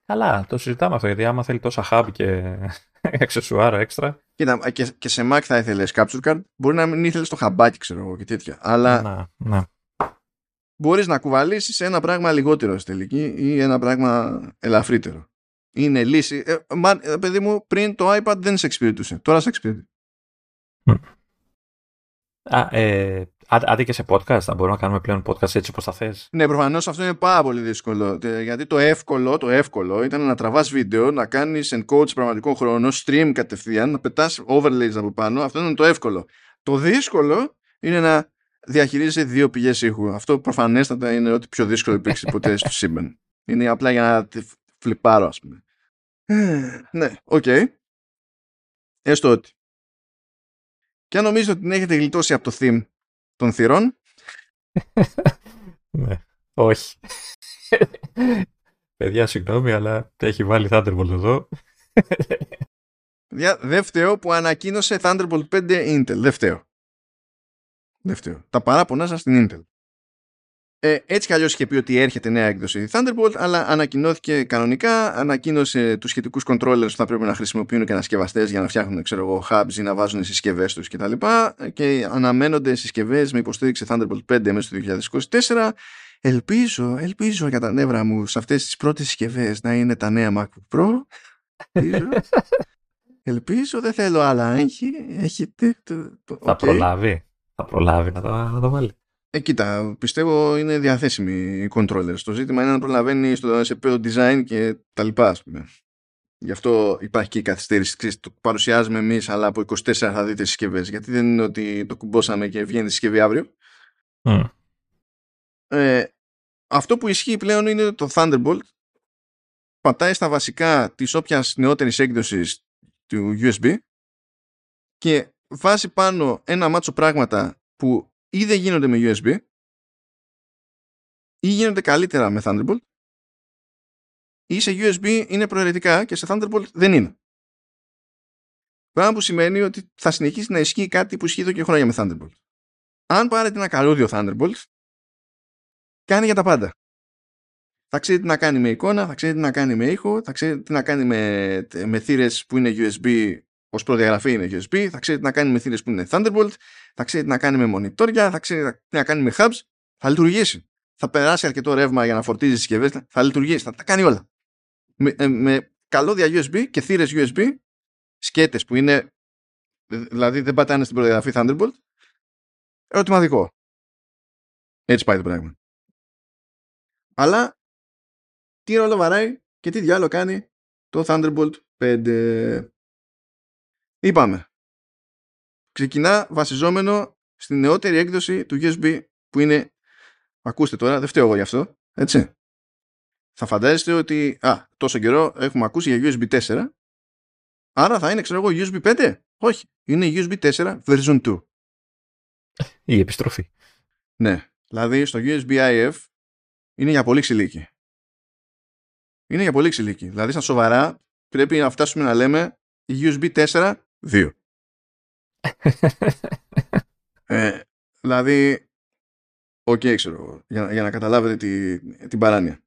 Καλά, το συζητάμε αυτό, γιατί άμα θέλει τόσα hub και *laughs* αξεσουάρα έξτρα. Κοίτα, και, και σε Mac θα ήθελες capture card. Μπορεί να μην ήθελες το χαμπάκι, ξέρω εγώ και τέτοια. Αλλά να, να. μπορείς να κουβαλήσεις ένα πράγμα λιγότερο στη τελική ή ένα πράγμα ελαφρύτερο. Είναι λύση. Ε, μα, ε, παιδί μου, πριν το iPad δεν σε εξυπηρετούσε. Τώρα σε εξυπηρετεί. Α, ε, Άντε και σε podcast, θα μπορούμε να κάνουμε πλέον podcast έτσι όπως θα θες. Ναι, προφανώς αυτό είναι πάρα πολύ δύσκολο. Γιατί το εύκολο, το εύκολο ήταν να τραβάς βίντεο, να κάνεις encode σε πραγματικό χρόνο, stream κατευθείαν, να πετάς overlays από πάνω. Αυτό είναι το εύκολο. Το δύσκολο είναι να διαχειρίζεσαι δύο πηγές ήχου. Αυτό προφανέστατα είναι ό,τι πιο δύσκολο υπήρξε *laughs* ποτέ στο σύμπαν. Είναι απλά για να τη φλιπάρω, ας πούμε. ναι, OK. Okay. Έστω ότι. Και αν νομίζετε ότι την έχετε γλιτώσει από το theme των θυρών. *laughs* ναι, όχι. Παιδιά, συγγνώμη, αλλά έχει βάλει Thunderbolt εδώ. Παιδιά, δεν φταίω που ανακοίνωσε Thunderbolt 5 Intel. Δεν φταίω. Δεν φταίω. Τα παράπονά σας στην Intel. Ε, έτσι κι αλλιώς είχε πει ότι έρχεται νέα έκδοση Thunderbolt, αλλά ανακοινώθηκε κανονικά, ανακοίνωσε τους σχετικούς controllers που θα πρέπει να χρησιμοποιούν και ανασκευαστές για να φτιάχνουν ξέρω εγώ, hubs ή να βάζουν συσκευές τους κτλ. Και, και αναμένονται συσκευές με υποστήριξη Thunderbolt 5 μέσα στο 2024. Ελπίζω, ελπίζω για τα νεύρα μου σε αυτές τις πρώτες συσκευές να είναι τα νέα MacBook Pro. Ελπίζω. *laughs* ελπίζω δεν θέλω άλλα. Έχει, έχει, θα προλάβει. Θα προλάβει να το, να το βάλει. Ε, κοίτα, πιστεύω είναι διαθέσιμοι οι controllers. Το ζήτημα είναι να προλαβαίνει στο, σε επίπεδο design και τα λοιπά, ας πούμε. Γι' αυτό υπάρχει και η καθυστέρηση. Ξέρεις, το παρουσιάζουμε εμείς, αλλά από 24 θα δείτε συσκευές. Γιατί δεν είναι ότι το κουμπώσαμε και βγαίνει τη συσκευή αύριο. Mm. Ε, αυτό που ισχύει πλέον είναι το Thunderbolt πατάει στα βασικά της όποιας νεότερης έκδοσης του USB και βάζει πάνω ένα μάτσο πράγματα που ή δεν γίνονται με USB ή γίνονται καλύτερα με Thunderbolt ή σε USB είναι προαιρετικά και σε Thunderbolt δεν είναι. Πράγμα που σημαίνει ότι θα συνεχίσει να ισχύει κάτι που ισχύει εδώ και χρόνια με Thunderbolt. Αν πάρετε ένα καλώδιο Thunderbolt, κάνει για τα πάντα. Θα ξέρει τι να κάνει με εικόνα, θα ξέρει τι να κάνει με ήχο, θα ξέρει τι να κάνει με, με θύρες που είναι USB ως προδιαγραφή είναι USB, θα ξέρει τι να κάνει με θύρες που είναι Thunderbolt, θα ξέρει τι να κάνει με μονιτόρια, θα ξέρει τι να κάνει με hubs, θα λειτουργήσει. Θα περάσει αρκετό ρεύμα για να φορτίζει τις συσκευές, θα λειτουργήσει, θα τα κάνει όλα. Με, ε, με καλώδια USB και θύρες USB, σκέτες που είναι, δηλαδή δεν πατάνε στην προδιαγραφή Thunderbolt, ερωτηματικό. Έτσι πάει το πράγμα. Αλλά τι ρόλο βαράει και τι διάλογο κάνει το Thunderbolt 5. Είπαμε. Ξεκινά βασιζόμενο στην νεότερη έκδοση του USB που είναι ακούστε τώρα, δεν φταίω εγώ γι' αυτό, έτσι. Θα φαντάζεστε ότι α, τόσο καιρό έχουμε ακούσει για USB 4 άρα θα είναι ξέρω εγώ USB 5 όχι, είναι USB 4 version 2 η επιστροφή ναι, δηλαδή στο USB IF είναι για πολύ ξυλίκι είναι για πολύ ξυλίκι. Δηλαδή, στα σοβαρά, πρέπει να φτάσουμε να λέμε USB 4 2. ε, δηλαδή, OK, okay, ξέρω, για, για να καταλάβετε τη, την παράνοια.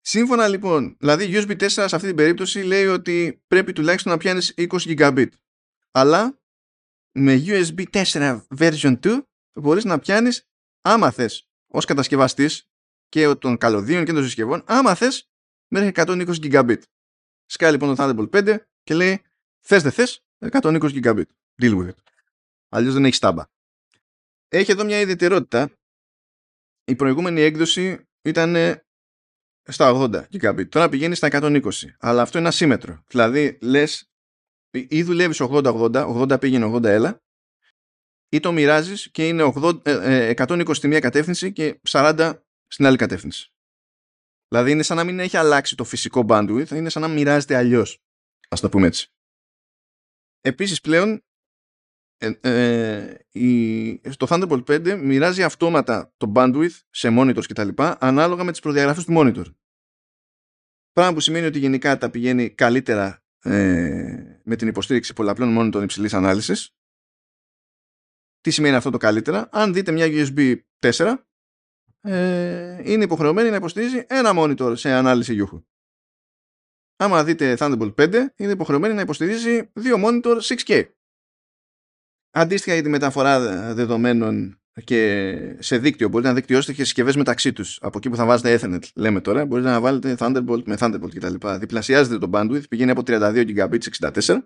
Σύμφωνα λοιπόν, δηλαδή USB 4 σε αυτή την περίπτωση λέει ότι πρέπει τουλάχιστον να πιάνεις 20 Gigabit. Αλλά με USB 4 version 2 μπορείς να πιάνεις άμα θες ως κατασκευαστής και των καλωδίων και των συσκευών, άμα θες μέχρι 120 Gigabit. Σκάει λοιπόν το Thunderbolt 5 και λέει θες δεν θες 120 Gigabit. Deal with it. Αλλιώς δεν έχει στάμπα. Έχει εδώ μια ιδιαιτερότητα. Η προηγούμενη έκδοση ήταν στα 80 Gigabit. Τώρα πηγαίνει στα 120. Αλλά αυτό είναι ασύμετρο. Δηλαδή λες ή δουλεύεις 80-80, 80 πήγαινε 80 έλα ή το μοιράζεις και είναι 80, 120 στη μία κατεύθυνση και 40 στην άλλη κατεύθυνση. Δηλαδή είναι σαν να μην έχει αλλάξει το φυσικό bandwidth, είναι σαν να μοιράζεται αλλιώς. Α το πούμε έτσι. Επίσης πλέον ε, ε, η, στο Thunderbolt 5 μοιράζει αυτόματα το bandwidth σε monitors κτλ. ανάλογα με τις προδιαγραφές του monitor. Πράγμα που σημαίνει ότι γενικά τα πηγαίνει καλύτερα ε, με την υποστήριξη πολλαπλών monitor υψηλής ανάλυσης. Τι σημαίνει αυτό το καλύτερα; Αν δείτε μια USB 4 ε, είναι υποχρεωμένη να υποστηρίζει ένα monitor σε ανάλυση γιούχου. Άμα δείτε Thunderbolt 5, είναι υποχρεωμένη να υποστηρίζει δύο monitor 6K. Αντίστοιχα για τη μεταφορά δεδομένων και σε δίκτυο, μπορείτε να δικτυώσετε και συσκευές μεταξύ τους. Από εκεί που θα βάζετε Ethernet, λέμε τώρα, μπορείτε να βάλετε Thunderbolt με Thunderbolt κτλ. Διπλασιάζετε το bandwidth, πηγαίνει από 32 Gb σε 64.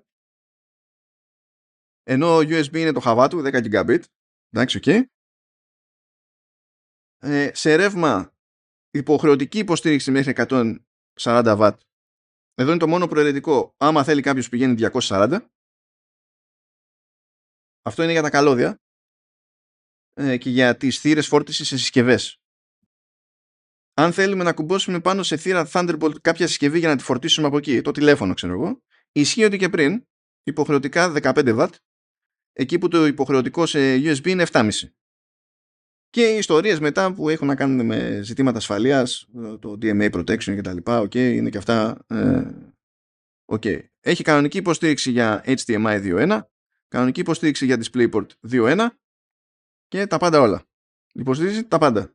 Ενώ USB είναι το χαβά 10 Gb. Εντάξει, ok. Okay ε, σε ρεύμα υποχρεωτική υποστήριξη μέχρι 140 W. Εδώ είναι το μόνο προαιρετικό. Άμα θέλει κάποιος πηγαίνει 240. Αυτό είναι για τα καλώδια ε, και για τις θύρες φόρτισης σε συσκευές. Αν θέλουμε να κουμπώσουμε πάνω σε θύρα Thunderbolt κάποια συσκευή για να τη φορτίσουμε από εκεί, το τηλέφωνο ξέρω εγώ, ισχύει ότι και πριν υποχρεωτικά 15 W, εκεί που το υποχρεωτικό σε USB είναι 7,5 και οι ιστορίες μετά που έχουν να κάνουν με ζητήματα ασφαλείας, το DMA protection κτλ. Okay, είναι και αυτά ε, okay. Έχει κανονική υποστήριξη για HDMI 2.1, κανονική υποστήριξη για DisplayPort 2.1 και τα πάντα όλα. Υποστηρίζει τα πάντα.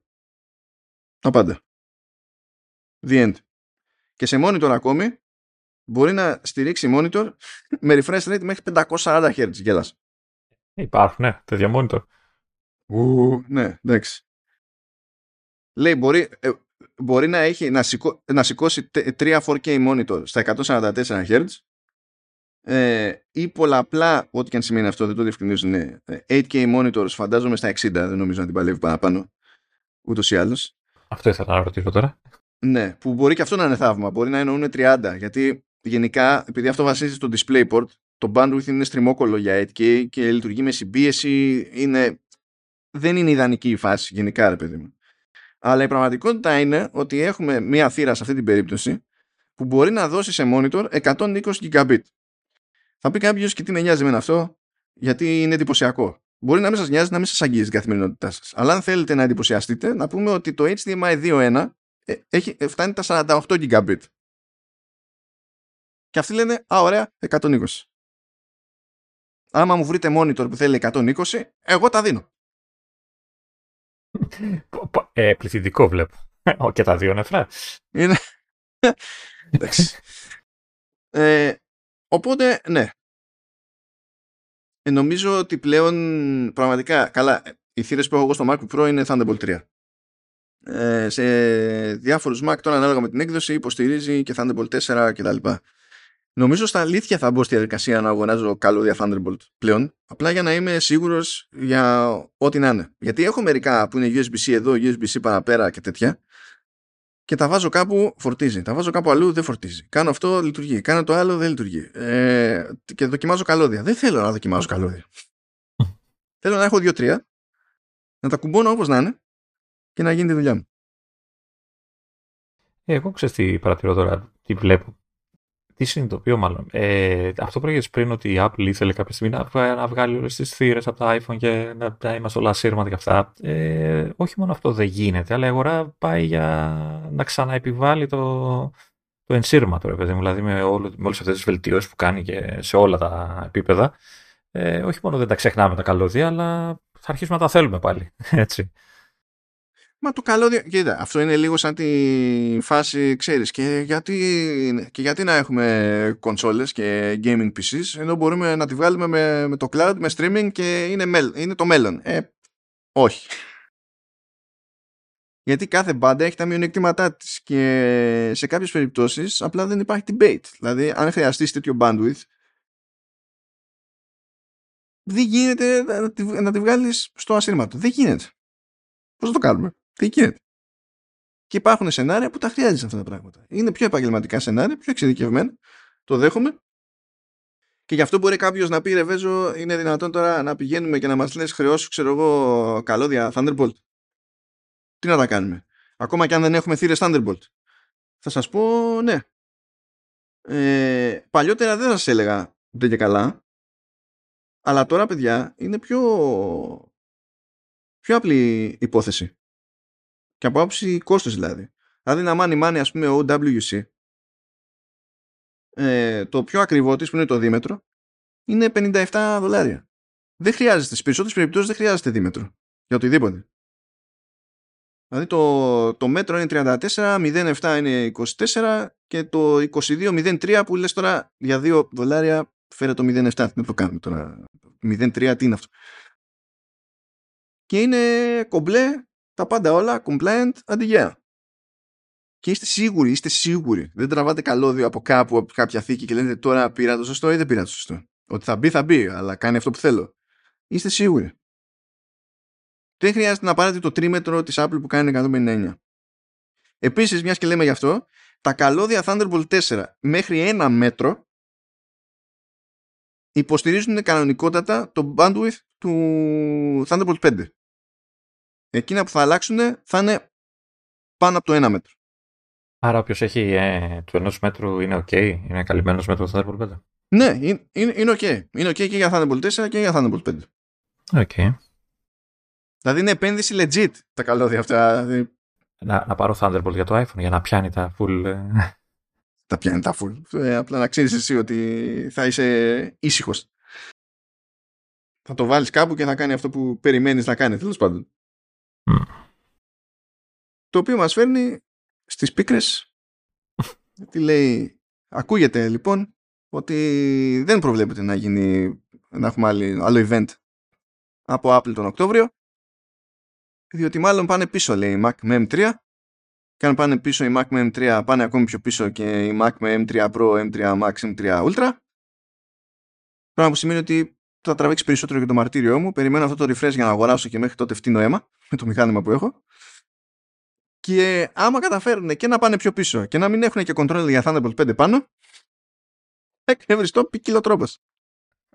Τα πάντα. The end. Και σε monitor ακόμη μπορεί να στηρίξει monitor *laughs* με refresh rate μέχρι 540 Hz. Γέλας. Υπάρχουν, ναι, τέτοια monitor. Ου, ναι, εντάξει. Λέει, μπορεί, ε, μπορεί να, έχει, να, σηκώ, να σηκώσει 3 4K monitor στα 144 Hz ε, ή πολλαπλά, ό,τι και αν σημαίνει αυτό, δεν το διευκρινίζουν, 8K ε, monitors φαντάζομαι στα 60, δεν νομίζω να την παλεύει παραπάνω, ούτως ή άλλως. Αυτό ήθελα να ρωτήσω τώρα. Ναι, που μπορεί και αυτό να είναι θαύμα, μπορεί να εννοούν 30, γιατί γενικά, επειδή αυτό βασίζεται στο DisplayPort, το bandwidth είναι στριμόκολο για 8K και λειτουργεί με συμπίεση, είναι... δεν είναι ιδανική η φάση γενικά, ρε παιδί μου. Αλλά η πραγματικότητα είναι ότι έχουμε μία θύρα σε αυτή την περίπτωση που μπορεί να δώσει σε monitor 120 gigabit. Θα πει κάποιος και τι με νοιάζει με αυτό, γιατί είναι εντυπωσιακό. Μπορεί να μην σας νοιάζει, να μην σας αγγίζει την καθημερινότητά σας. Αλλά αν θέλετε να εντυπωσιαστείτε, να πούμε ότι το HDMI 2.1 ε, έχει, ε, φτάνει τα 48 gigabit. Και αυτοί λένε, α, ωραία, 120. Άμα μου βρείτε monitor που θέλει 120, εγώ τα δίνω. Ε, πληθυντικό βλέπω. Και τα δύο νεφρά. Είναι... Εντάξει. Ε, οπότε, ναι. Ε, νομίζω ότι πλέον πραγματικά, καλά, οι θύρες που έχω εγώ στο MacBook Pro είναι Thunderbolt 3. Ε, σε διάφορους Mac τώρα ανάλογα με την έκδοση υποστηρίζει και Thunderbolt 4 κτλ. Νομίζω στα αλήθεια θα μπω στη διαδικασία να αγοράζω καλώδια Thunderbolt πλέον. Απλά για να είμαι σίγουρος για ό,τι να είναι. Γιατί έχω μερικά που είναι USB-C εδώ, USB-C παραπέρα και τέτοια. Και τα βάζω κάπου, φορτίζει. Τα βάζω κάπου αλλού, δεν φορτίζει. Κάνω αυτό, λειτουργεί. Κάνω το άλλο, δεν λειτουργεί. Ε, και δοκιμάζω καλώδια. Δεν θέλω να δοκιμάζω καλώδια. *laughs* θέλω να έχω δύο-τρία, να τα κουμπώνω όπως να είναι και να γίνει τη δουλειά μου. Ε, εγώ ξέρω τι παρατηρώ τώρα, τι βλέπω τι συνειδητοποιώ μάλλον. Ε, αυτό που πριν ότι η Apple ήθελε κάποια στιγμή να, να βγάλει όλες τις θύρες από τα iPhone και να, να είμαστε όλα σύρματα και αυτά. Ε, όχι μόνο αυτό δεν γίνεται, αλλά η αγορά πάει για να ξαναεπιβάλλει το, το ενσύρμα τώρα, παιδί Δηλαδή με, όλο, με όλες αυτές τις βελτιώσεις που κάνει και σε όλα τα επίπεδα. Ε, όχι μόνο δεν τα ξεχνάμε τα καλώδια, αλλά θα αρχίσουμε να τα θέλουμε πάλι. *laughs* Έτσι. Μα το καλώδιο, κοίτα, αυτό είναι λίγο σαν τη φάση, ξέρεις, και γιατί, και γιατί να έχουμε κονσόλες και gaming PCs, ενώ μπορούμε να τη βγάλουμε με, με το cloud, με streaming και είναι, είναι το μέλλον. Ε, όχι. Γιατί κάθε μπάντα έχει τα μειονεκτήματά της και σε κάποιες περιπτώσεις απλά δεν υπάρχει debate. Δηλαδή, αν χρειαστείς τέτοιο bandwidth, δεν γίνεται να τη, να τη βγάλεις στο ασύρματο. Δεν γίνεται. Πώς θα το κάνουμε; Τι γίνεται; Και υπάρχουν σενάρια που τα χρειάζεσαι αυτά τα πράγματα. Είναι πιο επαγγελματικά σενάρια, πιο εξειδικευμένα. Το δέχομαι. Και γι' αυτό μπορεί κάποιος να πει: Ρεβέζο, είναι δυνατόν τώρα να πηγαίνουμε και να μας λες χρεώσου, ξέρω εγώ, καλώδια Thunderbolt. Τι να τα κάνουμε; Ακόμα και αν δεν έχουμε θύρες Thunderbolt. Θα σας πω ναι. Ε, παλιότερα δεν σας έλεγα δεν και καλά. Αλλά τώρα, παιδιά, είναι πιο, πιο απλή υπόθεση. Και από άποψη κόστος δηλαδή. Δηλαδή να μάνει μάνει ας πούμε ο OWC ε, το πιο ακριβό της που είναι το δίμετρο είναι 57 δολάρια. Δεν χρειάζεται, στις περισσότερες περιπτώσεις δεν χρειάζεται δίμετρο για οτιδήποτε. Δηλαδή το, το μέτρο είναι 34, 0,7 είναι 24 και το 22,03 που λες τώρα για 2 δολάρια φέρε το 0,7. Δεν το κάνουμε τώρα. 0,3 τι είναι αυτό. Και είναι κομπλέ τα πάντα όλα compliant αντιγέα. Και είστε σίγουροι, είστε σίγουροι. Δεν τραβάτε καλώδιο από κάπου, από κάποια θήκη και λέτε τώρα πήρα το σωστό ή δεν πήρα το σωστό. Ότι θα μπει, θα μπει, αλλά κάνει αυτό που θέλω. Είστε σίγουροι. Δεν χρειάζεται να πάρετε το τρίμετρο της Apple που κάνει 159. Επίσης, μιας και λέμε γι' αυτό, τα καλώδια Thunderbolt 4 μέχρι ένα μέτρο υποστηρίζουν κανονικότατα το bandwidth του Thunderbolt 5 εκείνα που θα αλλάξουν θα είναι πάνω από το ένα μέτρο. Άρα όποιος έχει ε, του ενός μέτρου είναι OK, είναι καλυμμένος με το Thunderbolt 5. Ναι, είναι, είναι OK. Είναι OK και για Thunderbolt 4 και για Thunderbolt 5. OK. Δηλαδή είναι επένδυση legit τα καλώδια αυτά. Δηλαδή- να, να πάρω Thunderbolt για το iPhone για να πιάνει τα full. Ε. τα πιάνει τα full. Ε, απλά να ξέρεις εσύ ότι θα είσαι ήσυχος. Θα το βάλεις κάπου και θα κάνει αυτό που περιμένεις να κάνει, τέλος πάντων. Το οποίο μας φέρνει στις πίκρες *laughs* τι λέει ακούγεται λοιπόν ότι δεν προβλέπεται να γίνει να έχουμε άλλο event από Apple τον Οκτώβριο διότι μάλλον πάνε πίσω λέει η Mac με M3 και αν πάνε πίσω η Mac με M3 πάνε ακόμη πιο πίσω και η Mac με M3 Pro, M3 Max, M3 Ultra. Πράγμα που σημαίνει ότι θα τραβήξει περισσότερο για το μαρτύριό μου. Περιμένω αυτό το refresh για να αγοράσω και μέχρι τότε φτύνω αίμα με *laughs* το μηχάνημα που έχω. Και άμα καταφέρουν και να πάνε πιο πίσω και να μην έχουν και control για Thunderbolt 5 πάνω, εκνευριστό ποικίλο τρόπος.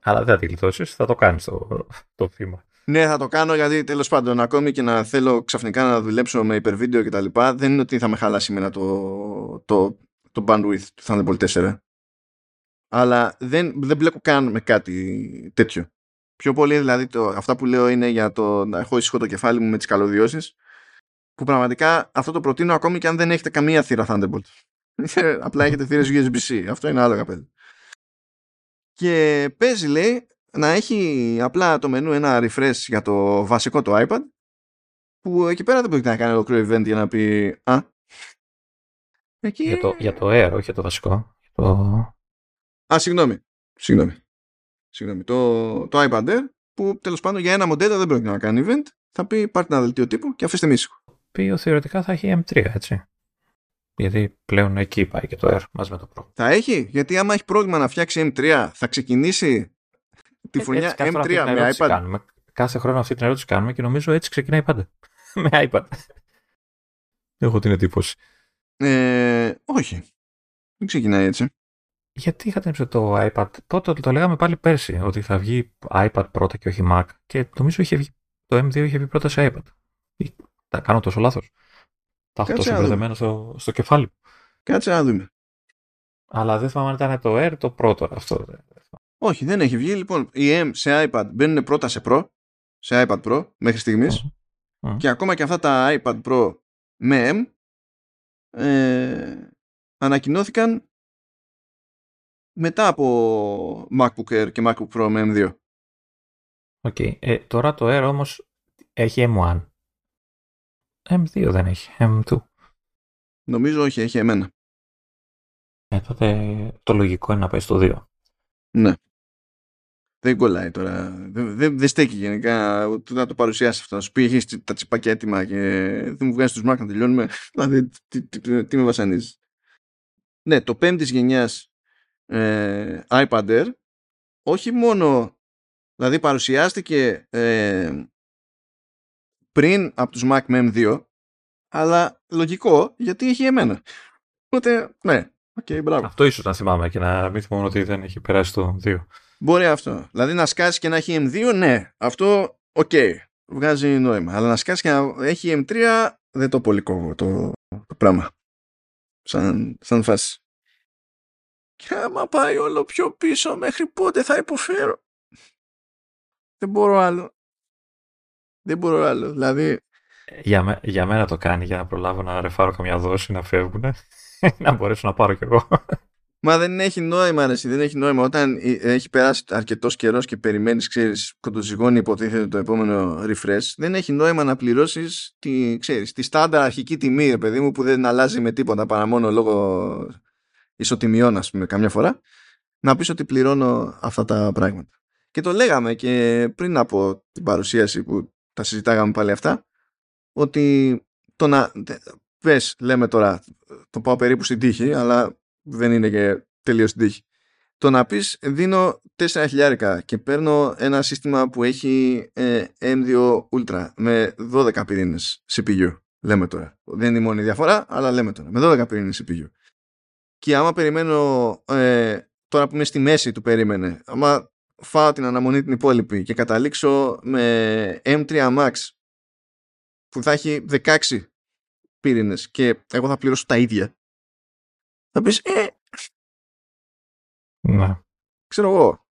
Αλλά δεν θα τη γλιτώσεις, θα το κάνεις το, το θύμα. Ναι, θα το κάνω γιατί τέλος πάντων ακόμη και να θέλω ξαφνικά να δουλέψω με υπερβίντεο και τα λοιπά, δεν είναι ότι θα με χαλάσει εμένα το, το, το bandwidth του Thunderbolt 4. Αλλά δεν, δεν μπλέκω καν με κάτι τέτοιο. Πιο πολύ δηλαδή το, αυτά που λέω είναι για το να έχω ήσυχο το κεφάλι μου με τις καλωδιώσεις που πραγματικά αυτό το προτείνω ακόμη και αν δεν έχετε καμία θύρα Thunderbolt. *laughs* Απλά έχετε θύρες USB-C. Αυτό είναι άλλο καπέλο. Και παίζει λέει να έχει απλά το μενού ένα refresh για το βασικό το iPad που εκεί πέρα δεν μπορεί να κάνει ολοκληρό event για να πει «Α, εκεί... για, το, για το Air, όχι για το βασικό. Το... Α, συγγνώμη. Συγγνώμη. Συγγνώμη. Το, το iPad Air που τέλος πάντων για ένα μοντέλο δεν πρόκειται να κάνει event θα πει πάρτε ένα δελτίο τύπου και αφήστε μίσυχο. Οποίο θεωρητικά θα έχει M3, έτσι. Γιατί πλέον εκεί πάει και το Air μαζί με το Pro. Θα έχει, γιατί άμα έχει πρόβλημα να φτιάξει M3 θα ξεκινήσει τη φωνιά ε, M3 με iPad; Κάνουμε. Κάθε χρόνο αυτή την ερώτηση κάνουμε και νομίζω έτσι ξεκινάει πάντα. *laughs* με iPad. Έχω την εντύπωση. Ε, όχι. Δεν ξεκινάει έτσι. Γιατί είχατε την το iPad; Τότε το λέγαμε πάλι πέρσι ότι θα βγει iPad πρώτα και όχι Mac. Και νομίζω είχε βγει, το M2 είχε βγει πρώτα σε iPad. Τα κάνω τόσο λάθος; Τα έχω τόσο μπερδεμένο στο, στο κεφάλι Κάτσε να δούμε. Αλλά δεν θυμάμαι αν ήταν το Air το πρώτο αυτό. Όχι, δεν έχει βγει. Λοιπόν, οι M σε iPad μπαίνουν πρώτα σε Pro, σε iPad Pro μέχρι στιγμής και ακόμα και αυτά τα iPad Pro με M ε, ανακοινώθηκαν μετά από MacBook Air και MacBook Pro με M2. Ok. Okay. Ε, τώρα το Air όμως έχει M1. M2 δεν έχει. M2. Νομίζω όχι, έχει M1. Ε, τότε το λογικό είναι να πάει στο 2. Ναι. Δεν κολλάει τώρα. Δεν, δεν, δεν στέκει γενικά ούτε να το παρουσιάσεις αυτό. Να σου πει: Έχεις τα τσιπάκια έτοιμα και δεν μου βγάζει τους Mac να τελειώνουμε. Δηλαδή, τι, τι, τι, τι με βασανίζεις. Ναι, το πέμπτης γενιάς ε, iPad Air όχι μόνο δηλαδή παρουσιάστηκε ε, πριν από τους Mac με M2 αλλά λογικό γιατί έχει εμένα. Οπότε, ναι, okay, μπράβο. Αυτό ίσως να θυμάμαι και να μην θυμάμαι ότι δεν έχει περάσει το 2. Μπορεί αυτό. Δηλαδή να σκάσει και να έχει M2, ναι. Αυτό, ok. Okay. Βγάζει νόημα. Αλλά να σκάσει και να έχει M3, δεν το πολύ κόβω το, το πράγμα. Σαν, σαν φάση. Και άμα πάει όλο πιο πίσω, μέχρι πότε θα υποφέρω; Δεν μπορώ άλλο. Δεν μπορώ άλλο. Δηλαδή... Για, για μένα το κάνει για να προλάβω να ρεφάρω καμιά δόση, να φεύγουν. *laughs* να μπορέσω να πάρω κι εγώ. Μα δεν έχει νόημα, αρέσει, δεν έχει νόημα. Όταν έχει περάσει αρκετός καιρός και περιμένεις, ξέρεις, κοντοζυγώνει υποτίθεται το επόμενο refresh, δεν έχει νόημα να πληρώσεις τη, ξέρεις, τη στάνταρ αρχική τιμή, παιδί μου, που δεν αλλάζει με τίποτα παρά μόνο λόγω ισοτιμιών, ας πούμε, καμιά φορά. Να πεις ότι πληρώνω αυτά τα πράγματα. Και το λέγαμε και πριν από την παρουσίαση που τα συζητάγαμε πάλι αυτά, ότι το να. Πες, λέμε τώρα, το πάω περίπου στην τύχη, αλλά δεν είναι και τελείως στην τύχη. Το να πεις δίνω 4 χιλιάρικα και παίρνω ένα σύστημα που έχει ε, M2 Ultra με 12 πυρήνες CPU. Λέμε τώρα. Δεν είναι η μόνη διαφορά, αλλά λέμε τώρα. Με 12 πυρήνες CPU. Και άμα περιμένω ε, τώρα που είμαι στη μέση του περίμενε, άμα φάω την αναμονή την υπόλοιπη και καταλήξω με M3 Max που θα έχει 16 πύρινες και εγώ θα πληρώσω τα ίδια θα πεις ε, ναι. ξέρω εγώ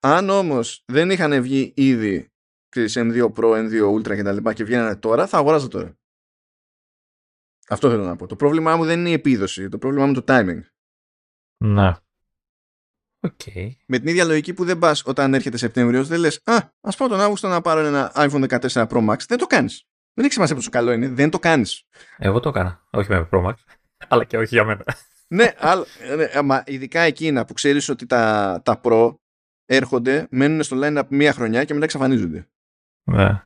αν όμως δεν είχαν βγει ήδη ξέρεις, M2 Pro, M2 Ultra και τα λοιπά και βγαίνανε τώρα θα αγοράζω τώρα αυτό θέλω να πω το πρόβλημά μου δεν είναι η επίδοση το πρόβλημά μου είναι το timing ναι Okay. Με την ίδια λογική που δεν πας όταν έρχεται Σεπτέμβριος, δεν λες: Α, ας πάω τον Αύγουστο να πάρω ένα iPhone 14 Pro Max. Δεν το κάνεις. Δεν έχει σημασία πόσο καλό είναι. Δεν το κάνεις. Εγώ το έκανα. Όχι με Pro Max. *laughs* Αλλά και όχι για μένα ναι, αλλά, ναι, μα ειδικά εκείνα που ξέρεις ότι τα, τα Pro έρχονται, μένουν στο line-up μία χρονιά και μετά εξαφανίζονται. Ναι.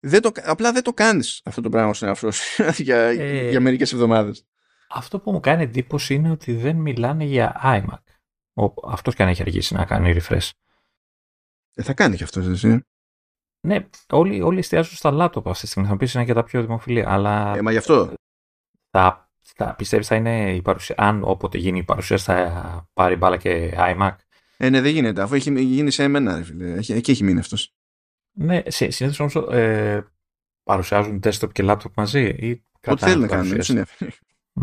Δεν το, απλά δεν το κάνεις αυτό το πράγμα στον εαυτό σου *laughs* για, ε, για μερικές εβδομάδες. Αυτό που μου κάνει εντύπωση είναι ότι δεν μιλάνε για iMac. αυτός και αν έχει αργήσει να κάνει refresh. Ε, θα κάνει και αυτός, εσύ. Ναι, όλοι, όλοι εστιάζουν στα λάπτοπ αυτή τη στιγμή. Θα πεις είναι και τα πιο δημοφιλή. Αλλά Ε, μα γι' αυτό. θα, θα πιστεύεις θα είναι η παρουσία. Αν όποτε γίνει η παρουσία, θα πάρει μπάλα και iMac; Ε, ναι, δεν γίνεται. Αφού έχει γίνει σε εμένα, ρε φίλε. Έχει- Εκεί έχει μείνει αυτός. Ναι, συνήθως όμως ε, παρουσιάζουν desktop και laptop μαζί ή Ό,τι κρατάνε θέλει να την κάνουν. παρουσίαση. έτσι είναι.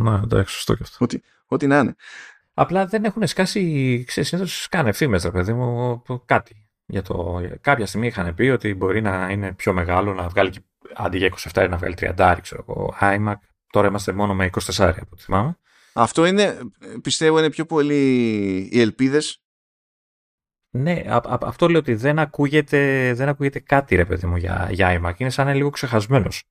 Ναι, εντάξει, σωστό και αυτό. Ό,τι να είναι. Απλά δεν έχουν σκάσει, ξέρεις, συνήθως σκάνε ευθύμες, ρε παιδί μου, το κάτι. Για το, κάποια στιγμή είχαν πει ότι μπορεί να είναι πιο μεγάλο, να βγάλει και- αντί για 27 να βγάλει 30, ξέρω εγώ, iMac. Τώρα είμαστε μόνο με 24, από ό,τι θυμάμαι. Αυτό είναι, πιστεύω, είναι πιο πολύ οι ελπίδες. Ναι, α, α- αυτό λέω ότι δεν ακούγεται, δεν ακούγεται κάτι, ρε παιδί μου, για, για iMac. Είναι σαν να είναι λίγο ξεχασμένος.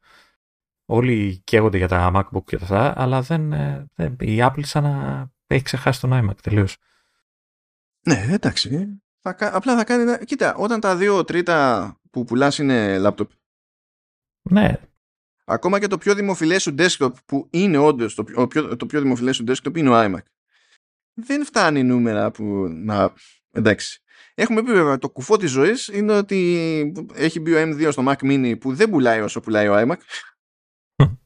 Όλοι καίγονται για τα MacBook και αυτά, αλλά δεν, ε, δεν, η Apple σαν να έχει ξεχάσει τον iMac τελείως. Ναι, εντάξει. Θα, κα- απλά θα κάνει. ένα- Κοίτα, όταν τα δύο τρίτα που πουλάς είναι λάπτοπ, Ναι, ακόμα και το πιο δημοφιλές σου desktop που είναι όντως το, πιο- πιο, το πιο δημοφιλές σου desktop είναι ο iMac. Δεν φτάνει νούμερα που να. Εντάξει. Έχουμε πει βέβαια το κουφό της ζωής είναι ότι έχει μπει ο M2 στο Mac Mini που δεν πουλάει όσο πουλάει ο iMac. *laughs*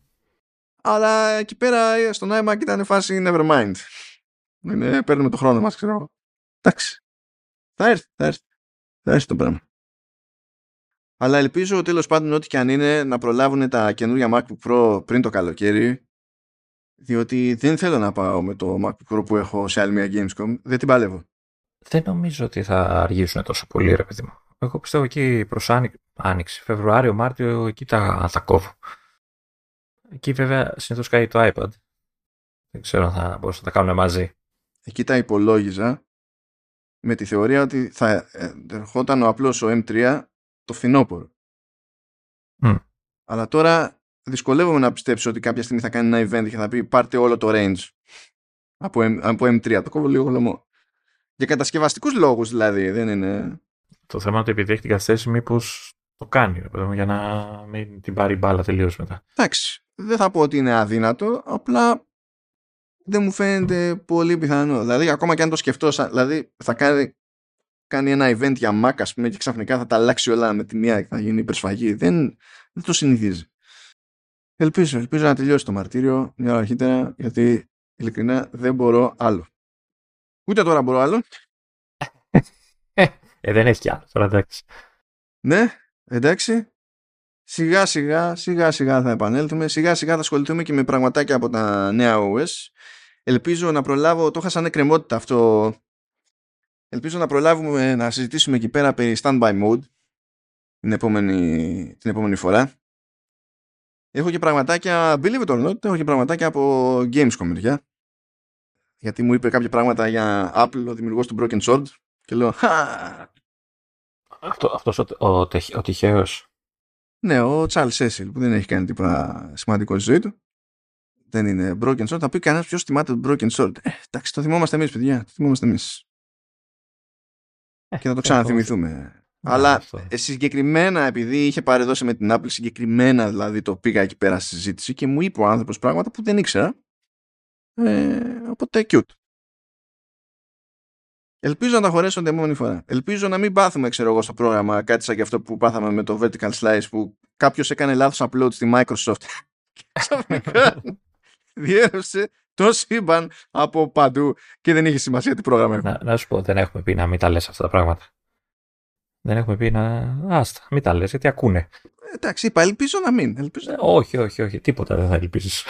Αλλά εκεί πέρα στον iMac ήταν φάση never mind. Είναι, παίρνουμε το χρόνο μας, ξέρω. εγώ. Εντάξει. Θα έρθει, θα έρθει. Θα έρθει το πράγμα. Αλλά ελπίζω τέλος πάντων ό,τι και αν είναι να προλάβουν τα καινούργια MacBook Pro πριν το καλοκαίρι διότι δεν θέλω να πάω με το MacBook Pro που έχω σε άλλη μια Gamescom. Δεν την παλεύω. Δεν νομίζω ότι θα αργήσουν τόσο πολύ, ρε παιδί μου. Εγώ πιστεύω εκεί προς άνοι- άνοιξη, Φεβρουάριο, Μάρτιο, εκεί τα, θα κόβω. Εκεί βέβαια συνήθως κάει το iPad. Δεν ξέρω αν θα μπορούσαν να τα κάνουν μαζί. Εκεί τα υπολόγιζα με τη θεωρία ότι θα ε, ερχόταν ο απλός ο M3 το φθινόπωρο. Μμ. Αλλά τώρα δυσκολεύομαι να πιστέψω ότι κάποια στιγμή θα κάνει ένα event και θα πει πάρτε όλο το range από, M, από M3. Το κόβω λίγο γλωμό. Για κατασκευαστικούς λόγους δηλαδή, δεν είναι... Το θέμα είναι ότι επειδή έχει την καθυστέρηση, μήπως το κάνει, ρε παιδί μου, για να μην την πάρει μπάλα τελείως μετά. Εντάξει, δεν θα πω ότι είναι αδύνατο, απλά δεν μου φαίνεται πολύ πιθανό. Δηλαδή, ακόμα και αν το σκεφτώ, σαν- δηλαδή θα κάνει, κάνει ένα event για Mac, ας πούμε, και ξαφνικά θα τα αλλάξει όλα με τη μία και θα γίνει υπερσφαγή. Δεν, δεν το συνηθίζει. Ελπίζω, ελπίζω να τελειώσει το μαρτύριο μια ώρα αρχίτερα, γιατί ειλικρινά δεν μπορώ άλλο. Ούτε τώρα μπορώ άλλο. *laughs* Ε, δεν έχει κι άλλο τώρα, εντάξει. Ναι, εντάξει. Σιγά σιγά, σιγά σιγά θα επανέλθουμε. Σιγά σιγά θα ασχοληθούμε και με πραγματάκια από τα νέα OS. Ελπίζω να προλάβω, το είχα σαν εκκρεμότητα αυτό. Ελπίζω να προλάβουμε να συζητήσουμε εκεί πέρα περί standby mode την επόμενη, την επόμενη φορά. Έχω και πραγματάκια, believe it or not, έχω και πραγματάκια από Gamescom μεριά. Γιατί μου είπε κάποια πράγματα για Apple, ο δημιουργός του Broken Sword. Και λέω, «Χα, Αυτό, αυτός ο, ο, τεχ- ο τυχαίος. Ναι, ο Charles Cecil που δεν έχει κάνει τίποτα σημαντικό στη ζωή του. Δεν είναι Broken Sword. Θα πει κανένας ποιος θυμάται τον Broken Sword. Ε, εντάξει, το θυμόμαστε εμείς, παιδιά. Το θυμόμαστε εμείς. Και θα το ξαναθυμηθούμε. Αλλά αυτό. ε, συγκεκριμένα, επειδή είχε παρεδώσει με την Apple, συγκεκριμένα δηλαδή το πήγα εκεί πέρα στη συζήτηση και μου είπε ο άνθρωπος πράγματα που δεν ήξερα. Ε, οπότε cute. Ελπίζω να τα χωρέσω την επόμενη φορά. Ελπίζω να μην πάθουμε, ξέρω εγώ, στο πρόγραμμα κάτι σαν και αυτό που πάθαμε με το Vertical Slice που κάποιος έκανε λάθος upload στη Microsoft. και ξαφνικά διέρευσε το σύμπαν από παντού και δεν είχε σημασία τι πρόγραμμα έχουμε. Να, να σου πω, δεν έχουμε πει να μην τα λες αυτά τα πράγματα. Δεν έχουμε πει να. Άστα, μην τα λες, γιατί ακούνε. Εντάξει, είπα, ελπίζω να μην. Ελπίζω... Ε, όχι, όχι, όχι. Τίποτα δεν θα ελπίζεις.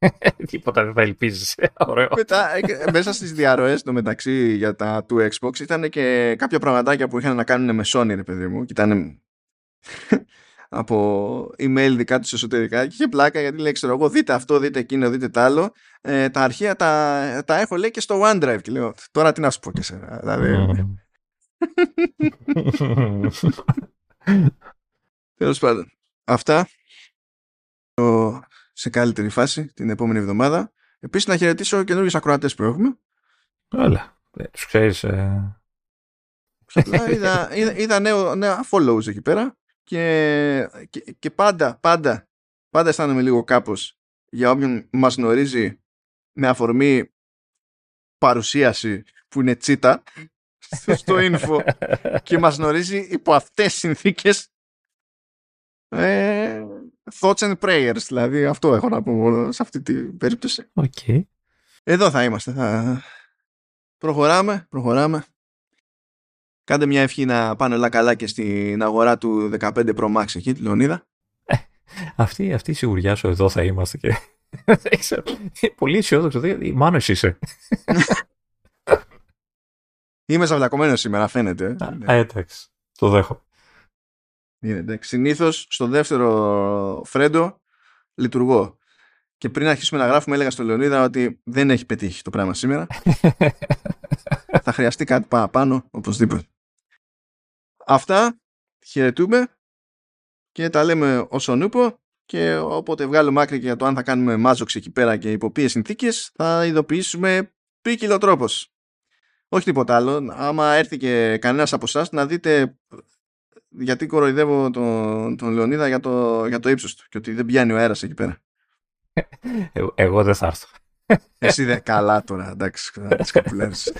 *laughs* Τίποτα δεν θα ελπίζεις. *laughs* Ωραίο. Μετά, ε, μέσα στις διαρροές το μεταξύ για τα του Xbox ήταν και κάποια πραγματάκια που είχαν να κάνουν με Sony, ρε παιδί μου, και ήταν *laughs* από email δικά τους εσωτερικά και είχε πλάκα γιατί λέει, ξέρω εγώ, δείτε αυτό, δείτε εκείνο, δείτε τ' άλλο. Ε, τα αρχεία τα, τα έχω, λέει, και στο OneDrive. Και λέω, τώρα τι να σου πω και εσένα. Δηλαδή, Μμμ. τέλος πάντων. Αυτά το- σε καλύτερη φάση την επόμενη εβδομάδα. Επίσης να χαιρετήσω καινούργιους ακροατές που έχουμε. Έλα. Ε, Τους ξέρεις. ε, Απλά *laughs* είδα, είδα, είδα νέο, νέα follows εκεί πέρα και, και, και πάντα, πάντα, πάντα αισθάνομαι λίγο κάπως για όποιον μας γνωρίζει με αφορμή παρουσίαση που είναι τσίτα στο info *laughs* και μας γνωρίζει υπό αυτές τις συνθήκες ε, thoughts and prayers δηλαδή αυτό έχω να πω σε αυτή την περίπτωση okay. εδώ θα είμαστε θα... προχωράμε προχωράμε κάντε μια ευχή να πάνε όλα καλά και στην αγορά του 15 Pro Max εκεί τη Λεωνίδα ε, αυτή, αυτή η σιγουριά σου εδώ θα είμαστε και *laughs* πολύ αισιόδοξο μάνο είσαι *laughs* Είμαι ζαβλακωμένο σήμερα, φαίνεται. Α, ναι. εντάξει. Το δέχομαι. Είναι Συνήθως στο δεύτερο φρέντο λειτουργώ. Και πριν αρχίσουμε να γράφουμε, έλεγα στο Λεωνίδα ότι δεν έχει πετύχει το πράγμα σήμερα. *laughs* Θα χρειαστεί κάτι παραπάνω, οπωσδήποτε. Αυτά. Χαιρετούμε και τα λέμε όσον ούπο και όποτε βγάλουμε άκρη για το αν θα κάνουμε μάζοξ εκεί πέρα και υπό ποιες συνθήκες θα ειδοποιήσουμε ποικιλό τρόπος. Όχι τίποτα άλλο. Άμα έρθει και κανένας από εσάς να δείτε γιατί κοροϊδεύω τον, τον Λεωνίδα για το, για το ύψος του και ότι δεν πιάνει ο αέρας εκεί πέρα. Εγώ, δεν θα έρθω. Εσύ δεν καλά τώρα, εντάξει, τις *laughs*